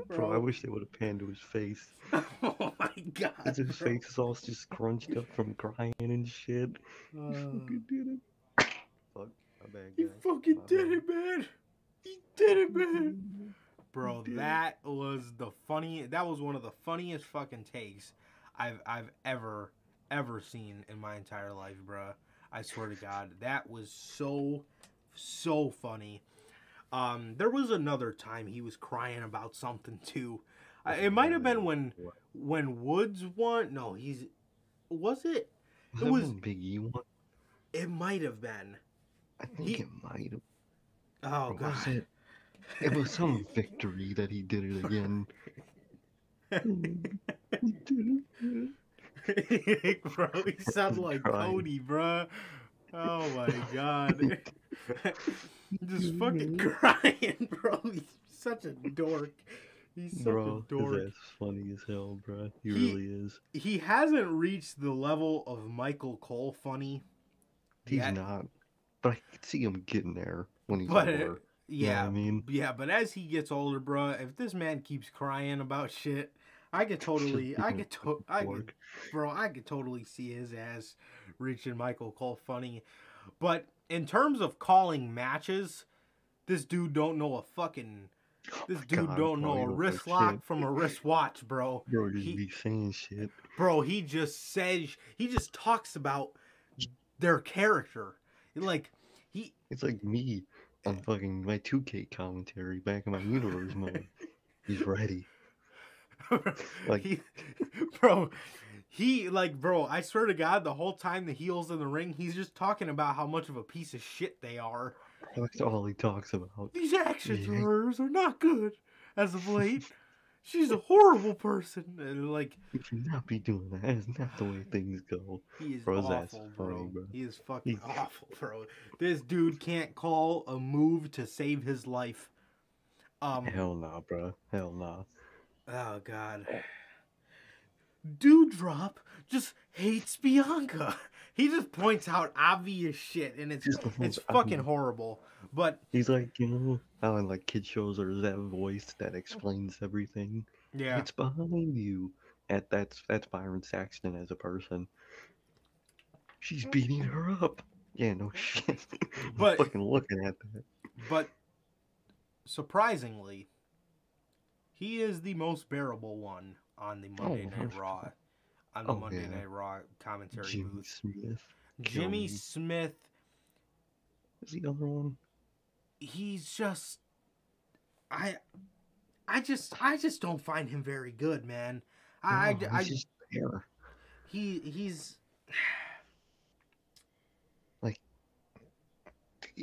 Speaker 3: Bro, I wish they would have panned to his face.
Speaker 2: Oh my god.
Speaker 3: his
Speaker 2: bro.
Speaker 3: face is all just crunched up from crying and shit. He
Speaker 2: Uh,
Speaker 3: fucking did it. Fuck, my bad
Speaker 2: he fucking
Speaker 3: My
Speaker 2: did
Speaker 3: bad.
Speaker 2: it, man. He did it, man. Bro, that was the funny. That was one of the funniest fucking takes I've I've ever ever seen in my entire life, bro. I swear to God, that was so so funny. Um, there was another time he was crying about something too. Uh, it might have been when when Woods won. No, he's was it? It was-
Speaker 3: when Big E one?
Speaker 2: It might have been.
Speaker 3: I think
Speaker 2: he-
Speaker 3: it might have.
Speaker 2: Oh
Speaker 3: Or
Speaker 2: god.
Speaker 3: was it? It was some victory that he did it again. He did it.
Speaker 2: bro, he sounds like. Cody, bro. Oh my god. Just fucking crying, bro. He's such a dork. He's such
Speaker 3: Bro,
Speaker 2: a
Speaker 3: his
Speaker 2: dork.
Speaker 3: ass funny as hell, bro. He,
Speaker 2: He-
Speaker 3: really is.
Speaker 2: He hasn't reached the level of Michael Cole funny.
Speaker 3: He's
Speaker 2: yet.
Speaker 3: not. But I could see him getting there when he's
Speaker 2: But, uh,
Speaker 3: older. You know
Speaker 2: Yeah,
Speaker 3: I mean?
Speaker 2: yeah, but as he gets older, bro, if this man keeps crying about shit, I could totally, I could, to- I could, bro, I could totally see his ass reaching Michael Cole funny. But in terms of calling matches, this dude don't know a fucking, oh this
Speaker 3: my
Speaker 2: dude
Speaker 3: God,
Speaker 2: don't
Speaker 3: bro,
Speaker 2: know a wrist
Speaker 3: shit.
Speaker 2: lock from a wrist watch, bro.
Speaker 3: Bro, just
Speaker 2: he-
Speaker 3: be saying shit.
Speaker 2: Bro, he just says, he just talks about their character, like he.
Speaker 3: It's like me on eh. fucking my 2K commentary back in my universe mode. He's ready. Like-
Speaker 2: he, bro, he like, bro. I swear to God, the whole time the heels in the ring, he's just talking about how much of a piece of shit they are.
Speaker 3: That's all he talks about.
Speaker 2: These actions of hers are not good as of late. She's a horrible person, and like
Speaker 3: You should not be doing that. That's not the way things go.
Speaker 2: he is
Speaker 3: Bro's
Speaker 2: awful, bro.
Speaker 3: bro.
Speaker 2: He is fucking
Speaker 3: He's-
Speaker 2: awful, bro. This dude can't call a move to save his life. Um,
Speaker 3: Hell nah, bro. Hell nah.
Speaker 2: Oh God. Dewdrop, just hates Bianca. He just points out obvious shit, and it's
Speaker 3: just
Speaker 2: it's fucking
Speaker 3: obvious.
Speaker 2: horrible. But
Speaker 3: He's like, you know, how in like kid shows there's that voice that explains everything.
Speaker 2: yeah,
Speaker 3: It's behind you. That that's that's Byron Saxton as a person. She's beating her up. Yeah, no shit. I'm
Speaker 2: But-
Speaker 3: fucking looking at that.
Speaker 2: but surprisingly, he is the most bearable one on the oh, Monday
Speaker 3: Oh,
Speaker 2: Night Raw, on the
Speaker 3: Oh,
Speaker 2: Monday
Speaker 3: yeah.
Speaker 2: Night Raw commentary
Speaker 3: Jimmy
Speaker 2: booth.
Speaker 3: Smith.
Speaker 2: Jimmy
Speaker 3: Joey.
Speaker 2: Smith,
Speaker 3: Is the other one?
Speaker 2: he's just, I, I just, I just don't find him very good, man. I,
Speaker 3: No,
Speaker 2: I,
Speaker 3: he's just there.
Speaker 2: he, he's,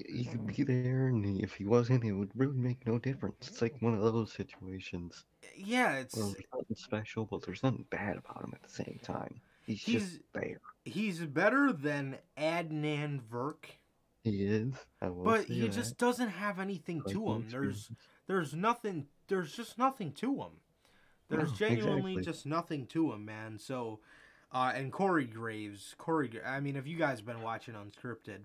Speaker 3: He could be there, and if he wasn't, it would really make no difference. It's like one of those situations
Speaker 2: yeah, it's,
Speaker 3: nothing special, but there's nothing bad about him at the same time. He's,
Speaker 2: He's-
Speaker 3: just there.
Speaker 2: he's better than Adnan Virk,
Speaker 3: He is.
Speaker 2: But he
Speaker 3: that.
Speaker 2: just doesn't have anything
Speaker 3: Like
Speaker 2: to him. There's, there's nothing there's just nothing to him there's
Speaker 3: No,
Speaker 2: genuinely
Speaker 3: exactly.
Speaker 2: just nothing to him man so uh and corey graves corey i mean if you guys been watching unscripted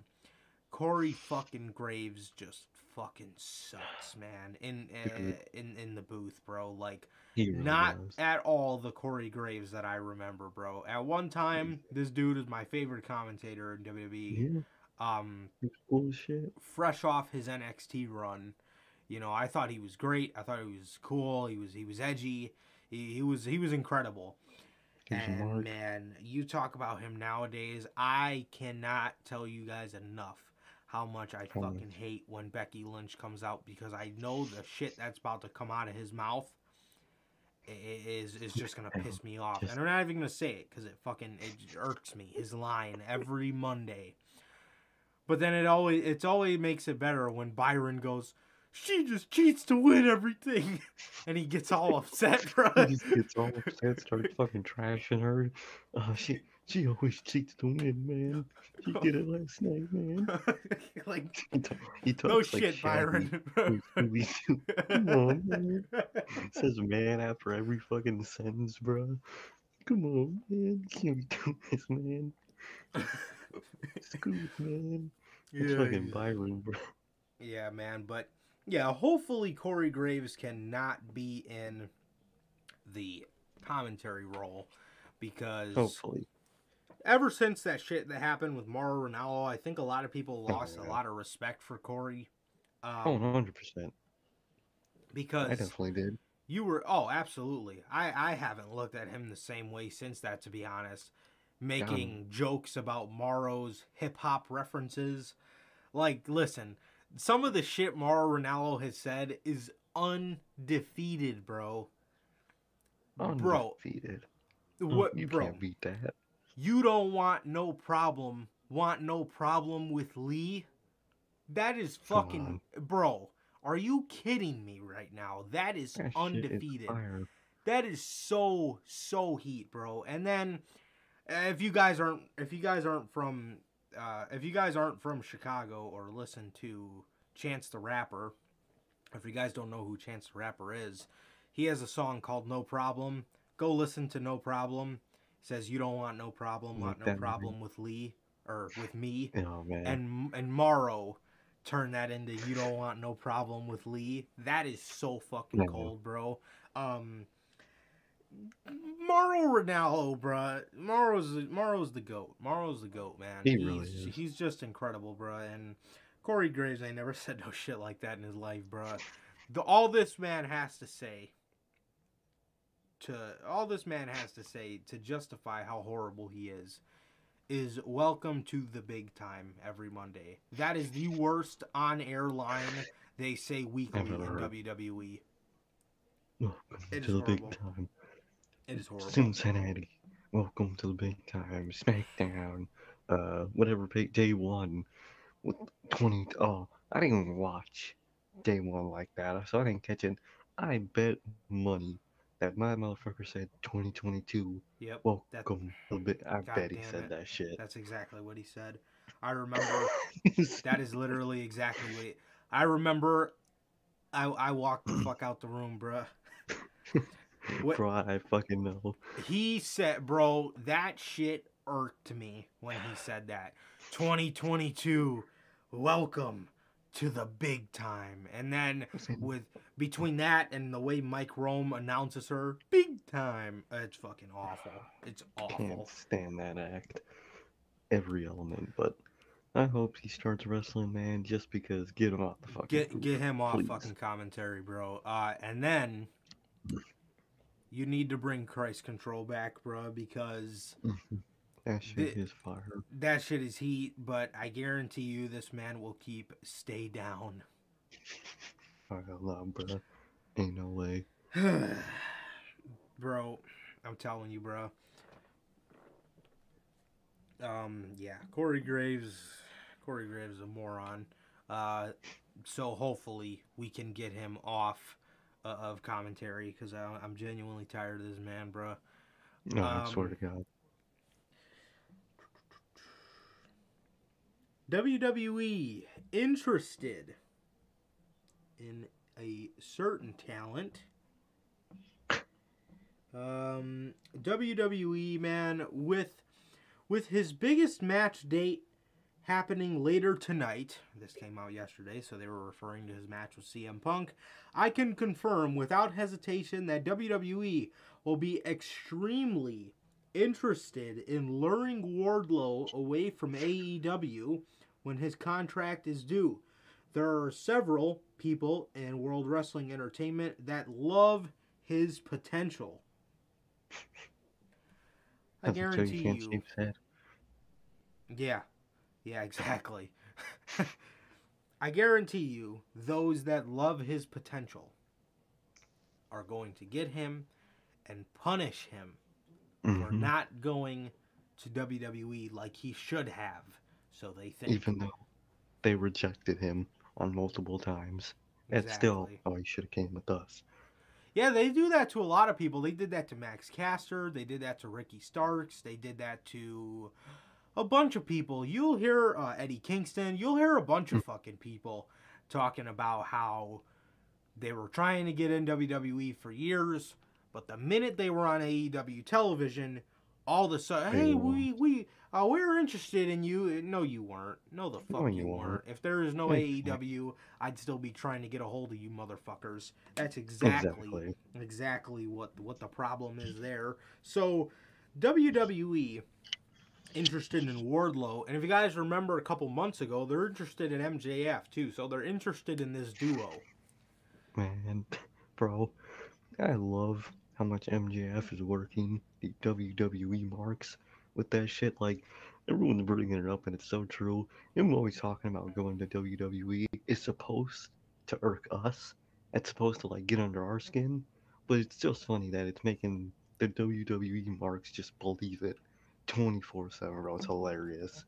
Speaker 2: corey fucking graves just fucking sucks man in uh, in in the booth bro like
Speaker 3: really
Speaker 2: not
Speaker 3: does.
Speaker 2: at all the corey graves that i remember bro at one time this dude is my favorite commentator in wwe
Speaker 3: Yeah,
Speaker 2: um
Speaker 3: he's cool shit.
Speaker 2: fresh off his NXT run, you know, I thought he was great. I thought he was cool. He was he was edgy. He, he was he was incredible. And man, you talk about him nowadays. I cannot tell you guys enough how much I
Speaker 3: Oh.
Speaker 2: fucking hate when Becky Lynch comes out because I know the shit that's about to come out of his mouth is is just gonna piss me off. And I'm not even gonna say it because it fucking it irks me. His line every Monday. But then it always it's always makes it better when Byron goes, "She just cheats to win everything," and he gets all upset, bro.
Speaker 3: He gets all upset, starts fucking trashing her. Uh, she she always cheats to win, man. She did it last night, man.
Speaker 2: like
Speaker 3: He, ta- he talks
Speaker 2: no
Speaker 3: like
Speaker 2: shit,
Speaker 3: Shaggy
Speaker 2: Byron.
Speaker 3: Come on, man. Says man after every fucking sentence, bro. Come on, man. You can't be doing this, man. Scoot, man. It's fucking
Speaker 2: yeah,
Speaker 3: Byron, bro.
Speaker 2: yeah, man. But yeah, hopefully Corey Graves cannot be in the commentary role because
Speaker 3: Hopefully.
Speaker 2: Ever since that shit that happened with Mauro Ranallo, I think a lot of people
Speaker 3: Oh,
Speaker 2: lost a lot of respect for Corey. Um,
Speaker 3: Oh, 100%.
Speaker 2: because
Speaker 3: I definitely did.
Speaker 2: You were oh absolutely. I I haven't looked at him the same way since that to be honest. Making jokes about Mauro's hip hop references. Like listen, some of the shit Mauro Ranallo has said is undefeated, bro. Bro,
Speaker 3: Undefeated.
Speaker 2: what
Speaker 3: Oh, you
Speaker 2: bro?
Speaker 3: can't beat that.
Speaker 2: You don't want no problem. Want no problem with Lee? That is fucking bro. Are you kidding me right now? That is
Speaker 3: That shit is
Speaker 2: undefeated. That is so so heat, bro. And then if you guys aren't if you guys aren't from uh, if you guys aren't from Chicago or listen to Chance the Rapper, if you guys don't know who Chance the Rapper is, he has a song called No Problem. Go listen to No Problem. Says you don't want no problem, want no problem with Lee or with me
Speaker 3: Oh,
Speaker 2: and and Mauro turn that into you don't want no problem with Lee. That is so fucking cold, bro. Um Mauro Ranallo, bro. Mauro's Mauro's the goat. Mauro's the goat, man.
Speaker 3: He
Speaker 2: he's,
Speaker 3: really is.
Speaker 2: He's just incredible, bro. And Corey Graves ain't never said no shit like that in his life, bro. The, all this man has to say to all this man has to say to justify how horrible he is is welcome to the big time every Monday. That is the worst on air line they say weekly in
Speaker 3: heard.
Speaker 2: WWE.
Speaker 3: Welcome
Speaker 2: It
Speaker 3: to the big time.
Speaker 2: It is horrible.
Speaker 3: Cincinnati. Welcome to the big time. SmackDown. Uh, whatever. Day one. With 20. Oh, I didn't even watch day one like that, so I didn't catch it. I bet money that my motherfucker said 2022.
Speaker 2: Yep.
Speaker 3: Welcome to the big. I
Speaker 2: God
Speaker 3: bet he said
Speaker 2: it.
Speaker 3: that shit.
Speaker 2: That's exactly what he said. I remember that is literally exactly what he, I remember I I walked the fuck out the room, bruh. What-
Speaker 3: Bro, I fucking know.
Speaker 2: He said, bro, that shit irked me when he said that. 2022, welcome to the big time. And then with between that and the way Mike Rome announces her, big time, it's fucking awful. It's awful.
Speaker 3: Can't stand that act. Every element, but I hope he starts wrestling, man, just because get him off the fucking
Speaker 2: Get get him off
Speaker 3: please.
Speaker 2: fucking commentary, bro. Uh, and then you need to bring Christ Control back, bro, because
Speaker 3: That shit
Speaker 2: the-
Speaker 3: is fire.
Speaker 2: that shit is heat. But I guarantee you, this man will keep stay down.
Speaker 3: Fuck out loud, bro. Ain't no way.
Speaker 2: bro, I'm telling you, bro. Um, yeah, Corey Graves, Corey Graves is a moron. Uh, so hopefully we can get him off uh, of commentary because I'm genuinely tired of this man, bro.
Speaker 3: No, I swear
Speaker 2: Um,
Speaker 3: to God.
Speaker 2: WWE interested in a certain talent. Um, WWE man with with his biggest match date happening later tonight. This came out yesterday, so they were referring to his match with CM Punk. I can confirm without hesitation that WWE will be extremely interested in luring Wardlow away from AEW when his contract is due. There are several people in World Wrestling Entertainment that love his potential. I guarantee
Speaker 3: you can't
Speaker 2: you.
Speaker 3: shave his head.
Speaker 2: Yeah. Yeah, exactly. I guarantee you, those that love his potential are going to get him and punish him for
Speaker 3: Mhm.
Speaker 2: not going to WWE like he should have. So they think.
Speaker 3: Even though they rejected him on multiple times. It's still, oh, he should have came with us.
Speaker 2: Yeah, they do that to a lot of people. They did that to Max Caster. They did that to Ricky Starks. They did that to a bunch of people. You'll hear uh, Eddie Kingston. You'll hear a bunch of fucking people talking about how they were trying to get in WWE for years, but the minute they were on AEW television, all of a sudden, hey,
Speaker 3: won't.
Speaker 2: we we uh, we're interested in you. No, you weren't. No, the fuck
Speaker 3: No,
Speaker 2: you,
Speaker 3: you
Speaker 2: weren't.
Speaker 3: weren't.
Speaker 2: If there is no AEW, I'd still be trying to get a hold of you, motherfuckers. That's exactly
Speaker 3: Exactly.
Speaker 2: exactly what what the problem is there. So WWE interested in Wardlow, and if you guys remember a couple months ago, they're interested in MJF too. So they're interested in this duo.
Speaker 3: Man, bro, I love how much MJF is working the WWE marks with that shit. Like, everyone's bringing it up, and it's so true. I'm always talking about going to WWE. It's supposed to irk us. It's supposed to like get under our skin, but it's just funny that it's making the WWE marks just believe it 24 7, bro. It's hilarious.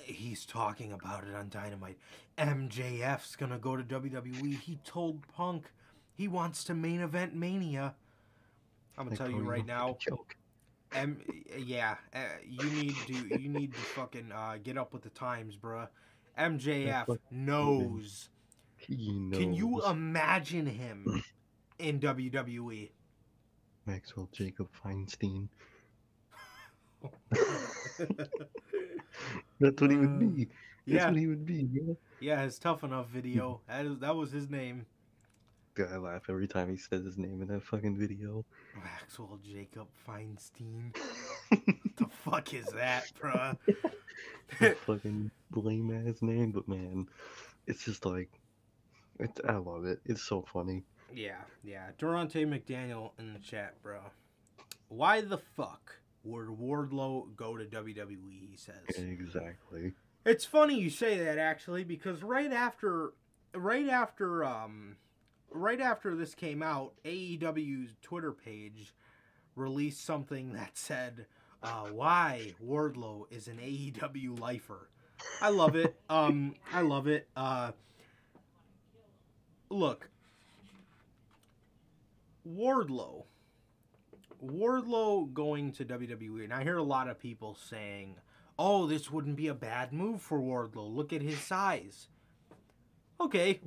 Speaker 2: He's talking about it on Dynamite. MJF's gonna go to WWE. He told Punk he wants to main event Mania. I'm gonna tell you right now.
Speaker 3: Joke.
Speaker 2: M, yeah, uh, you need to you need to fucking uh, get up with the times, bruh. MJF knows.
Speaker 3: He knows.
Speaker 2: Can you imagine him in? WWE?
Speaker 3: Maxwell Jacob Feinstein. That's what he would be. That's
Speaker 2: yeah,
Speaker 3: what he would be, bro.
Speaker 2: yeah, his tough enough video. That is that was his name,
Speaker 3: I laugh every time he says his name in that fucking video.
Speaker 2: Maxwell Jacob Feinstein. the fuck is that, bruh?
Speaker 3: Fucking lame ass name, but man, it's just like, it's, I love it. It's so funny.
Speaker 2: Yeah, yeah. Durante McDaniel in the chat, bro. Why the fuck would Wardlow go to WWE? He says.
Speaker 3: Exactly.
Speaker 2: It's funny you say that actually because right after right after um right after this came out, AEW's Twitter page released something that said uh, why Wardlow is an AEW lifer. I love it. Um I love it. Uh look Wardlow Wardlow going to WWE, and I hear a lot of people saying, "Oh, this wouldn't be a bad move for Wardlow. Look at his size." Okay,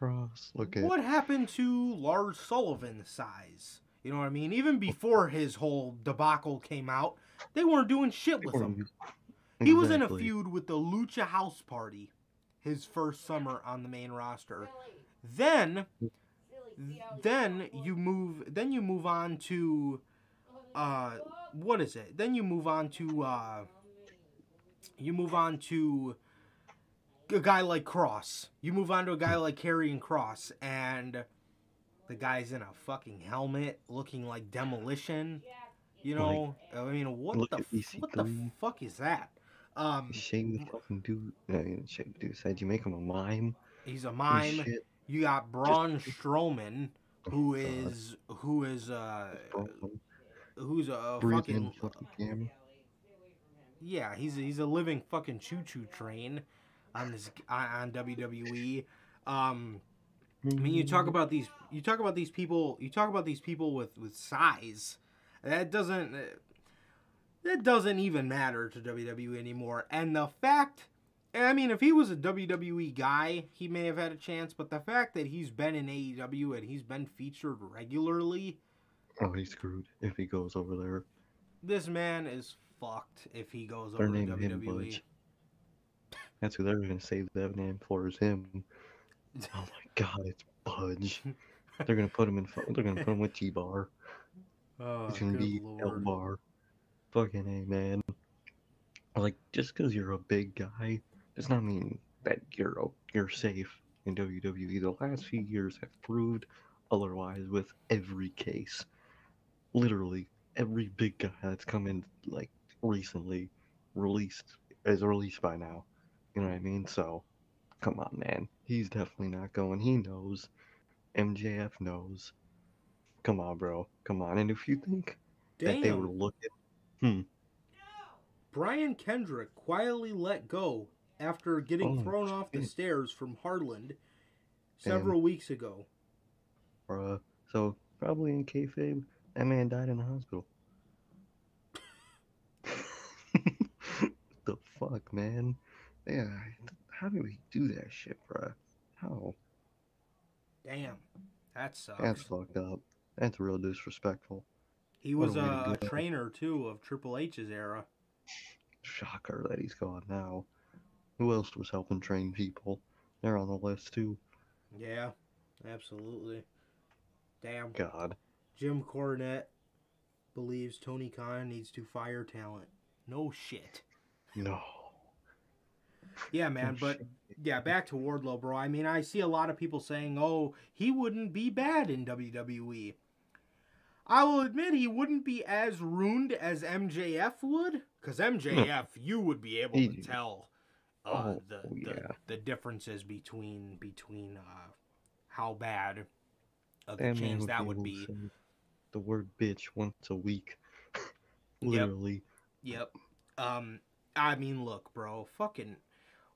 Speaker 3: Look at Karrion Kross. Look at
Speaker 2: what happened to Lars Sullivan's size? You know what I mean? Even before his whole debacle came out, they weren't doing shit with him. He was in a feud with the Lucha House Party his first summer on the main roster. Then then you move then you move on to uh what is it? Then you move on to uh you move on to a guy like Kross. You move on to a guy like Karrion Kross and the guy's in a fucking helmet looking like demolition. You know, I mean, what
Speaker 3: look
Speaker 2: the f- what the fuck is that? Um,
Speaker 3: Shave the fucking dude. No, you didn't the dude. Said you make him a mime.
Speaker 2: he's a mime. You got Braun
Speaker 3: Just-
Speaker 2: Strowman, who
Speaker 3: Oh, God.
Speaker 2: is who is uh who's a fucking
Speaker 3: fucking
Speaker 2: yeah he's he's a living fucking choo choo train on this on, WWE. Um, I mean, you talk about these you talk about these people you talk about these people with with size. That doesn't that doesn't even matter to WWE anymore. And the fact I mean, if he was a WWE guy, he may have had a chance, but the fact that he's been in AEW and he's been featured regularly,
Speaker 3: Oh, he's screwed if he goes over there.
Speaker 2: this man is fucked if he goes
Speaker 3: Their
Speaker 2: over to WWE.
Speaker 3: That's who they're gonna save that name for is him. Oh my god, it's Budge. they're gonna put him in. They're gonna put him with T Bar.
Speaker 2: Oh,
Speaker 3: It's gonna
Speaker 2: good
Speaker 3: be L Bar. Fucking a man. Like just because you're a big guy does not mean that you're you're safe in WWE. The last few years have proved otherwise with every case. Literally every big guy that's come in like recently released is released by now. You know what I mean? So come on, man. He's definitely not going. He knows. MJF knows. Come on, bro. Come on. And if you think that they were
Speaker 2: Damn.
Speaker 3: looking hmm.
Speaker 2: Brian Kendrick quietly let go after getting
Speaker 3: Oh,
Speaker 2: thrown off the stairs from Harland several weeks ago.
Speaker 3: Bruh. So probably in kayfabe, that man died in the hospital. the fuck, man? Yeah, how do we do that shit, bruh? How?
Speaker 2: Damn, that sucks.
Speaker 3: That's fucked up. That's real disrespectful.
Speaker 2: he was
Speaker 3: a
Speaker 2: a, trainer too of Triple H's era.
Speaker 3: Shocker that he's gone now. Who else was helping train people? They're on the list too.
Speaker 2: Yeah, absolutely. Damn.
Speaker 3: God.
Speaker 2: Jim Cornette believes Tony Khan needs to fire talent. No shit.
Speaker 3: No.
Speaker 2: Yeah, man,
Speaker 3: Oh,
Speaker 2: but
Speaker 3: shit.
Speaker 2: yeah, back to Wardlow, bro. I mean, I see a lot of people saying, "Oh, he wouldn't be bad in WWE." I will admit he wouldn't be as ruined as MJF would, because MJF, you would be able to tell uh,
Speaker 3: Oh,
Speaker 2: the, the
Speaker 3: yeah.
Speaker 2: the differences between between uh, how bad of the
Speaker 3: man
Speaker 2: change that would be.
Speaker 3: The word bitch once a week. Literally.
Speaker 2: Yep. Um, I mean, look, bro, fucking,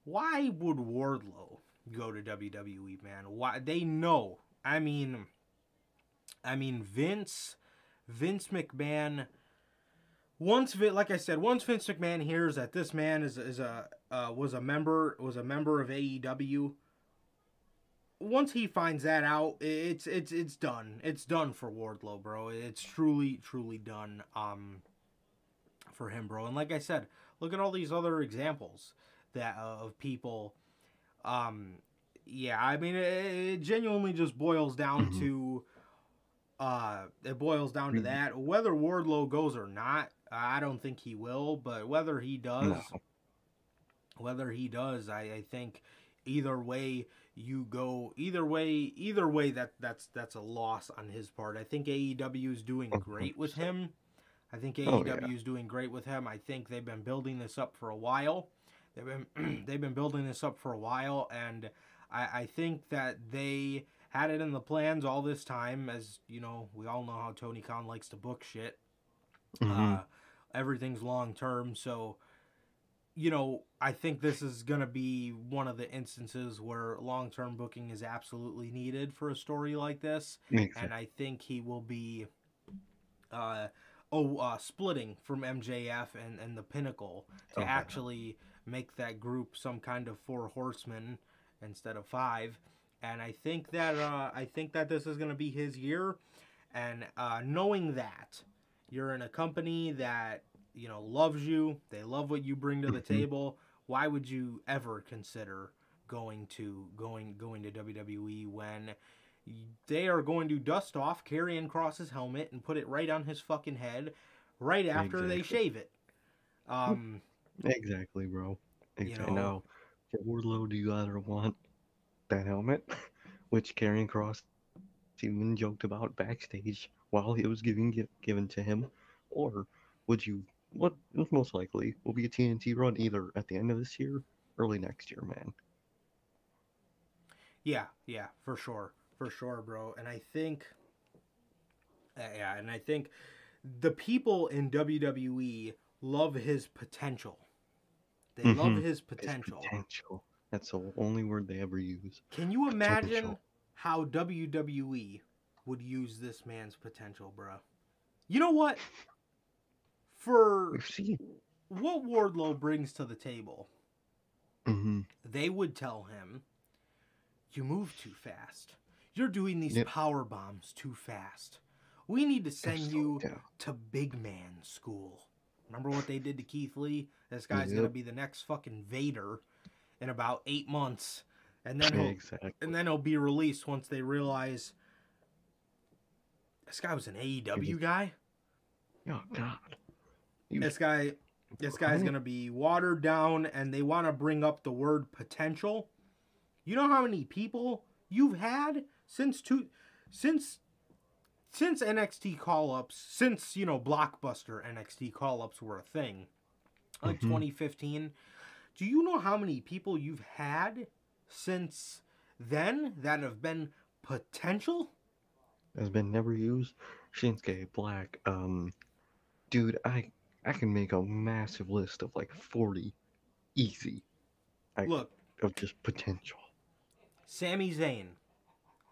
Speaker 2: why would Wardlow go to WWE, man? Why they know? I mean, I mean Vince, Vince McMahon. Once, like I said, once Vince McMahon hears that this man is is a uh, was a member was a member of AEW. Once he finds that out, it's it's it's done. It's done for Wardlow, bro. It's truly truly done. Um, for him, bro. And like I said, look at all these other examples that uh, of people. Um, yeah, I mean, it, it genuinely just boils down
Speaker 3: Mhm.
Speaker 2: to. Uh, it boils down to
Speaker 3: Mhm.
Speaker 2: that. Whether Wardlow goes or not, I don't think he will. But whether he does,
Speaker 3: No.
Speaker 2: whether he does, I, I think either way you go either way either way that that's that's a loss on his part. I think AEW is doing great with him. I think
Speaker 3: Oh,
Speaker 2: AEW
Speaker 3: yeah.
Speaker 2: is doing great with him. I think they've been building this up for a while. They've been they've been building this up for a while, and I, I think that they had it in the plans all this time. As you know, we all know how Tony Khan likes to book shit.
Speaker 3: Mhm.
Speaker 2: Uh, everything's long term, so you know I think this is gonna be one of the instances where long term booking is absolutely needed for a story like this
Speaker 3: Makes
Speaker 2: and
Speaker 3: sense.
Speaker 2: I think he will be uh oh uh splitting from MJF and and the Pinnacle to
Speaker 3: Oh,
Speaker 2: actually make that group some kind of four horsemen instead of five and I think that uh I think that this is going to be his year And uh, knowing that you're in a company that you know loves you, they love what you bring to the
Speaker 3: Mhm.
Speaker 2: table. Why would you ever consider going to going going to WWE when they are going to dust off Karrion Kross's helmet and put it right on his fucking head right after they shave it? Um,
Speaker 3: Exactly, bro.
Speaker 2: You know-
Speaker 3: Now, for Wardlow, do you either want that helmet, which Karrion Kross even joked about backstage while it was giving given to him, or would you? What most likely will be a TNT run either at the end of this year, early next year, man.
Speaker 2: Yeah, yeah, for sure, for sure, bro. And I think, uh, yeah, and I think the people in WWE love his potential. They love
Speaker 3: Mhm.
Speaker 2: his
Speaker 3: His
Speaker 2: potential.
Speaker 3: potential. That's the only word they ever use.
Speaker 2: Can you imagine
Speaker 3: Potential.
Speaker 2: how WWE would use this man's potential, bro? You know what? For what Wardlow brings to the table,
Speaker 3: hmm
Speaker 2: they would tell him, "You move too fast. You're doing these
Speaker 3: Yep.
Speaker 2: power bombs too fast. We need to send you
Speaker 3: down.
Speaker 2: to big man school." Remember what they did to Keith Lee? This guy's gonna be the next fucking Vader in about eight months, and then he'll
Speaker 3: Exactly.
Speaker 2: and then he'll be released once they realize this guy was an AEW guy.
Speaker 3: Oh God. You-
Speaker 2: This guy, this guy's gonna be watered down, and they want to bring up the word potential. You know how many people you've had since two, since since NXT call ups, since you know blockbuster NXT call ups were a thing, like
Speaker 3: Mhm.
Speaker 2: 2015. Do you know how many people you've had since then that have been potential?
Speaker 3: has been never used. Shinsuke Black. Um, dude, I I can make a massive list of like forty, easy, I-
Speaker 2: Look,
Speaker 3: of just potential.
Speaker 2: Sami Zayn.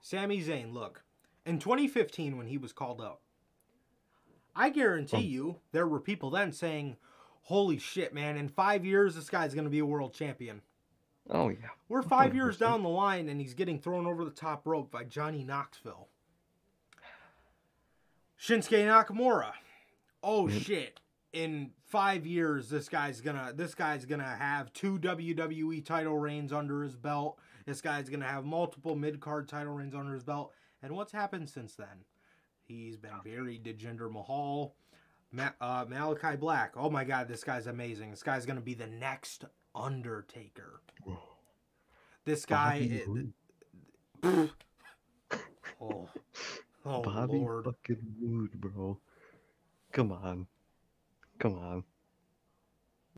Speaker 2: Sami Zayn, look. In 2015 when he was called up, I guarantee
Speaker 3: Oh.
Speaker 2: you there were people then saying, "Holy shit, man, in 5 years this guy's going to be a world champion."
Speaker 3: Oh yeah.
Speaker 2: We're 5 years
Speaker 3: 100%.
Speaker 2: down the line and he's getting thrown over the top rope by Johnny Knoxville. Shinsuke Nakamura. Oh shit. In 5 years this guy's to this guy's to have two WWE title reigns under his belt. This guy's to have multiple mid-card title reigns under his belt. And what's happened since then? He's been buried to Jinder Mahal. Ma- uh, Malachi Black. Oh my god, this guy's amazing. This guy's going to be the next Undertaker. This guy
Speaker 3: Roode.
Speaker 2: Oh, oh
Speaker 3: Bobby
Speaker 2: Lord.
Speaker 3: fucking Roode, bro. Come on, come on.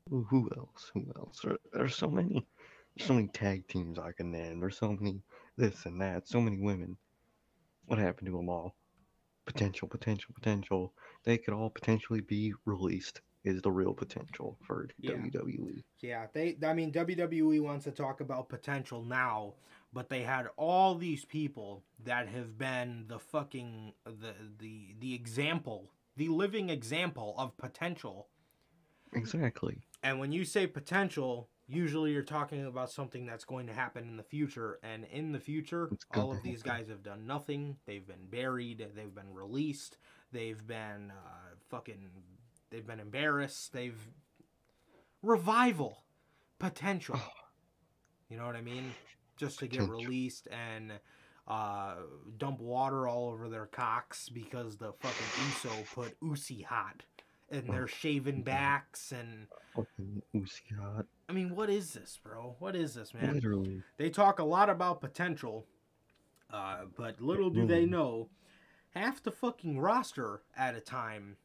Speaker 3: Who, else? Who else? There, there's so many, so many tag teams I can name. There's so many this and that. So many women. What happened to them all? Potential, potential, potential. They could all potentially be released. Is the real potential for.
Speaker 2: Yeah.
Speaker 3: WWE?
Speaker 2: Yeah, they. I mean, WWE wants to talk about potential now, but they had all these people that have been the fucking the the the example, the living example of potential.
Speaker 3: Exactly.
Speaker 2: And when you say potential, usually you're talking about something that's going to happen in the future. And in the future, all of these guys have done nothing. They've been buried. They've been released. They've been uh, fucking. They've been embarrassed. They've revival potential. You know what I mean? Just to get released and uh, dump water all over their cocks because the fucking Uso put Usi hot and
Speaker 3: Oh,
Speaker 2: they're shaving backs and
Speaker 3: Fucking.
Speaker 2: I mean, what is this, bro? What is this, man?
Speaker 3: Literally.
Speaker 2: They talk a lot about potential, uh, but little do they know, half the fucking roster at a time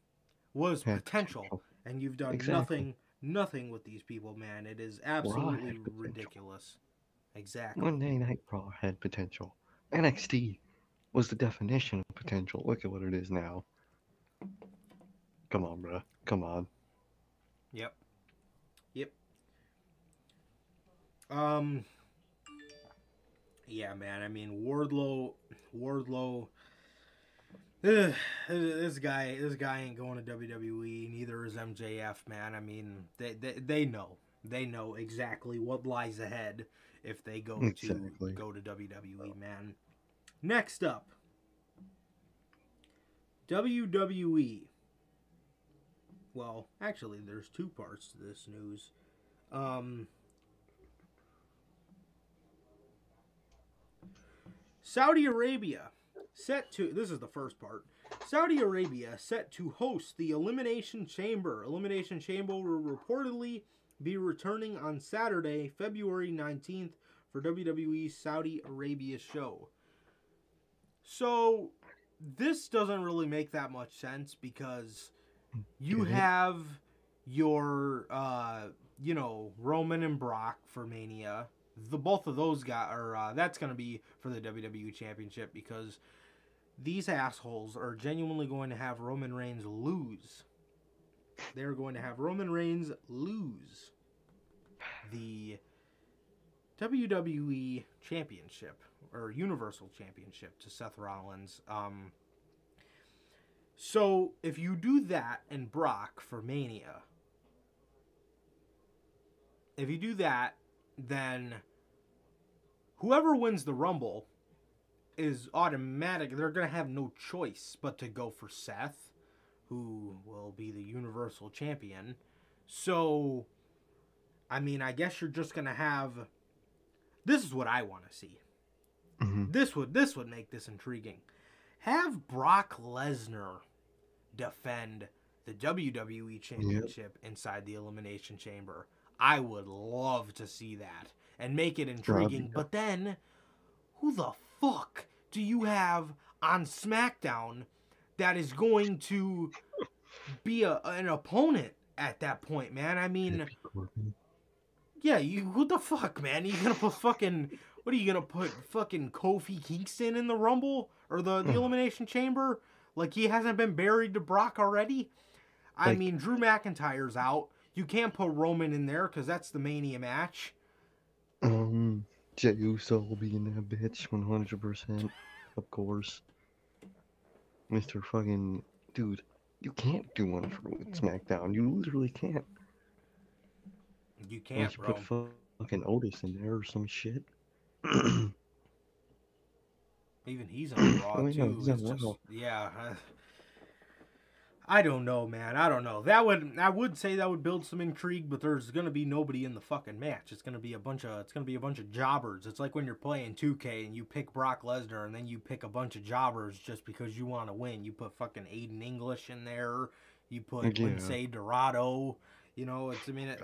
Speaker 2: was potential. and you've done
Speaker 3: Exactly.
Speaker 2: nothing, nothing with these people, man. It is absolutely ridiculous. Exactly.
Speaker 3: Monday Night Raw had potential. NXT was the definition of potential. Look at what it is now. Come on, bro. Come on.
Speaker 2: Yep. Yep. Um. Yeah, man. I mean, Wardlow, Wardlow. ugh, this guy, this guy ain't going to WWE. Neither is MJF, man. I mean, they they, they know, they know exactly what lies ahead if they go
Speaker 3: Exactly.
Speaker 2: to go to WWE, man. Next up, WWE. Well, actually, there's two parts to this news. Um, Saudi Arabia set to this is the first part. Saudi Arabia set to host the Elimination Chamber. Elimination Chamber will reportedly be returning on Saturday, February 19th for WWE's Saudi Arabia show. So, this doesn't really make that much sense because you have your uh you know Roman and Brock for Mania. The both of those guys are uh, that's gonna be for the WWE Championship because these assholes are genuinely going to have Roman Reigns lose. They're going to have Roman Reigns lose the WWE Championship or Universal Championship to Seth Rollins. Um, so if you do that and Brock for Mania, if you do that, then whoever wins the Rumble is automatic. They're gonna have no choice but to go for Seth, who will be the Universal Champion. So, I mean, I guess you're just gonna have. This is what I want to see.
Speaker 3: Mhm.
Speaker 2: This would this would make this intriguing. Have Brock Lesnar defend the WWE Championship inside the Elimination Chamber. I would love to see that and make it intriguing.
Speaker 3: be-
Speaker 2: But then, who the fuck do you have on SmackDown that is going to be a, an opponent at that point, man? I mean, yeah, you what the fuck, man? You gonna put fucking what are you gonna put fucking Kofi Kingston in the Rumble or the, the Elimination Chamber? Like he hasn't been buried to Brock already? I
Speaker 3: Like-
Speaker 2: mean, Drew McIntyre's out. You can't put Roman in there because that's the Mania match.
Speaker 3: Um, Jey Uso will be in that bitch 100%. Of course. Mr. fucking. Dude, you can't do one for SmackDown. You literally can't.
Speaker 2: You can't,
Speaker 3: you
Speaker 2: bro.
Speaker 3: put fucking Otis in there or some shit.
Speaker 2: Even he's on Raw
Speaker 3: Oh, yeah,
Speaker 2: too.
Speaker 3: he's on
Speaker 2: just- yeah. uh, I don't know, man. I don't know. That would I would say that would build some intrigue, but there's gonna be nobody in the fucking match. It's gonna be a bunch of it's gonna be a bunch of jobbers. It's like when you're playing 2K and you pick Brock Lesnar and then you pick a bunch of jobbers just because you want to win. You put fucking Aiden English in there. You put
Speaker 3: Yeah.
Speaker 2: Lince Dorado. You know, it's I mean it.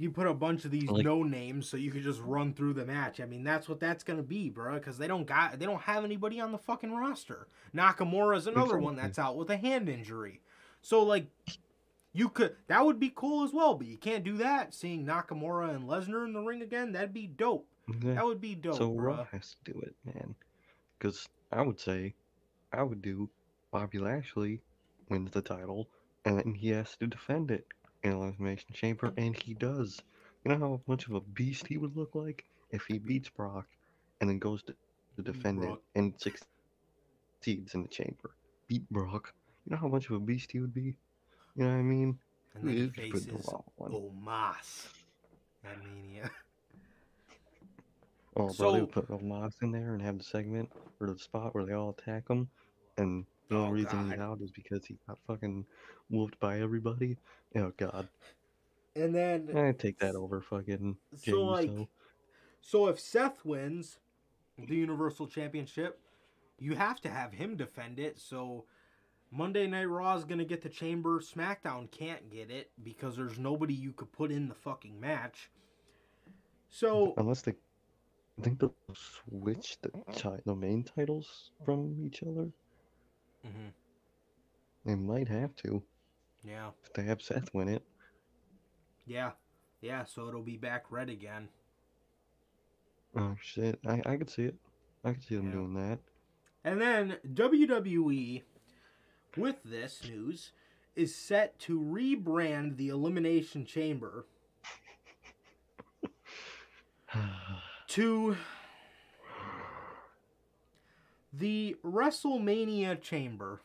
Speaker 2: You put a bunch of these
Speaker 3: Like-
Speaker 2: no names so you could just run through the match. I mean, that's what that's gonna be, bro. Because they don't got they don't have anybody on the fucking roster. Nakamura is another one that's out with a hand injury. So like, you could that would be cool as well, but you can't do that. Seeing Nakamura and Lesnar in the ring again, that'd be dope.
Speaker 3: Yeah.
Speaker 2: That would be dope,
Speaker 3: So
Speaker 2: bro.
Speaker 3: Raw has to do it, man. Because I would say, I would do Bobby Lashley wins the title, and then he has to defend it Elimination Chamber, and he does. You know how much of a beast he would look like if he beats Brock, and then goes to, to defend
Speaker 2: Brock.
Speaker 3: it and succeeds in the chamber. Beat Brock. You know how much of a beast he would be. You know what I mean?
Speaker 2: And then he
Speaker 3: You could the
Speaker 2: faces. Omos at Mania.
Speaker 3: Oh, bro,
Speaker 2: So-
Speaker 3: they would put Omos in there and have the segment or the spot where they all attack him, and the
Speaker 2: Oh,
Speaker 3: only reason he's out is because he got fucking whooped by everybody. Oh God,
Speaker 2: And then
Speaker 3: I take that over fucking
Speaker 2: So like,
Speaker 3: Uso.
Speaker 2: so if Seth wins the Universal Championship, you have to have him defend it. So Monday Night Raw is gonna get the Chamber. SmackDown can't get it because there's nobody you could put in the fucking match. So
Speaker 3: Unless they, I think they'll switch the ti- the main titles from each other.
Speaker 2: Mhm.
Speaker 3: They might have to
Speaker 2: yeah,
Speaker 3: if they have Seth win it.
Speaker 2: yeah, yeah. So it'll be back red again.
Speaker 3: Oh shit, I I could see it. I could see them
Speaker 2: Yeah.
Speaker 3: doing that.
Speaker 2: And then WWE, with this news, is set to rebrand the Elimination Chamber to the WrestleMania Chamber.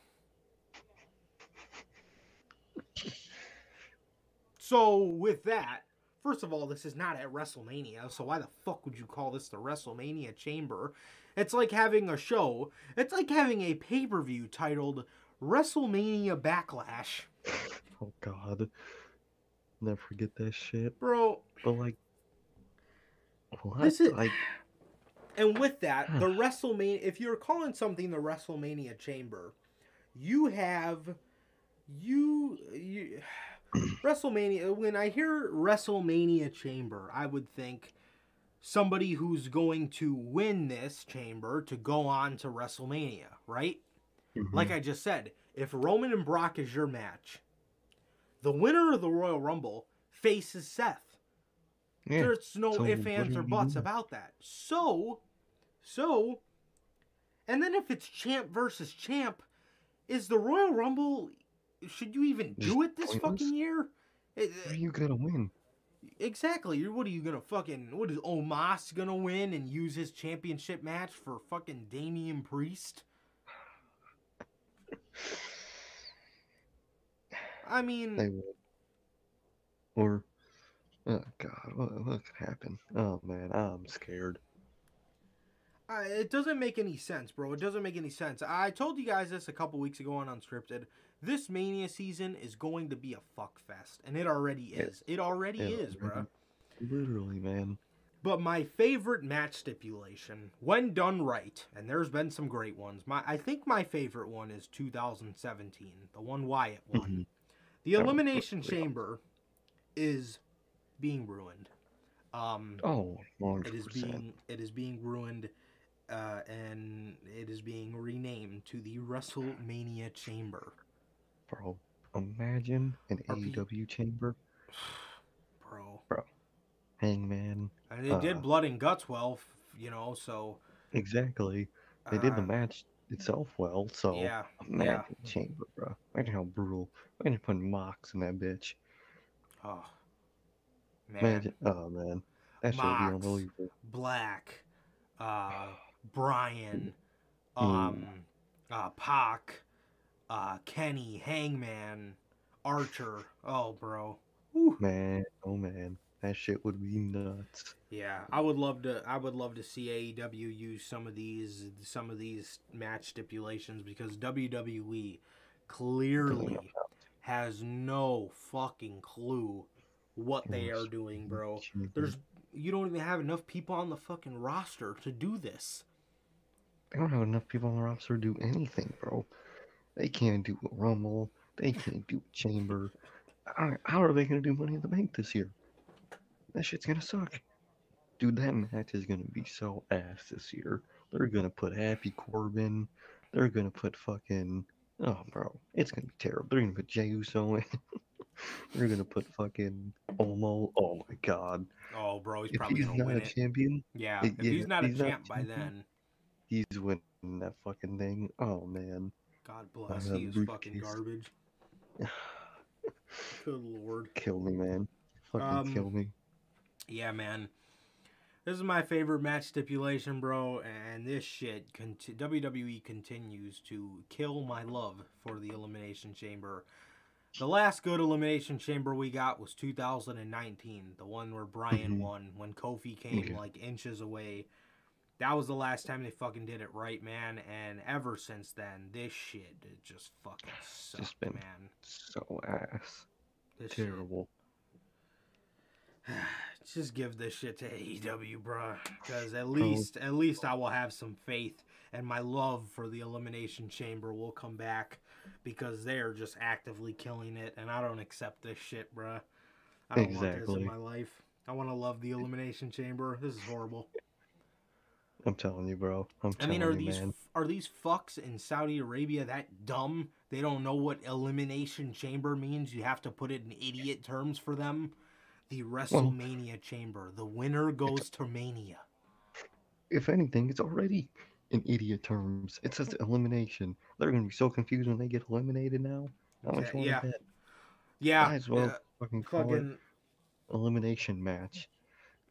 Speaker 2: So, with that, first of all, this is not at WrestleMania, so why the fuck would you call this the WrestleMania Chamber? It's like having a show, it's like having a pay per view titled WrestleMania Backlash,
Speaker 3: Oh God. Never forget that shit.
Speaker 2: bro.
Speaker 3: But like, what?
Speaker 2: This is-
Speaker 3: like,
Speaker 2: And with that, the WrestleMania, if you're calling something the WrestleMania Chamber, you have you you WrestleMania. When I hear WrestleMania Chamber, I would think somebody who's going to win this chamber to go on to WrestleMania, right?
Speaker 3: mhm.
Speaker 2: Like I just said, if Roman and Brock is your match, the winner of the Royal Rumble faces Seth.
Speaker 3: Yeah.
Speaker 2: There's no
Speaker 3: so
Speaker 2: ifs, ands, or buts about that. So, so, and then if it's champ versus champ, is the Royal Rumble? Should you even do it this
Speaker 3: pointless?
Speaker 2: fucking year? It-
Speaker 3: Where you gonna win?
Speaker 2: exactly. What are you gonna fucking? What is Omos gonna win and use his championship match for fucking Damian Priest? I mean,
Speaker 3: They would. Or, oh God, what what could happen? Oh man, I'm scared.
Speaker 2: Uh, it doesn't make any sense, bro. It doesn't make any sense. I told you guys this a couple weeks ago on Unscripted. This Mania season is going to be a fuck fest, and it already is. It already
Speaker 3: it
Speaker 2: is, bro.
Speaker 3: Literally, man.
Speaker 2: But my favorite match stipulation, when done right, and there's been some great ones. My I think my favorite one is 2017, the one Wyatt won.
Speaker 3: Mhm.
Speaker 2: The Elimination. Chamber is being ruined. Um,
Speaker 3: Oh,
Speaker 2: it
Speaker 3: 100
Speaker 2: is being it is being ruined uh, and it is being renamed to the WrestleMania Chamber.
Speaker 3: Bro, imagine an
Speaker 2: RP.
Speaker 3: AEW chamber,
Speaker 2: Bro.
Speaker 3: Bro, Hangman.
Speaker 2: And did
Speaker 3: Uh,
Speaker 2: blood and guts well, you know, so
Speaker 3: Exactly. They did the
Speaker 2: uh,
Speaker 3: match itself well, so
Speaker 2: Yeah.
Speaker 3: imagine chamber, bro. Imagine how brutal. Imagine putting Mox in that bitch.
Speaker 2: Oh. Man.
Speaker 3: Oh man, that should be unbelievable.
Speaker 2: Black, uh, Bryan,
Speaker 3: Mm.
Speaker 2: um, uh, Pac, uh, Kenny, Hangman, Archer. Oh, bro. Whew.
Speaker 3: Man, oh man, that shit would be nuts.
Speaker 2: Yeah, I would love to. I would love to see AEW use some of these, some of these match stipulations because WWE clearly has no fucking clue what they are doing, bro. There's you don't even have enough people on the fucking roster to do this.
Speaker 3: They don't have enough people on the roster to do anything, bro. They can't do a Rumble. They can't do a Chamber. How are they gonna do Money in the Bank this year? That shit's gonna suck. Dude, that match is gonna be so ass this year. They're gonna put Happy Corbin. They're gonna put fucking. Oh, bro, it's gonna be terrible. They're gonna put Jey Uso in. They're gonna put fucking Omo. Oh my god.
Speaker 2: Oh, bro, he's
Speaker 3: If
Speaker 2: probably
Speaker 3: he's
Speaker 2: gonna
Speaker 3: not
Speaker 2: win
Speaker 3: a
Speaker 2: it.
Speaker 3: champion,
Speaker 2: Yeah, if
Speaker 3: yeah,
Speaker 2: he's not a
Speaker 3: he's not a
Speaker 2: champ by
Speaker 3: champion.
Speaker 2: then,
Speaker 3: he's winning that fucking thing. Oh man.
Speaker 2: God bless,
Speaker 3: Uh,
Speaker 2: he is fucking
Speaker 3: briefcase.
Speaker 2: garbage. Good lord.
Speaker 3: Kill me, man. Fucking
Speaker 2: Um,
Speaker 3: kill me.
Speaker 2: Yeah, man. This is my favorite match stipulation, bro, and this shit conti- WWE continues to kill my love for the Elimination Chamber. The last good Elimination Chamber we got was 2019, the one where Bryan
Speaker 3: Mhm.
Speaker 2: won when Kofi came
Speaker 3: Yeah.
Speaker 2: like inches away. That was the last time they fucking did it right, man. And ever since then, this shit it just fucking sucked,
Speaker 3: been
Speaker 2: man.
Speaker 3: So ass.
Speaker 2: This shit-
Speaker 3: Terrible.
Speaker 2: just give this shit to AEW, bruh. Because at least, at least I will have some faith, and my love for the Elimination Chamber will come back, because they are just actively killing it, and I don't accept this shit, bruh. I don't want this
Speaker 3: Exactly.
Speaker 2: in my life. I want to love the Elimination Chamber. This is horrible.
Speaker 3: I'm telling you, bro. I'm
Speaker 2: I
Speaker 3: telling
Speaker 2: mean, are
Speaker 3: you,
Speaker 2: these
Speaker 3: man.
Speaker 2: are these fucks in Saudi Arabia that dumb? They don't know what Elimination Chamber means. You have to put it in idiot terms for them. The WrestleMania Chamber. The winner goes to Mania.
Speaker 3: If anything, it's already in idiot terms. It says elimination. They're gonna be so confused when they get eliminated now. How much
Speaker 2: Yeah,
Speaker 3: more
Speaker 2: yeah.
Speaker 3: that?
Speaker 2: Yeah,
Speaker 3: Might as well
Speaker 2: yeah,
Speaker 3: fucking call it elimination match.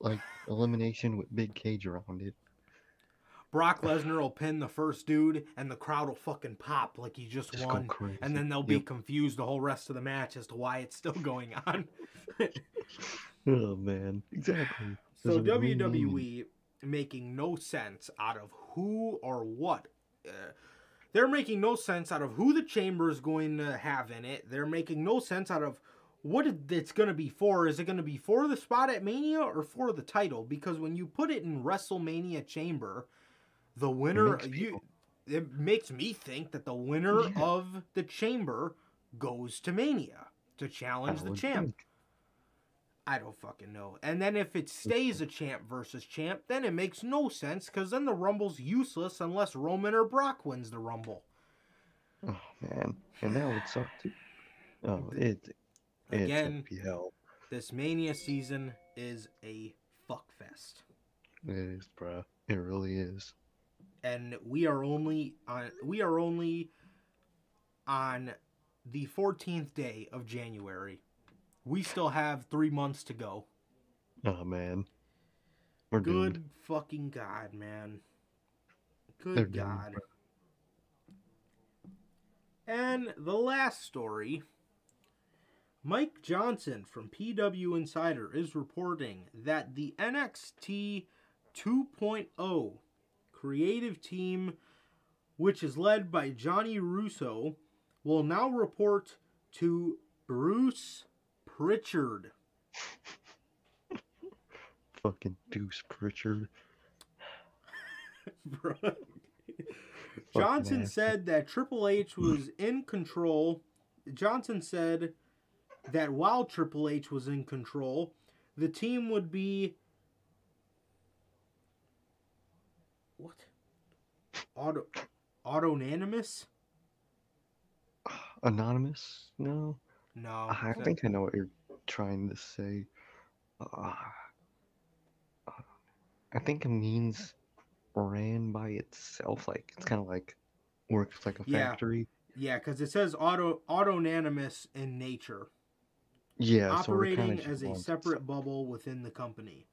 Speaker 3: Like elimination with big cage around it.
Speaker 2: Brock Lesnar will pin the first dude, and the crowd will fucking pop like he just,
Speaker 3: Just
Speaker 2: won, and then they'll be
Speaker 3: Yep.
Speaker 2: confused the whole rest of the match as to why it's still going on.
Speaker 3: Oh man. Exactly.
Speaker 2: So WWE making no sense out of who or what. Uh, they're making no sense out of who the chamber is going to have in it. They're making no sense out of what it's going to be for. Is it going to be for the spot at Mania or for the title? Because when you put it in WrestleMania Chamber, the winner
Speaker 3: makes
Speaker 2: you it makes me think that the winner
Speaker 3: Yeah.
Speaker 2: of the chamber goes to Mania to challenge the champ.
Speaker 3: think.
Speaker 2: I don't fucking know. And then if it stays a champ versus champ, then it makes no sense because then the Rumble's useless unless Roman or Brock wins the Rumble.
Speaker 3: Oh man, and that would suck too. Oh, it it's
Speaker 2: Again, this Mania season is a fuckfest.
Speaker 3: It is, bruh. It really is.
Speaker 2: and we are only on we are only on the 14th day of January. We still have 3 months to go.
Speaker 3: Oh man, we're
Speaker 2: Good
Speaker 3: doomed.
Speaker 2: fucking god, man.
Speaker 3: They're
Speaker 2: Good
Speaker 3: doomed,
Speaker 2: god. And the last story Mike Johnson from PW Insider is reporting that the NXT 2.0 creative team, which is led by Johnny Russo, will now report to Bruce Prichard.
Speaker 3: Fucking Deuce Prichard.
Speaker 2: Bro. Johnson said that Triple H was in control. Johnson said that while Triple H was in control, the team would be what? Auto autonymous?
Speaker 3: Anonymous? No.
Speaker 2: No.
Speaker 3: I
Speaker 2: that-
Speaker 3: think I know what you're trying to say. Uh, I think it means ran by itself. Like it's kind of like works like a factory.
Speaker 2: yeah, because it says auto autonomous in nature.
Speaker 3: Yeah,
Speaker 2: operating as a separate bubble within the company.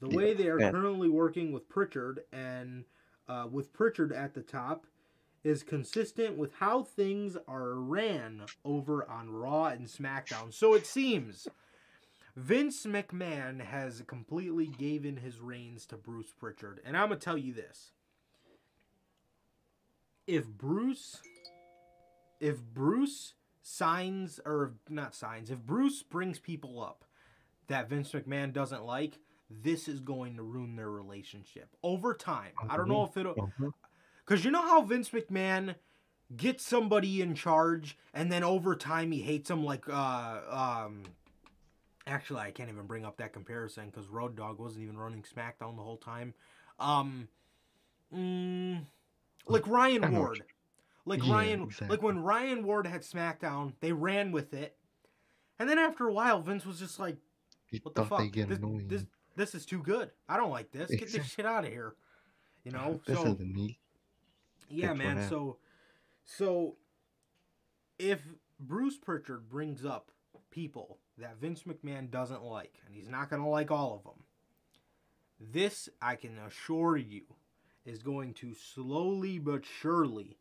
Speaker 2: The
Speaker 3: Yeah,
Speaker 2: way they are currently working with Prichard and uh, with Prichard at the top is consistent with how things are ran over on Raw and SmackDown. So it seems Vince McMahon has completely given his reins to Bruce Prichard. And I'm going to tell you this. If Bruce if Bruce signs or not signs, if Bruce brings people up that Vince McMahon doesn't like, this is going to ruin their relationship over time. I don't know if it'll. Because you know how Vince McMahon gets somebody in charge and then over time he hates them like uh um actually I can't even bring up that comparison because Road Dog wasn't even running SmackDown the whole time. Um mm, like Ryan
Speaker 3: I know what
Speaker 2: Ward. Like
Speaker 3: Yeah,
Speaker 2: Ryan like when Ryan Ward had SmackDown, they ran with it. And then after a while Vince was just like what the fuck?
Speaker 3: get
Speaker 2: This, this this is too good. I don't like this. Get this shit out of here. You know?
Speaker 3: this
Speaker 2: so
Speaker 3: isn't me.
Speaker 2: Yeah, man. So, so if Bruce Prichard brings up people that Vince McMahon doesn't like, and he's not going to like all of them, this I can assure you is going to slowly but surely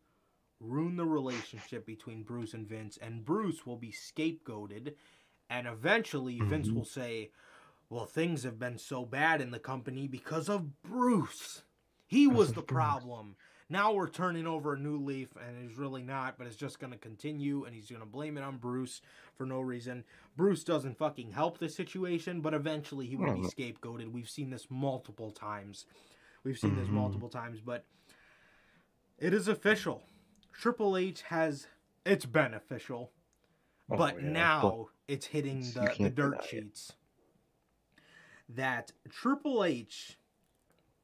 Speaker 2: ruin the relationship between Bruce and Vince, and Bruce will be scapegoated, and eventually Vince
Speaker 3: Mhm.
Speaker 2: will say, "Well, things have been so bad in the company because of Bruce. He was the problem." Now we're turning over a new leaf, and he's really not, but it's just going to continue, and he's going to blame it on Bruce for no reason. Bruce doesn't fucking help the situation, but eventually he will be scapegoated. We've seen this multiple times. We've seen this
Speaker 3: Mhm.
Speaker 2: multiple times, but it is official. Triple H has it's been official,
Speaker 3: Oh,
Speaker 2: but
Speaker 3: yeah,
Speaker 2: now it's hitting the, the dirt sheets that Triple H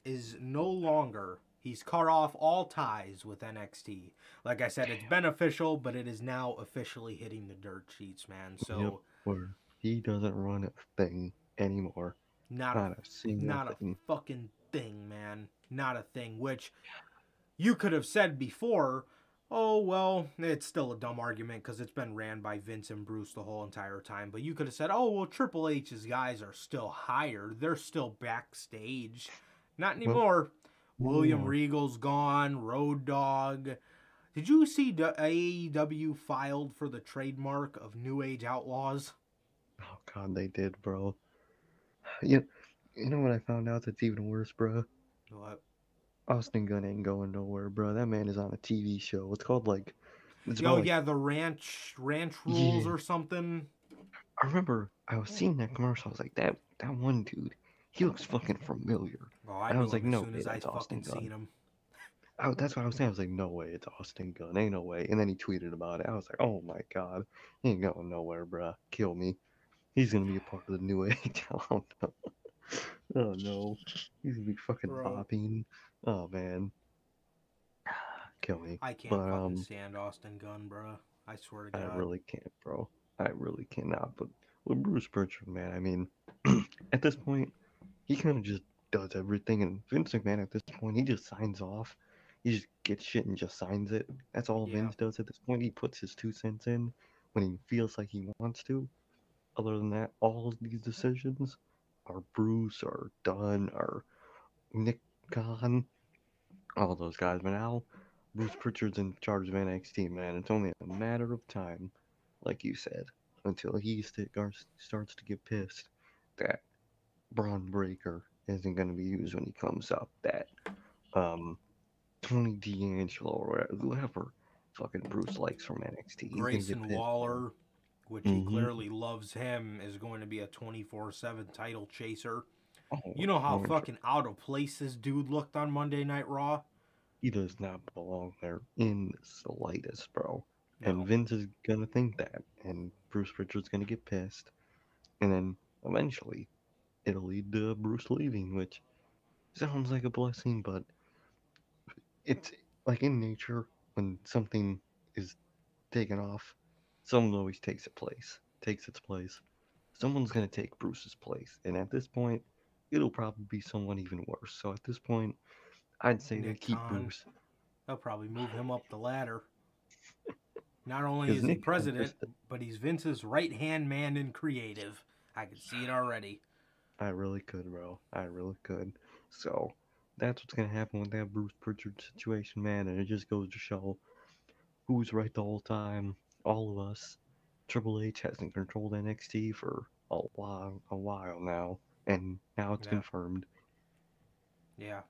Speaker 2: is no longer he's cut off all ties with NXT. Like I said, it's been official, but it is now officially hitting the dirt sheets, man. So
Speaker 3: Yep. Where he doesn't run a thing anymore.
Speaker 2: not a
Speaker 3: Not a single
Speaker 2: not a
Speaker 3: thing.
Speaker 2: fucking thing, man. Not a thing. Which you could have said before. Oh well, it's still a dumb argument because it's been ran by Vince and Bruce the whole entire time. But you could have said, "Oh well, Triple H's guys are still hired. They're still backstage." Not
Speaker 3: Well,
Speaker 2: anymore. William. Regal's gone. Road Dog. Did you see AEW filed for the trademark of New Age Outlaws?
Speaker 3: Oh god, they did, bro. You, you know what I found out that's even worse, bro?
Speaker 2: What?
Speaker 3: Austin Gunn ain't going nowhere, bro. That man is on a TV show. It's called like. It's
Speaker 2: Oh
Speaker 3: about, like-
Speaker 2: yeah, the ranch ranch rules
Speaker 3: Yeah.
Speaker 2: or something.
Speaker 3: I remember I was seeing that commercial. I was like, that that one dude, he looks fucking familiar.
Speaker 2: Oh, I
Speaker 3: And I was like, no way,
Speaker 2: as I
Speaker 3: that's Austin Gunn.
Speaker 2: seen him.
Speaker 3: I, that's what I was saying. I was like, no way, it's Austin Gunn. Ain't no way. And then he tweeted about it. I was like, oh my god, he ain't going nowhere, bruh. Kill me. He's gonna be a part of the new age. Don't know. oh no, he's gonna be fucking
Speaker 2: Bro.
Speaker 3: popping. Oh man, kill me.
Speaker 2: I can't
Speaker 3: But,
Speaker 2: fucking
Speaker 3: um,
Speaker 2: stand Austin Gunn, bro. I swear to God.
Speaker 3: I really can't, bro. I really cannot. But with Bruce Prichard, man, I mean, at this point, he kind of just does everything. And Vince McMahon, at this point, he just signs off. He just gets shit and just signs it. That's all
Speaker 2: Yeah.
Speaker 3: Vince does at this point. He puts his two cents in when he feels like he wants to. Other than that, all of these decisions are Bruce or Dunn or Nick Khan, all those guys. But now, Bruce Prichard's in charge of NXT, man. It's only a matter of time, like you said, until he st- starts to get pissed that Bron Breakker isn't going to be used when he comes up. That um, Tony D'Angelo or whatever, whoever fucking Bruce likes from NXT.
Speaker 2: Grayson. Waller, which he
Speaker 3: Mhm.
Speaker 2: clearly loves him, is going to be a 24 7 title chaser.
Speaker 3: Oh,
Speaker 2: You know how fucking out of place this dude looked on Monday Night Raw?
Speaker 3: He does not belong there in the slightest, bro. And Vince is gonna think that, and Bruce Prichard's gonna get pissed, and then eventually it'll lead to Bruce leaving, which sounds like a blessing, but it's like in nature when something is taken off, someone always takes its place, takes its place. Someone's gonna take Bruce's place, and at this point, it'll probably be someone even worse. So at this point, I'd say they
Speaker 2: Nick
Speaker 3: keep
Speaker 2: Khan.
Speaker 3: Bruce.
Speaker 2: They'll probably move him up the ladder. Not only is he
Speaker 3: Nick Khan's
Speaker 2: president, but he's Vince's right hand man in creative. I can see it already.
Speaker 3: I really could, bro. I really could. So that's what's gonna happen with that Bruce Prichard situation, man. And it just goes to show who's right the whole time. All of us. Triple H hasn't controlled NXT for a while, a while now, and now it's
Speaker 2: Yeah.
Speaker 3: confirmed.
Speaker 2: Yeah.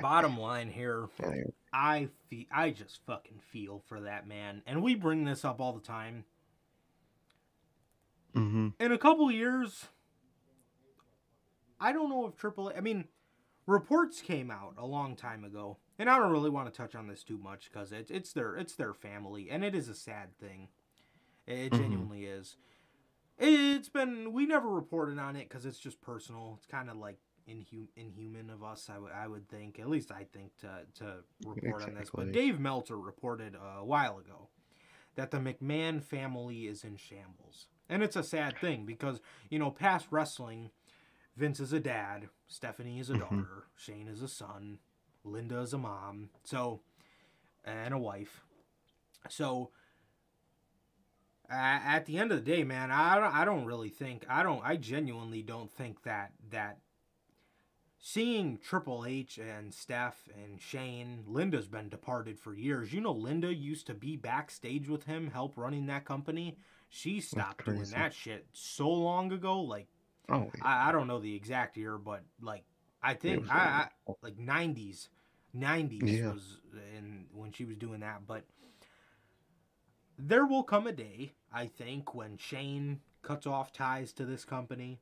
Speaker 2: Bottom line here, I fe- I just fucking feel for that man, and we bring this up all the time.
Speaker 3: Hmm
Speaker 2: In a couple years, I don't know if Triple. A- I mean, reports came out a long time ago, and I don't really want to touch on this too much because it's it's their it's their family, and it is a sad thing. It
Speaker 3: Mhm.
Speaker 2: genuinely is. It's been we never reported on it because it's just personal. It's kind of like inhu- inhuman of us. I would I would think at least I think to to report on this. But Dave Meltzer reported a while ago that the McMahon family is in shambles, and it's a sad thing because you know past wrestling, Vince is a dad, Stephanie is a
Speaker 3: Mhm.
Speaker 2: daughter, Shane is a son, Linda is a mom, so and a wife. So at the end of the day, man, I don't, I don't really think I don't I genuinely don't think that that seeing Triple H and Steph and Shane, Linda's been departed for years. You know, Linda used to be backstage with him, help running that company. She stopped doing that shit so long ago. Like
Speaker 3: Oh.
Speaker 2: I, I don't know the exact year, but like I think I, I
Speaker 3: like-
Speaker 2: nineties, nineties
Speaker 3: Yeah.
Speaker 2: was in when she was doing that. But there will come a day, I think, when Shane cuts off ties to this company,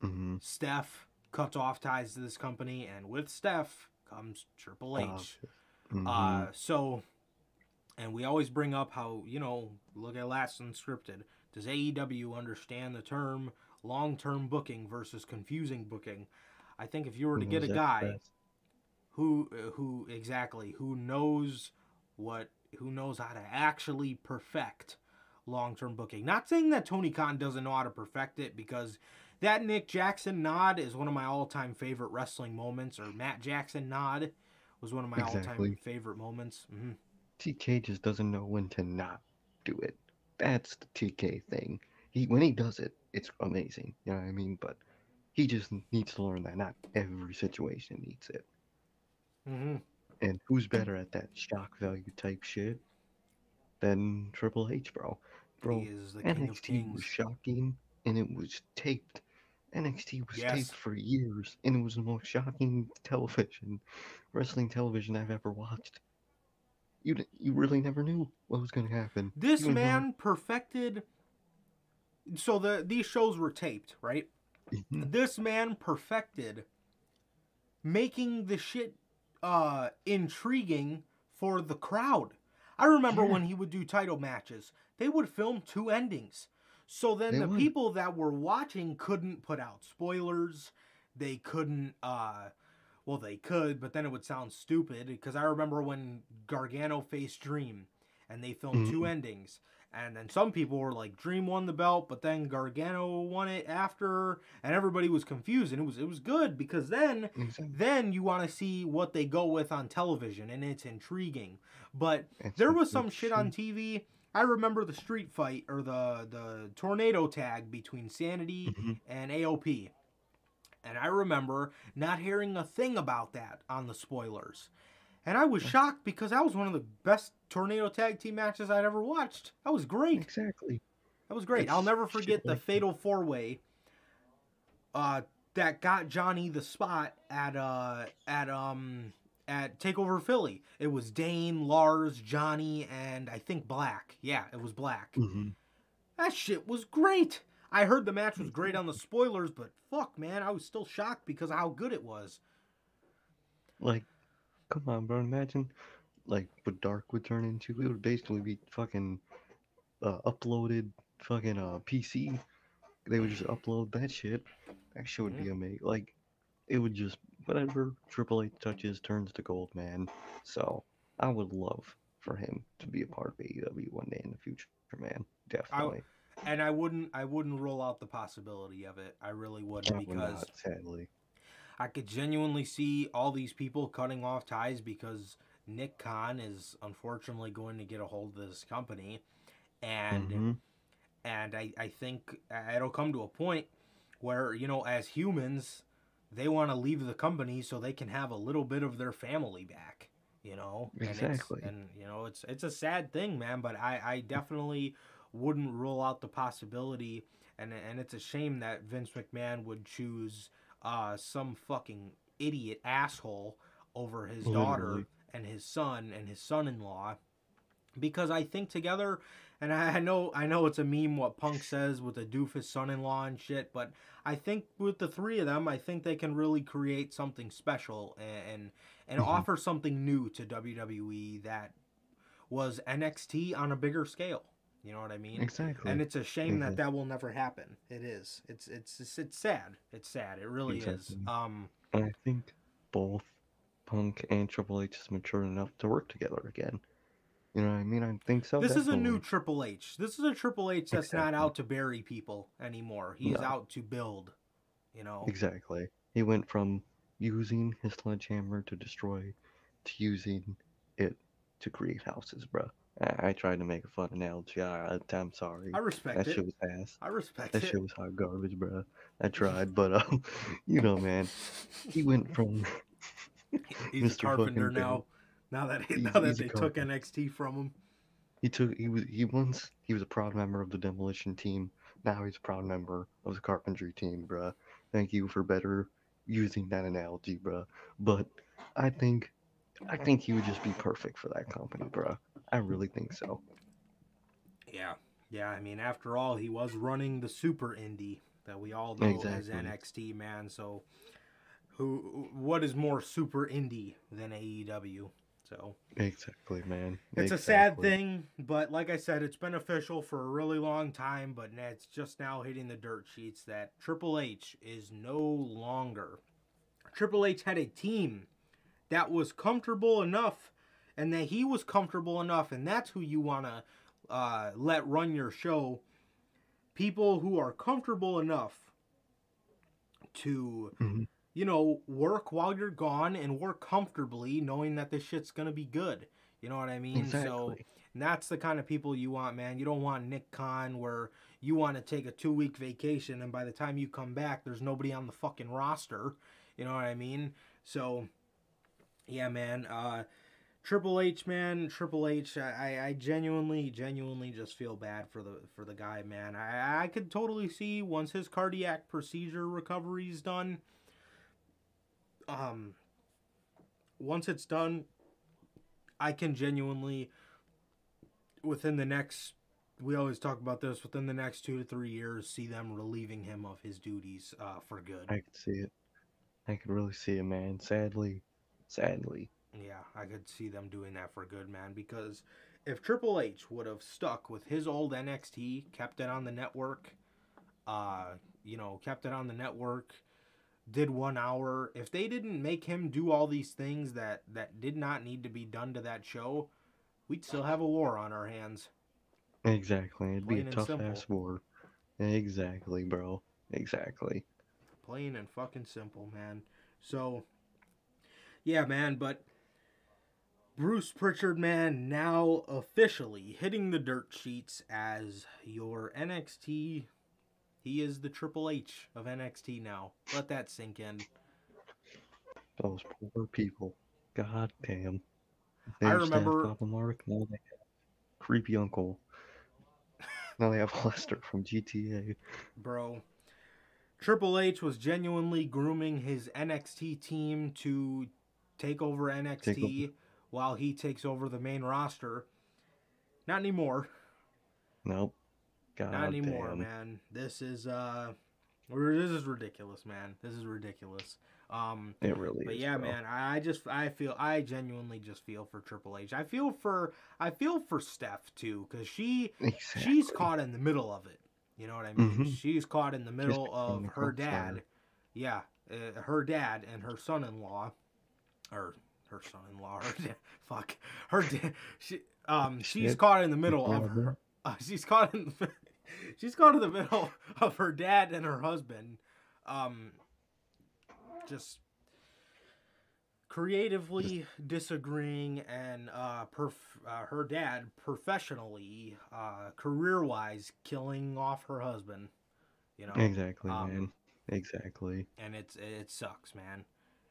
Speaker 3: hmm
Speaker 2: Steph cuts off ties to this company, and with Steph comes Triple H.
Speaker 3: hmm
Speaker 2: Uh, so, and we always bring up how, you know, look at Last Unscripted. Does AEW understand the term long term booking versus confusing booking? I think if you were to get a guy who, uh, who exactly, who knows what, who knows how to actually perfect long term booking. Not saying that Tony Khan doesn't know how to perfect it because that Nick Jackson nod is one of my all time favorite wrestling moments, or Matt Jackson nod was one of my all time favorite moments. hmm
Speaker 3: TK just doesn't know when to not do it. That's the TK thing. He when he does it, it's amazing. You know what I mean? But he just needs to learn that not every situation needs it.
Speaker 2: hmm
Speaker 3: And who's better at that shock value type shit than Triple H, bro? Bro,
Speaker 2: he is the king of
Speaker 3: NXT was shocking and it was taped NXT was
Speaker 2: Yes.
Speaker 3: taped for years, and it was the most shocking television, wrestling television I've ever watched. You you really never knew what was going to happen.
Speaker 2: This
Speaker 3: You didn't know-
Speaker 2: man perfected. So the these shows were taped, right?
Speaker 3: Mhm.
Speaker 2: This man perfected making the shit uh intriguing for the crowd. I remember
Speaker 3: Yeah.
Speaker 2: when he would do title matches, they would film two endings. So then
Speaker 3: They
Speaker 2: the
Speaker 3: would.
Speaker 2: people that were watching couldn't put out spoilers. They couldn't uh well they could, but then it would sound stupid because I remember when Gargano faced Dream and they filmed two
Speaker 3: Mhm.
Speaker 2: endings. And then some people were like, Dream won the belt, but then Gargano won it after, and everybody was confused. And it was it was good because then
Speaker 3: Exactly.
Speaker 2: then you want to see what they go with on television, and it's intriguing. But
Speaker 3: It's
Speaker 2: there was some shit on TV. I remember the street fight or the the tornado tag between Sanity
Speaker 3: Mhm.
Speaker 2: and AOP. And I remember not hearing a thing about that on the spoilers. And I was shocked because that was one of the best tornado tag team matches I'd ever watched. That was great.
Speaker 3: Exactly.
Speaker 2: That was great.
Speaker 3: It's
Speaker 2: I'll never forget the fatal four way uh that got Johnny the spot at uh at um at Takeover Philly. It was Dain, Lars, Johnny, and I think Black. Yeah, it was Black.
Speaker 3: hmm
Speaker 2: That shit was great. I heard the match was great on the spoilers, but fuck man, I was still shocked because of how good it was.
Speaker 3: Like, come on, bro. Imagine, like, what Dark would turn into. It would basically be fucking uh, uploaded fucking uh, PC. They would just upload that shit. That shit would be amazing. Like, it would just, whatever Triple H touches turns to gold, man. So, I would love for him to be a part of AEW one day in the future, man. Definitely.
Speaker 2: And I wouldn't I wouldn't rule out the possibility of it. I really wouldn't
Speaker 3: I would
Speaker 2: because
Speaker 3: not, sadly.
Speaker 2: I could genuinely see all these people cutting off ties because Nick Khan is unfortunately going to get a hold of this company, and
Speaker 3: Mhm.
Speaker 2: and I I think it'll come to a point where you know as humans they want to leave the company so they can have a little bit of their family back. You know, And
Speaker 3: Exactly.
Speaker 2: and you know it's it's a sad thing, man. But I I definitely wouldn't rule out the possibility, and and it's a shame that Vince McMahon would choose uh some fucking idiot asshole over his daughter and his son and his son-in-law because I think together and I I know I know it's a meme what Punk says with the doofus son-in-law and shit, but I think with the three of them, I think they can really create something special and and, and
Speaker 3: Mhm.
Speaker 2: offer something new to WWE that was NXT on a bigger scale. You know what I mean?
Speaker 3: Exactly.
Speaker 2: And it's a shame that that will never happen. It is. It's it's it's, it's sad. It's sad. It really is. Um.
Speaker 3: And I think both Punk and Triple H is mature enough to work together again. You know what I mean? I think so.
Speaker 2: this is a new. Triple H. This is a Triple H that's not out to bury people anymore. He's
Speaker 3: No.
Speaker 2: out to build. You know.
Speaker 3: Exactly. He went from using his sledgehammer to destroy to using it to create houses, bro. I, I tried to make a fun analogy. I, I'm sorry.
Speaker 2: I respect
Speaker 3: That
Speaker 2: it.
Speaker 3: shit was ass.
Speaker 2: I respect
Speaker 3: That
Speaker 2: it.
Speaker 3: shit was hot garbage, bro. I tried, but um, you know, man, he went from
Speaker 2: He's a
Speaker 3: Mr.
Speaker 2: carpenter
Speaker 3: fucking
Speaker 2: now. Now that
Speaker 3: He's-
Speaker 2: now that they took. NXT from him.
Speaker 3: he took he was he once he was a proud member of the demolition team. Now he's a proud member of the carpentry team, bruh. Thank you for better using that analogy, bruh. But I think I think he would just be perfect for that company, bruh. I really think so.
Speaker 2: Yeah. Yeah, I mean, after all, he was running the super indie that we all know as NXT, man. So, who, what is more super indie than AEW? So,
Speaker 3: Exactly, man.
Speaker 2: it's a sad thing, but like I said, it's been official for a really long time, but it's just now hitting the dirt sheets that Triple H is no longer. Triple H had a team that was comfortable enough and that he was comfortable enough, and that's who you want to uh, let run your show. People who are comfortable enough to,
Speaker 3: Mhm.
Speaker 2: You know, work while you're gone and work comfortably, knowing that this shit's gonna be good. You know what I mean? So
Speaker 3: Exactly.
Speaker 2: and that's the kind of people you want, man. You don't want Nick Khan where you want to take a two week vacation and by the time you come back, there's nobody on the fucking roster. You know what I mean? So, yeah, man. Uh, Triple H, man, Triple H. I, I genuinely, genuinely just feel bad for the for the guy, man. I, I could totally see once his cardiac procedure recovery is done. Um, once it's done, I can genuinely, within the next, we always talk about this, within the next two to three years, see them relieving him of his duties uh, for good.
Speaker 3: I could see it. I could really see it, man. Sadly, sadly.
Speaker 2: Yeah, I could see them doing that for good, man. Because if Triple H would have stuck with his old NXT, kept it on the network, uh, you know, kept it on the network, did one hour. If they didn't make him do all these things that that did not need to be done to that show, we'd still have a war on our hands.
Speaker 3: Exactly. It'd be a tough
Speaker 2: simple.
Speaker 3: ass war. Exactly, bro. Exactly.
Speaker 2: Plain and fucking simple, man. So, yeah, man, but Bruce Prichard, man, now officially hitting the dirt sheets as your NXT. He is the Triple H of NXT now. Let that sink in.
Speaker 3: Those poor people. God damn.
Speaker 2: I
Speaker 3: to have
Speaker 2: remember-
Speaker 3: Papa Mark, now they have creepy uncle. Now they have Lester from GTA.
Speaker 2: bro. Triple H was genuinely grooming his NXT team to take over NXT while he takes over the main roster. Not anymore.
Speaker 3: Nope. God
Speaker 2: Not anymore,
Speaker 3: damn.
Speaker 2: man. This is uh this is ridiculous, man. This is ridiculous. Um
Speaker 3: It really
Speaker 2: but
Speaker 3: is.
Speaker 2: yeah,
Speaker 3: bro.
Speaker 2: man, I just I feel I genuinely just feel for Triple H. I feel for I feel for Steph too cuz she
Speaker 3: Exactly.
Speaker 2: she's caught in the middle of it. You know what I mean?
Speaker 3: Mhm.
Speaker 2: She's caught in the middle
Speaker 3: became
Speaker 2: of her dad. Yeah, uh, her dad and her son-in-law, or her son-in-law. Her da- fuck her. Da- she um she's
Speaker 3: Shit.
Speaker 2: caught in the middle of her. Uh, she's caught in. The, she's gone to the middle of her dad and her husband. Um, just creatively disagreeing and uh, perf- uh, her dad professionally, uh, career wise, killing off her husband. You know,
Speaker 3: Exactly,
Speaker 2: Um,
Speaker 3: man. Exactly.
Speaker 2: and it's it sucks, man.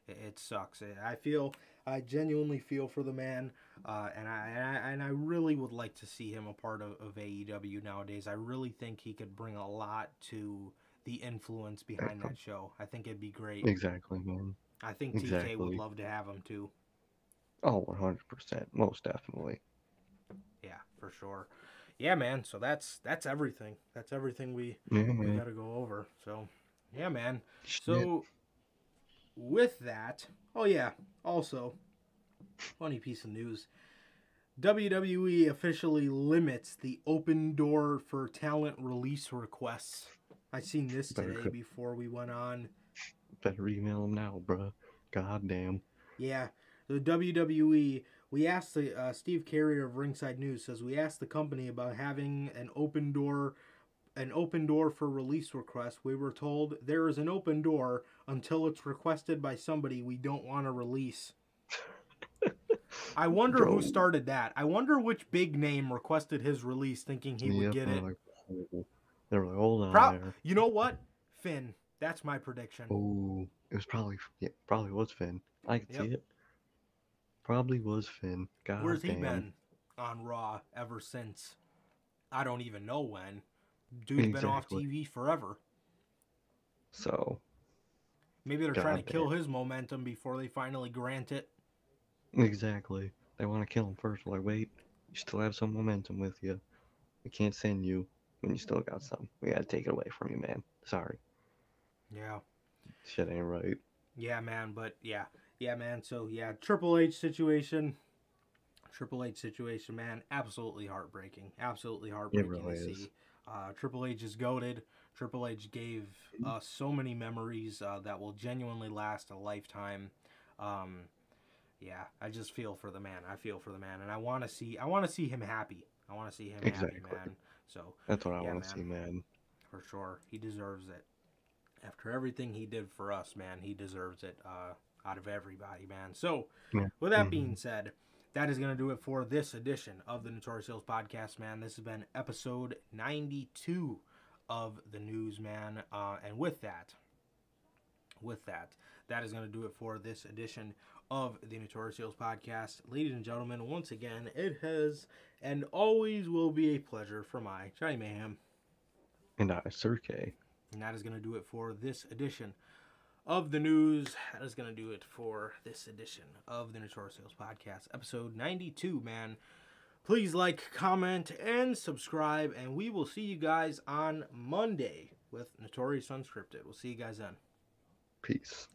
Speaker 2: It, it sucks. I feel I genuinely feel for the man, uh, and I, and I and I really would like to see him a part of, of AEW nowadays. I really think he could bring a lot to the influence behind that show. I think it'd be great.
Speaker 3: Exactly, man.
Speaker 2: I think TK would love to have him too.
Speaker 3: Oh, 100%. Most definitely.
Speaker 2: Yeah, for sure. Yeah, man. So that's that's everything. That's everything we
Speaker 3: Yeah,
Speaker 2: we got to go over. So, yeah, man.
Speaker 3: Shit.
Speaker 2: So, with that, oh yeah, also, funny piece of news. WWE officially limits the open door for talent release requests. I seen this today
Speaker 3: cook.
Speaker 2: before we went on.
Speaker 3: Better email them now, bruh. God damn.
Speaker 2: Yeah, the WWE. We asked the uh, Steve Carrier of Ringside News says we asked the company about having an open door, an open door for release requests. We were told there is an open door until it's requested by somebody we don't want to release. I wonder
Speaker 3: Bro.
Speaker 2: who started that. I wonder which big name requested his release, thinking he would get it.
Speaker 3: Like, oh. They were like, hold on
Speaker 2: Pro-
Speaker 3: there.
Speaker 2: you know what, Finn? That's my prediction.
Speaker 3: Oh, it was probably, yeah, probably was Finn. I could
Speaker 2: Yep.
Speaker 3: see it. Probably was Finn. God
Speaker 2: Where's he been on Raw ever since? I don't even know when. Dude's been off TV forever.
Speaker 3: So,
Speaker 2: Maybe they're trying to kill his momentum before they finally grant it.
Speaker 3: exactly. They want to kill him first. Like, wait, you still have some momentum with you. We can't send you when you still got some. We gotta take it away from you, man. Sorry.
Speaker 2: Yeah.
Speaker 3: Shit ain't right.
Speaker 2: Yeah, man, but yeah. Yeah, man. So, yeah, Triple H situation. Triple H situation, man. Absolutely heartbreaking. Absolutely heartbreaking
Speaker 3: really
Speaker 2: to
Speaker 3: is.
Speaker 2: Uh, Triple H is goaded. Triple H gave us so many memories uh, that will genuinely last a lifetime. Um, yeah, I just feel for the man. I feel for the man, and I want to see. I want to see him happy. I want to see him
Speaker 3: Exactly.
Speaker 2: happy, man. So
Speaker 3: That's what I
Speaker 2: Yeah,
Speaker 3: want to see, man.
Speaker 2: for sure. He deserves it. After everything he did for us, man, he deserves it uh, out of everybody, man. So,
Speaker 3: Yeah.
Speaker 2: with that
Speaker 3: Mhm.
Speaker 2: being said, that is going to do it for this edition of the Notorious Heels Podcast, man. This has been episode 92 of the news, man. Uh, and with that, with that, that is going to do it for this edition of the Notorious Heels podcast. Ladies and gentlemen, once again, it has and always will be a pleasure for my Johnny Mayhem.
Speaker 3: And I, Sir K.
Speaker 2: And that is going to do it for this edition of the news. That is going to do it for this edition of the Notorious Heels podcast, episode 92, man. Please like, comment, and subscribe, and we will see you guys on Monday with Notorious Unscripted. We'll see you guys then.
Speaker 3: Peace.